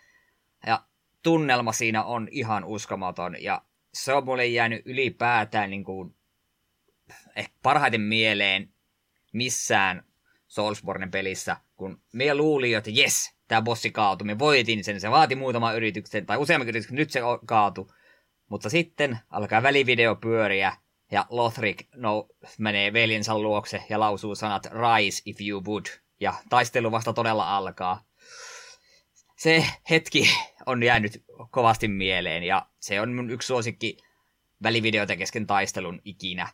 Ja tunnelma siinä on ihan uskomaton, ja se on mulle jäänyt ylipäätään niin kuin, ehkä parhaiten mieleen missään Soulsbornen pelissä, kun me luuli, että jes, tämä bossi kaatui, me voitin sen, se vaati muutama yrityksen, tai useamman yrityksen, nyt se kaatui. Mutta sitten alkaa välivideo pyöriä, ja Lothric no, menee veljensä luokse ja lausuu sanat Rise if you would. Ja taistelu vasta todella alkaa. Se hetki on jäänyt kovasti mieleen ja se on mun yksi suosikki välivideoita kesken taistelun ikinä.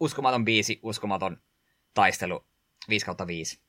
Uskomaton biisi, uskomaton taistelu 5 kautta 5.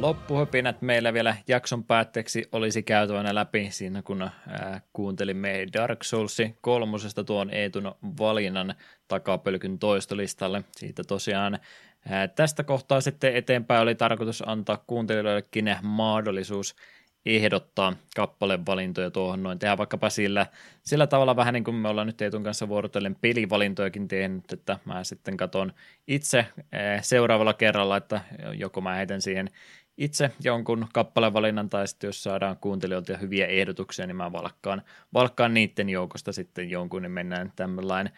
Loppuhöpinät meillä vielä jakson päätteeksi olisi käytävänä läpi siinä, kun kuuntelimme Dark Souls kolmosesta tuon Eetun valinnan takapölkyn toistolistalle. Siitä tosiaan tästä kohtaa sitten eteenpäin oli tarkoitus antaa kuuntelijoillekin mahdollisuus ehdottaa kappalevalintoja tuohon noin. Tehdään vaikkapa sillä, sillä tavalla vähän niin kuin me ollaan nyt Eetun kanssa vuorotellen pelivalintojakin tehnyt, että mä sitten katon itse seuraavalla kerralla, että joko mä heitän siihen itse jonkun kappalevalinnan tai sitten jos saadaan kuuntelijoilta hyviä ehdotuksia, niin mä valkkaan, valkkaan niiden joukosta sitten jonkun, niin mennään tämmöinen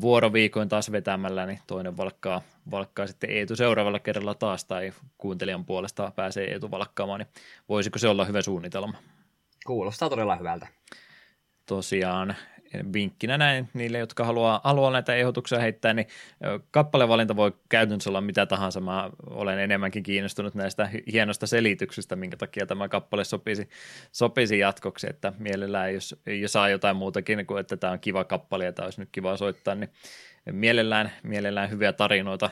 vuoroviikoin taas vetämällä, niin toinen valkkaa, valkkaa sitten Eetu seuraavalla kerralla taas, tai kuuntelijan puolesta pääsee Eetu valkkaamaan, niin voisiko se olla hyvä suunnitelma? Kuulostaa todella hyvältä. Tosiaan, vinkkinä näin niille, jotka haluaa, haluaa näitä ehdotuksia heittää, niin kappalevalinta voi käytännössä olla mitä tahansa. Mä olen enemmänkin kiinnostunut näistä hienosta selityksistä, minkä takia tämä kappale sopisi, sopisi jatkoksi, että mielellään jos, jos saa jotain muutakin kuin, että tämä on kiva kappale ja tämä olisi nyt kiva soittaa, niin mielellään, mielellään hyviä tarinoita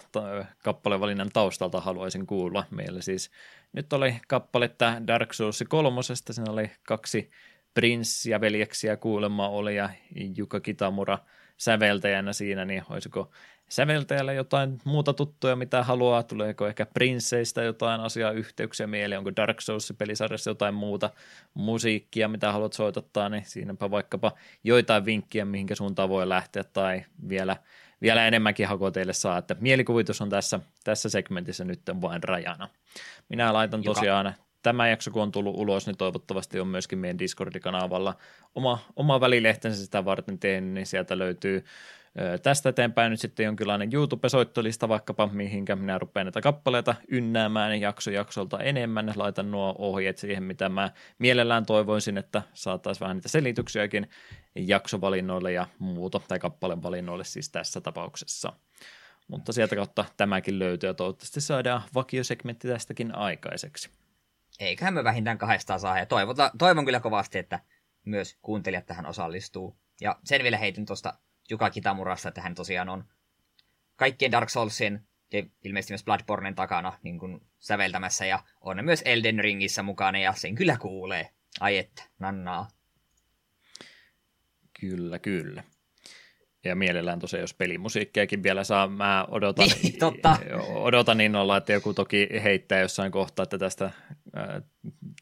kappalevalinnan taustalta haluaisin kuulla. Meillä siis nyt oli kappaletta Dark Souls kolmosesta, siinä oli kaksi Prince ja veljeksiä kuulemma oli ja Juka Kitamura säveltäjänä siinä, niin olisiko säveltäjällä jotain muuta tuttuja, mitä haluaa, tuleeko ehkä Princeistä jotain asiaa, yhteyksiä mieleen, onko Dark Souls-pelisarjassa jotain muuta musiikkia, mitä haluat soitottaa, niin siinäpä vaikkapa joitain vinkkiä, mihinkä suuntaan voi lähteä, tai vielä, vielä enemmänkin hakua teille saa, että mielikuvitus on tässä, tässä segmentissä nyt vain rajana. Minä laitan tosiaan tämä jakso, kun on tullut ulos, niin toivottavasti on myöskin meidän Discord-kanavalla oma, oma välilehtensä sitä varten tehnyt, niin sieltä löytyy tästä eteenpäin nyt sitten jonkinlainen YouTube-soittolista vaikkapa, mihinkä minä rupean näitä kappaleita ynnäämään jakso jaksolta enemmän. Laitan nuo ohjeet siihen, mitä mä mielellään toivoisin, että saataisiin vähän niitä selityksiäkin jaksovalinnoille ja muuta, tai kappalevalinnoille siis tässä tapauksessa. Mutta sieltä kautta tämäkin löytyy ja toivottavasti saadaan vakiosegmentti tästäkin aikaiseksi eiköhän me vähintään kahdestaan saa. Ja toivota, toivon kyllä kovasti, että myös kuuntelijat tähän osallistuu. Ja sen vielä heitin tuosta Juka Kitamurasta, että hän tosiaan on kaikkien Dark Soulsien ja ilmeisesti myös Bloodbornen takana niin kuin säveltämässä ja on myös Elden Ringissä mukana ja sen kyllä kuulee. Ai että, nannaa. Kyllä, kyllä. Ja mielellään tosiaan, jos pelimusiikkiakin vielä saa, mä odotan, niin, totta. [LAUGHS] odotan innolla, että joku toki heittää jossain kohtaa, että tästä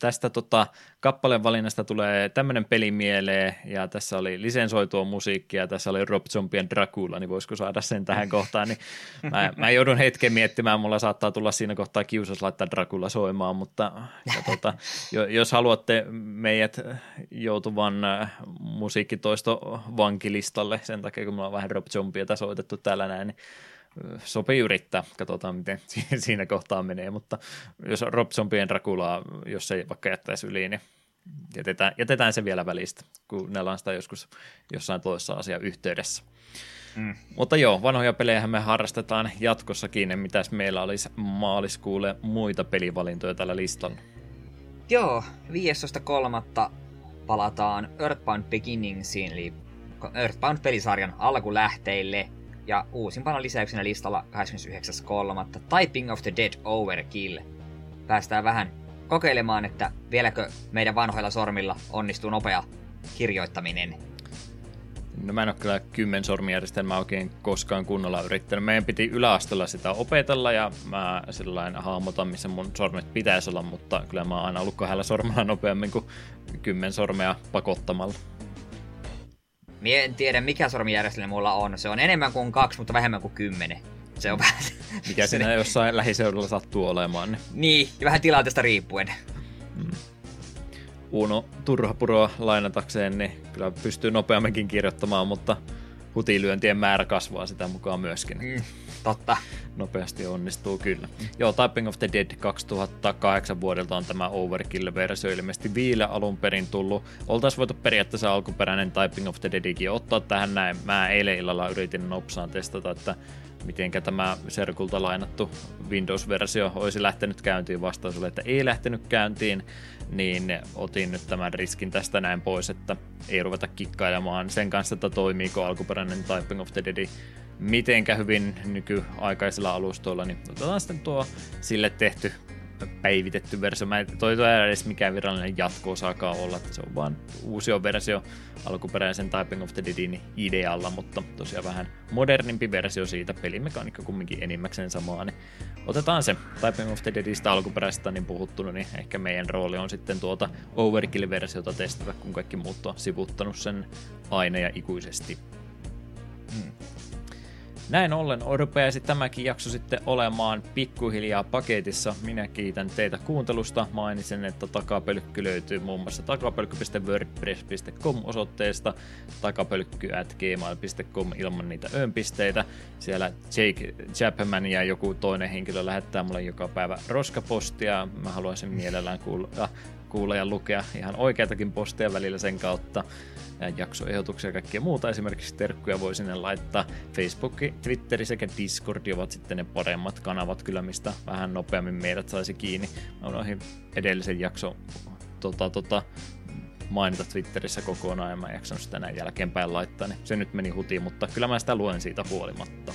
tästä tota, kappaleen valinnasta tulee tämmöinen peli mieleen, ja tässä oli lisensoitua musiikkia, tässä oli Rob Zombien Dracula, niin voisiko saada sen tähän kohtaan, niin mä, mä joudun hetken miettimään, mulla saattaa tulla siinä kohtaa kiusas laittaa Dracula soimaan, mutta ja tota, jos haluatte meidät joutuvan musiikkitoisto vankilistalle, sen takia kun mulla on vähän Rob Zombieta soitettu täällä näin, niin sopii yrittää, katsotaan miten [LAUGHS] siinä kohtaa menee, mutta jos Rob Zombien Dracula, jos ei vaikka jättäisi yli, niin jätetään, jätetään se vielä välistä, kun ne sitä joskus jossain toisessa asia yhteydessä. Mm. Mutta joo, vanhoja pelejä me harrastetaan jatkossakin. Mitäs meillä olisi maaliskuulle muita pelivalintoja tällä listalla? Joo, 15.3. palataan Earthbound Beginningsiin, eli Earthbound-pelisarjan alkulähteille – ja uusimpana lisäyksenä listalla 29.3. Typing of the Dead Overkill. Päästään vähän kokeilemaan, että vieläkö meidän vanhoilla sormilla onnistuu nopea kirjoittaminen. No mä en ole kyllä kymmen sormijärjestelmää oikein koskaan kunnolla yrittänyt. Meidän piti yläasteella sitä opetella ja mä sellainen hahmotan, missä mun sormet pitäisi olla, mutta kyllä mä oon aina ollut kahdella sormella nopeammin kuin kymmen sormea pakottamalla. Mie en tiedä, mikä sormijärjestelmä mulla on. Se on enemmän kuin kaksi, mutta vähemmän kuin kymmenen. Se on vähän... Mikä siinä [LAUGHS] jossain lähiseudulla sattuu olemaan. Niin, niin ja vähän tilanteesta riippuen. Mm. Uno turhapuroa lainatakseen, niin kyllä pystyy nopeamminkin kirjoittamaan, mutta hutilyöntien määrä kasvaa sitä mukaan myöskin. Mm, totta. Nopeasti onnistuu kyllä. Joo, Typing of the Dead 2008 vuodelta on tämä Overkill-versio ilmeisesti viile alun perin tullut. Oltaisiin voitu periaatteessa alkuperäinen Typing of the Deadikin ottaa tähän näin. Mä eilen illalla yritin nopsaan testata, että miten tämä Serkulta lainattu Windows-versio olisi lähtenyt käyntiin. Vastaus että ei lähtenyt käyntiin, niin otin nyt tämän riskin tästä näin pois, että ei ruveta kikkailemaan sen kanssa, että toimiiko alkuperäinen Typing of the Dead mitenkä hyvin nykyaikaisilla alustoilla, niin otetaan sitten tuo sille tehty päivitetty versio. Mä en toi, toi edes mikään virallinen jatko saakaan olla, että se on vaan uusi versio alkuperäisen Typing of the Deadin idealla, mutta tosiaan vähän modernimpi versio siitä, pelimekaniikka kumminkin enimmäkseen samaa, niin otetaan se Typing of the Deadistä alkuperäistä niin puhuttu, niin ehkä meidän rooli on sitten tuota Overkill-versiota testata, kun kaikki muut on sivuttanut sen aina ja ikuisesti. Näin ollen rupeaisi tämäkin jakso sitten olemaan pikkuhiljaa paketissa. Minä kiitän teitä kuuntelusta. Mainitsen, että takapölkky löytyy muun muassa takapölkky.wordpress.com osoitteesta, takapölkky.gmail.com ilman niitä öönpisteitä. Siellä Jake Chapman ja joku toinen henkilö lähettää mulle joka päivä roskapostia. Mä haluaisin mielellään kuulla, kuulla ja lukea ihan oikeatakin postia välillä sen kautta jaksoehdotuksia ja kaikkea muuta. Esimerkiksi terkkuja voi sinne laittaa. Facebook, Twitteri sekä Discord ovat sitten ne paremmat kanavat kyllä, mistä vähän nopeammin meidät saisi kiinni. Mä unohdin edellisen jakson tota, tota, mainita Twitterissä kokonaan ja mä en jaksanut sitä näin jälkeenpäin laittaa, niin se nyt meni hutiin, mutta kyllä mä sitä luen siitä huolimatta.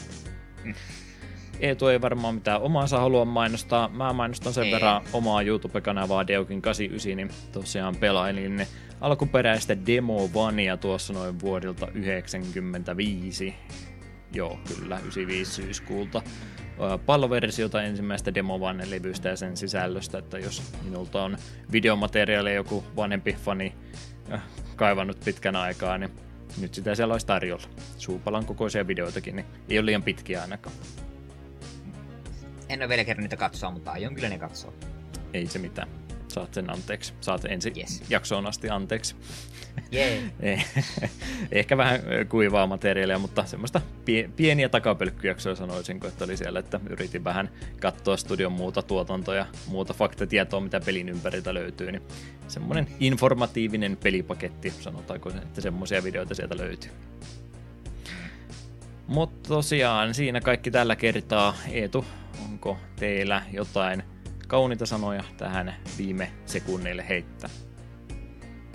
Eetu ei varmaan mitään omaansa halua mainostaa. Mä mainostan sen ei. verran omaa YouTube-kanavaa Deukin89, niin tosiaan pelailin ne alkuperäistä Demo Vania tuossa noin vuodelta 95. Joo, kyllä, 95 syyskuulta. Palloversiota ensimmäistä Demo levystä ja sen sisällöstä, että jos minulta on videomateriaalia joku vanhempi fani kaivannut pitkän aikaa, niin nyt sitä siellä olisi tarjolla. Suupalan kokoisia videoitakin, niin ei ole liian pitkiä ainakaan. En ole vielä kerran niitä katsoa, mutta aion kyllä ne katsoa. Ei se mitään. Saat sen anteeksi. Saat ensi yes. jaksoon asti anteeksi. Yeah. [LAUGHS] Ehkä vähän kuivaa materiaalia, mutta semmoista pieniä takapölkkyjaksoja sanoisin, että oli siellä, että yritin vähän katsoa studion muuta tuotantoa ja muuta faktatietoa, mitä pelin ympäriltä löytyy, niin semmoinen informatiivinen pelipaketti, sanotaanko, että semmoisia videoita sieltä löytyy. Mutta tosiaan siinä kaikki tällä kertaa. Eetu, onko teillä jotain kauniita sanoja tähän viime sekunneille heittää?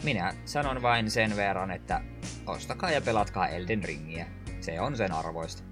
Minä sanon vain sen verran, että ostakaa ja pelatkaa Elden Ringiä. Se on sen arvoista.